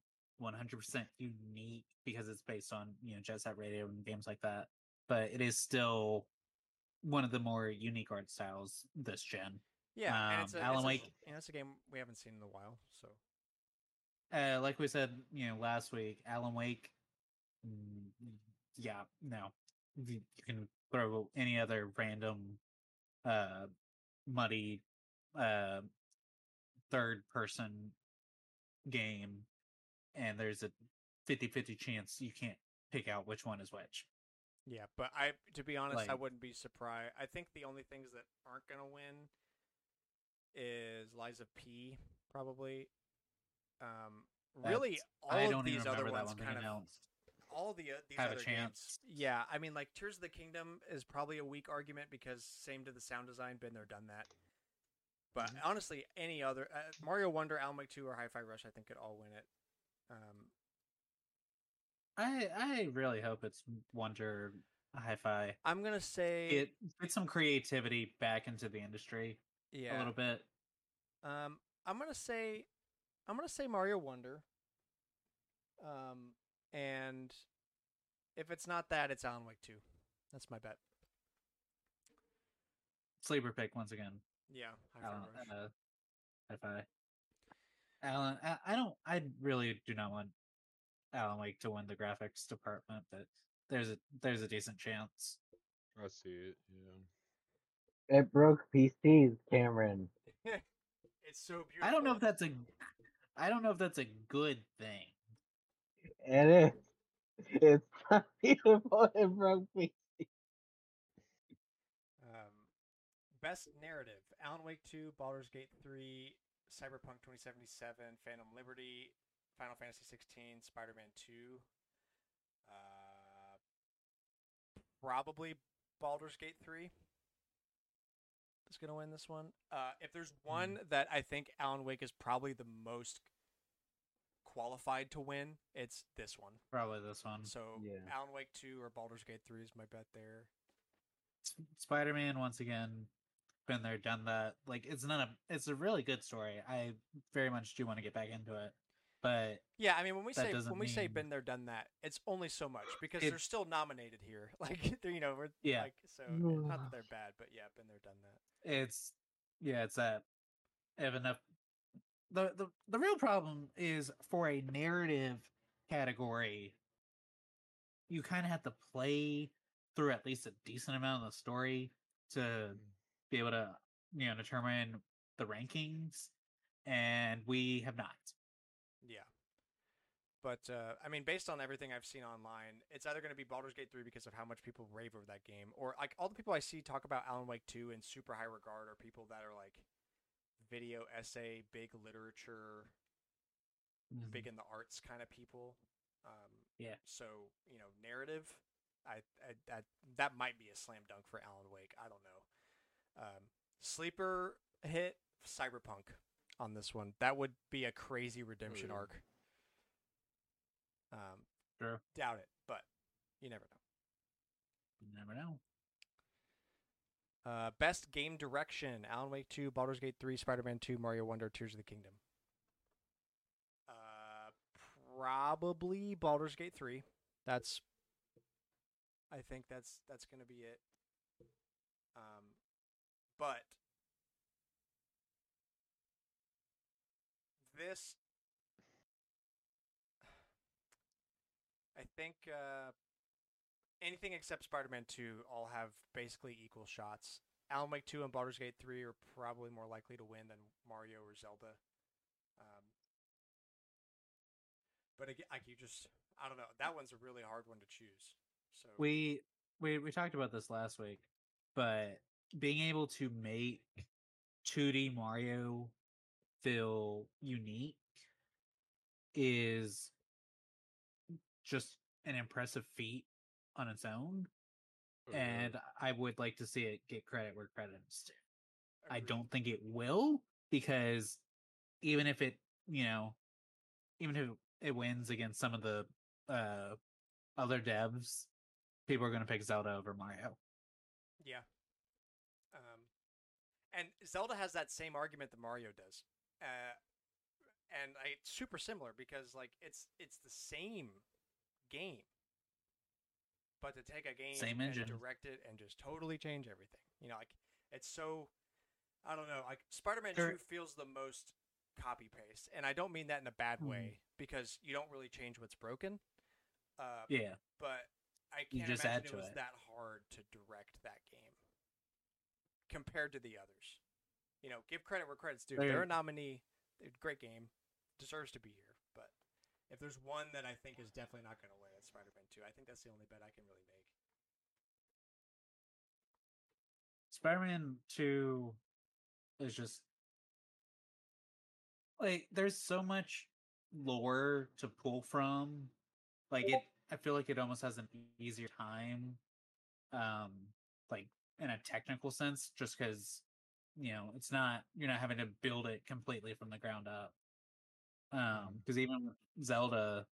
100% unique because it's based on you know Jet Set Radio and games like that, but it is still one of the more unique art styles this gen. Yeah, and it's Um, a, Alan it's a, Wake- and it's a game we haven't seen in a while. So Uh, like we said, you know, last week, Alan Wake. mm, Yeah, no, you you can throw any other random, uh, muddy, uh, third person game, and there's a 50-50 chance you can't pick out which one is which. Yeah, but I to be honest, I wouldn't be surprised. I think the only things that aren't gonna win is Lies of P probably. Um, really, all I of these other ones one kind of announced. all the uh, these Have a other chance. games. Yeah, I mean, like Tears of the Kingdom is probably a weak argument because same to the sound design, been there, done that. But Mm-hmm. honestly, any other uh, Mario Wonder, Alan Two, or Hi-Fi Rush, I think could all win it. Um, I I really hope it's Wonder Hi-Fi. I'm gonna say Get get some creativity back into the industry yeah. a little bit. Um, I'm gonna say, I'm gonna say Mario Wonder. Um, and if it's not that, it's Alan Wake Two. That's my bet. Sleeper pick once again. Yeah, Hi-Fi Alan, uh, Hi-Fi. Alan, I, I don't. I really do not want Alan Wake to win the graphics department, but there's a there's a decent chance. I see it. Yeah. It broke PCs, Cameron. it's so beautiful. I don't know if that's a. I don't know if that's a good thing. It is. It's not beautiful. It broke PCs. Um, best narrative: Alan Wake Two, Baldur's Gate Three, Cyberpunk 2077, Phantom Liberty, Final Fantasy 16, Spider-Man 2. Uh, probably Baldur's Gate 3 is gonna win this one. Uh, if there's one that I think Alan Wake is probably the most qualified to win, it's this one. Probably this one. So Yeah. Alan Wake 2 or Baldur's Gate 3 is my bet there. Spider Man once again, been there, done that. Like it's not a. It's a really good story. I very much do want to get back into it, but Yeah, I mean when we say when we say mean- been there done that, it's only so much because It- they're still nominated here. Like they're you know we're Yeah. like so eh, not that they're bad, but yeah, been there done that. it's yeah, it's that. If enough the, the the real problem is for a narrative category, you kind of have to play through at least a decent amount of the story to mm-hmm. be able to you know determine the rankings, and we have not. But uh, I mean, based on everything I've seen online, it's either going to be Baldur's Gate 3 because of how much people rave over that game, or like all the people I see talk about Alan Wake 2 in super high regard are people that are like video essay, big literature, big in the arts kind of people. Um, Yeah. So you know, narrative, I, I that that might be a slam dunk for Alan Wake. I don't know. Um, sleeper hit Cyberpunk on this one. That would be a crazy redemption arc. Um, True. doubt it, but you never know. You never know. Uh, best game direction: Alan Wake 2, Baldur's Gate 3, Spider-Man 2, Mario Wonder, Tears of the Kingdom. Uh, probably Baldur's Gate 3. That's. I think that's that's gonna be it. Um, but this, I think. Uh, anything except Spider-Man 2 all have basically equal shots. Alan Wake 2 and Baldur's Gate 3 are probably more likely to win than Mario or Zelda. Um, but again, like you just, I don't know. That one's a really hard one to choose. So We we we talked about this last week, but being able to make 2D Mario feel unique is just an impressive feat on its own, yeah. and I would like to see it get credit where credit is due. I don't think it will because even if it, you know, even if it wins against some of the uh other devs, people are going to pick Zelda over Mario. Yeah. Um, and Zelda has that same argument that Mario does. Uh, and I, it's super similar because like it's it's the same game, but to take a game Same and engine. direct it and just totally change everything, you know, like it's so. I don't know. Like Spider-Man Sure. Two feels the most copy paste, and I don't mean that in a bad Mhm. way because you don't really change what's broken. Uh, Yeah. but I can't just imagine it was it. that hard to direct that game compared to the others. You know, give credit where credit's due. They're- a nominee. Great game, deserves to be here. If there's one that I think is definitely not going to win, it's Spider-Man 2. I think that's the only bet I can really make. Spider-Man 2 is just like there's so much lore to pull from. Like it I feel like it almost has an easier time um like in a technical sense just cuz you know, it's not you're not having to build it completely from the ground up. Um cuz even Zelda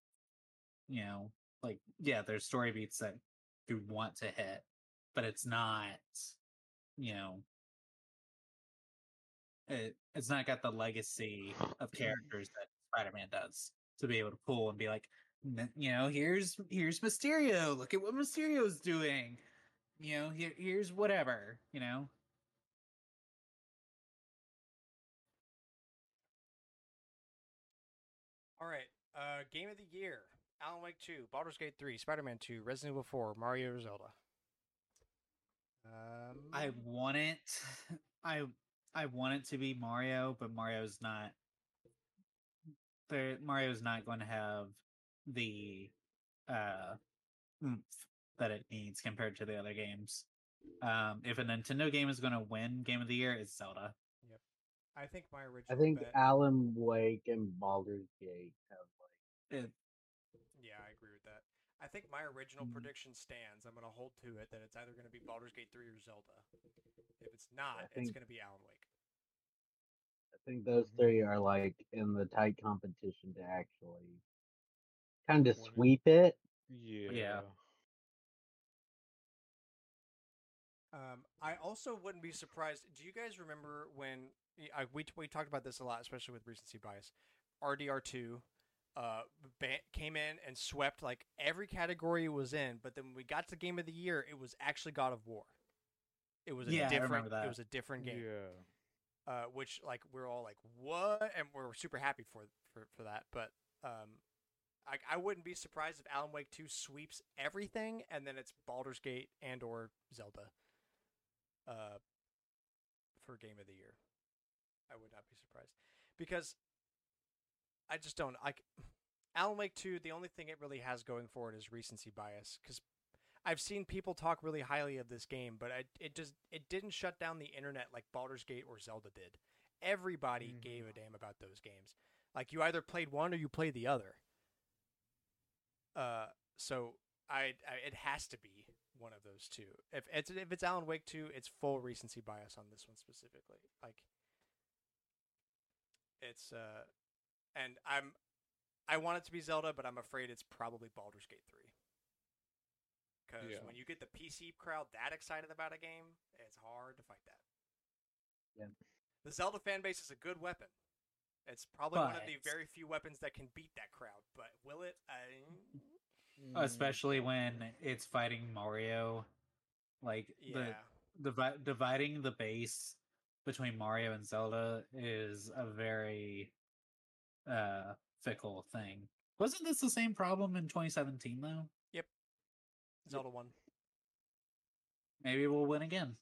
you know, like yeah, there's story beats that you want to hit, but it's not you know it, it's not got the legacy of characters that spider-man does to be able to pull and be like you know here's here's mysterio look at what mysterio's doing you know here, here's whatever you know All right. Uh, game of the year: Alan Wake 2, Baldur's Gate 3, Spider-Man 2, Resident Evil 4, Mario or Zelda. Um, i want it i i want it to be mario but mario's not there mario's not going to have the uh oomph that it needs compared to the other games um if a nintendo game is going to win game of the year it's zelda I think my original. I think bet, Alan Wake and Baldur's Gate have like it, Yeah, I agree with that. I think my original Mhm. prediction stands. I'm going to hold to it that it's either going to be Baldur's Gate 3 or Zelda. If it's not, it's going to be Alan Wake. I think those three are like in the tight competition to actually kind of sweep it. Yeah. Um, I also wouldn't be surprised. Do you guys remember when y- I, we we talked about this a lot, especially with recency bias? RDR two, uh, ba- came in and swept like every category it was in, but then when we got to game of the year, it was actually God of War. It was a Yeah, different. that. It was a different game. Yeah. uh, which like we're all like what, and we're super happy for for for that. But um, I I wouldn't be surprised if Alan Wake Two sweeps everything, and then it's Baldur's Gate and or Zelda. Uh, for Game of the Year, I would not be surprised because I just don't like Alan Wake 2, the only thing it really has going for it is recency bias because I've seen people talk really highly of this game, but I, it just it didn't shut down the internet like Baldur's Gate or Zelda did. Everybody Mhm. gave a damn about those games. Like you either played one or you played the other. Uh, so I, I it has to be one of those two. If it's if it's Alan Wake 2, it's full recency bias on this one specifically. Like it's uh and I'm I want it to be Zelda, but I'm afraid it's probably Baldur's Gate 3. Because Yeah. when you get the PC crowd that excited about a game, it's hard to fight that. Yeah. The Zelda fan base is a good weapon. It's probably one of the very few weapons that can beat that crowd, but will it? I... Mm, especially when it's fighting Mario. Like Yeah. the divi- dividing the base between Mario and Zelda is a very uh fickle thing. Wasn't this the same problem in 2017 though? Yep. Zelda 1. Maybe we'll win again.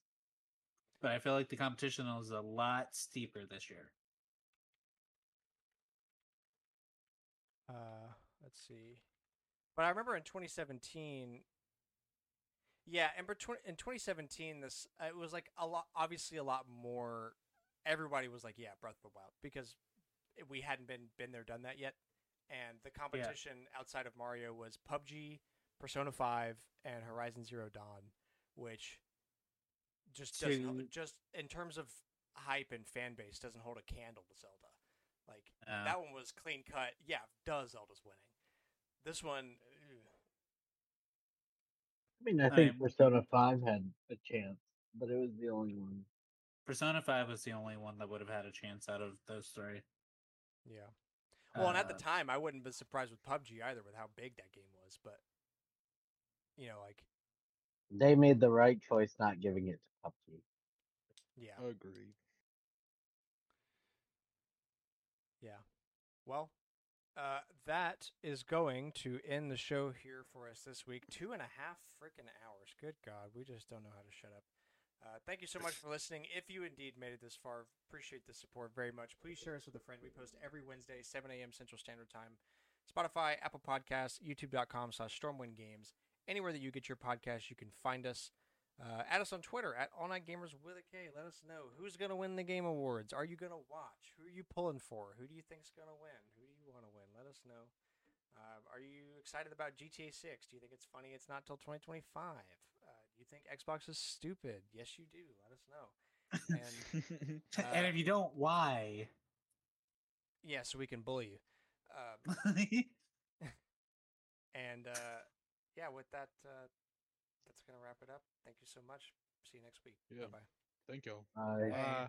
But I feel like the competition is a lot steeper this year. Uh, let's see. But I remember in 2017. Yeah, and between in 2017, this uh, it was like a lot, obviously a lot more. Everybody was like, "Yeah, Breath of the Wild," because we hadn't been been there, done that yet, and the competition outside of Mario was PUBG, Persona 5, and Horizon Zero Dawn, which just doesn't just in terms of hype and fan base doesn't hold a candle to Zelda. Like Uh, that one was clean cut. Yeah, does Zelda's winning. This one. I mean, I think I'm- Persona Five had a chance, but it was the only one. Persona 5 was the only one that would have had a chance out of those three. yeah. Well, and at the Uh, time, I wouldn't have been surprised with PUBG either, with how big that game was. But you know, like, They made the right choice not giving it to PUBG. yeah, Agreed. yeah. Well, uh, that is going to end the show here for us this week. Two and a half freaking hours. Good God, we just don't know how to shut up. Uh, thank you so much for listening. If you indeed made it this far, appreciate the support very much. Please share us with a friend. We post every Wednesday, 7 a.m. Central Standard Time. Spotify, Apple Podcasts, YouTube.com slash Stormwind Games. Anywhere that you get your podcast, you can find us. Uh, add us on Twitter at All Night Gamers with a K. Let us know who's going to win the Game Awards. Are you going to watch? Who are you pulling for? Who do you think's going to win? Who do you want to win? Let us know. Uh, are you excited about GTA 6? Do you think it's funny it's not till 2025? Uh, do you think Xbox is stupid? Yes, you do. Let us know. And and uh, if you don't, why? yeah, so we can bully you. Um, and uh, yeah, with that, uh, that's going to wrap it up. Thank you so much. See you next week. Yeah. Bye bye. Thank y'all. Uh, Bye.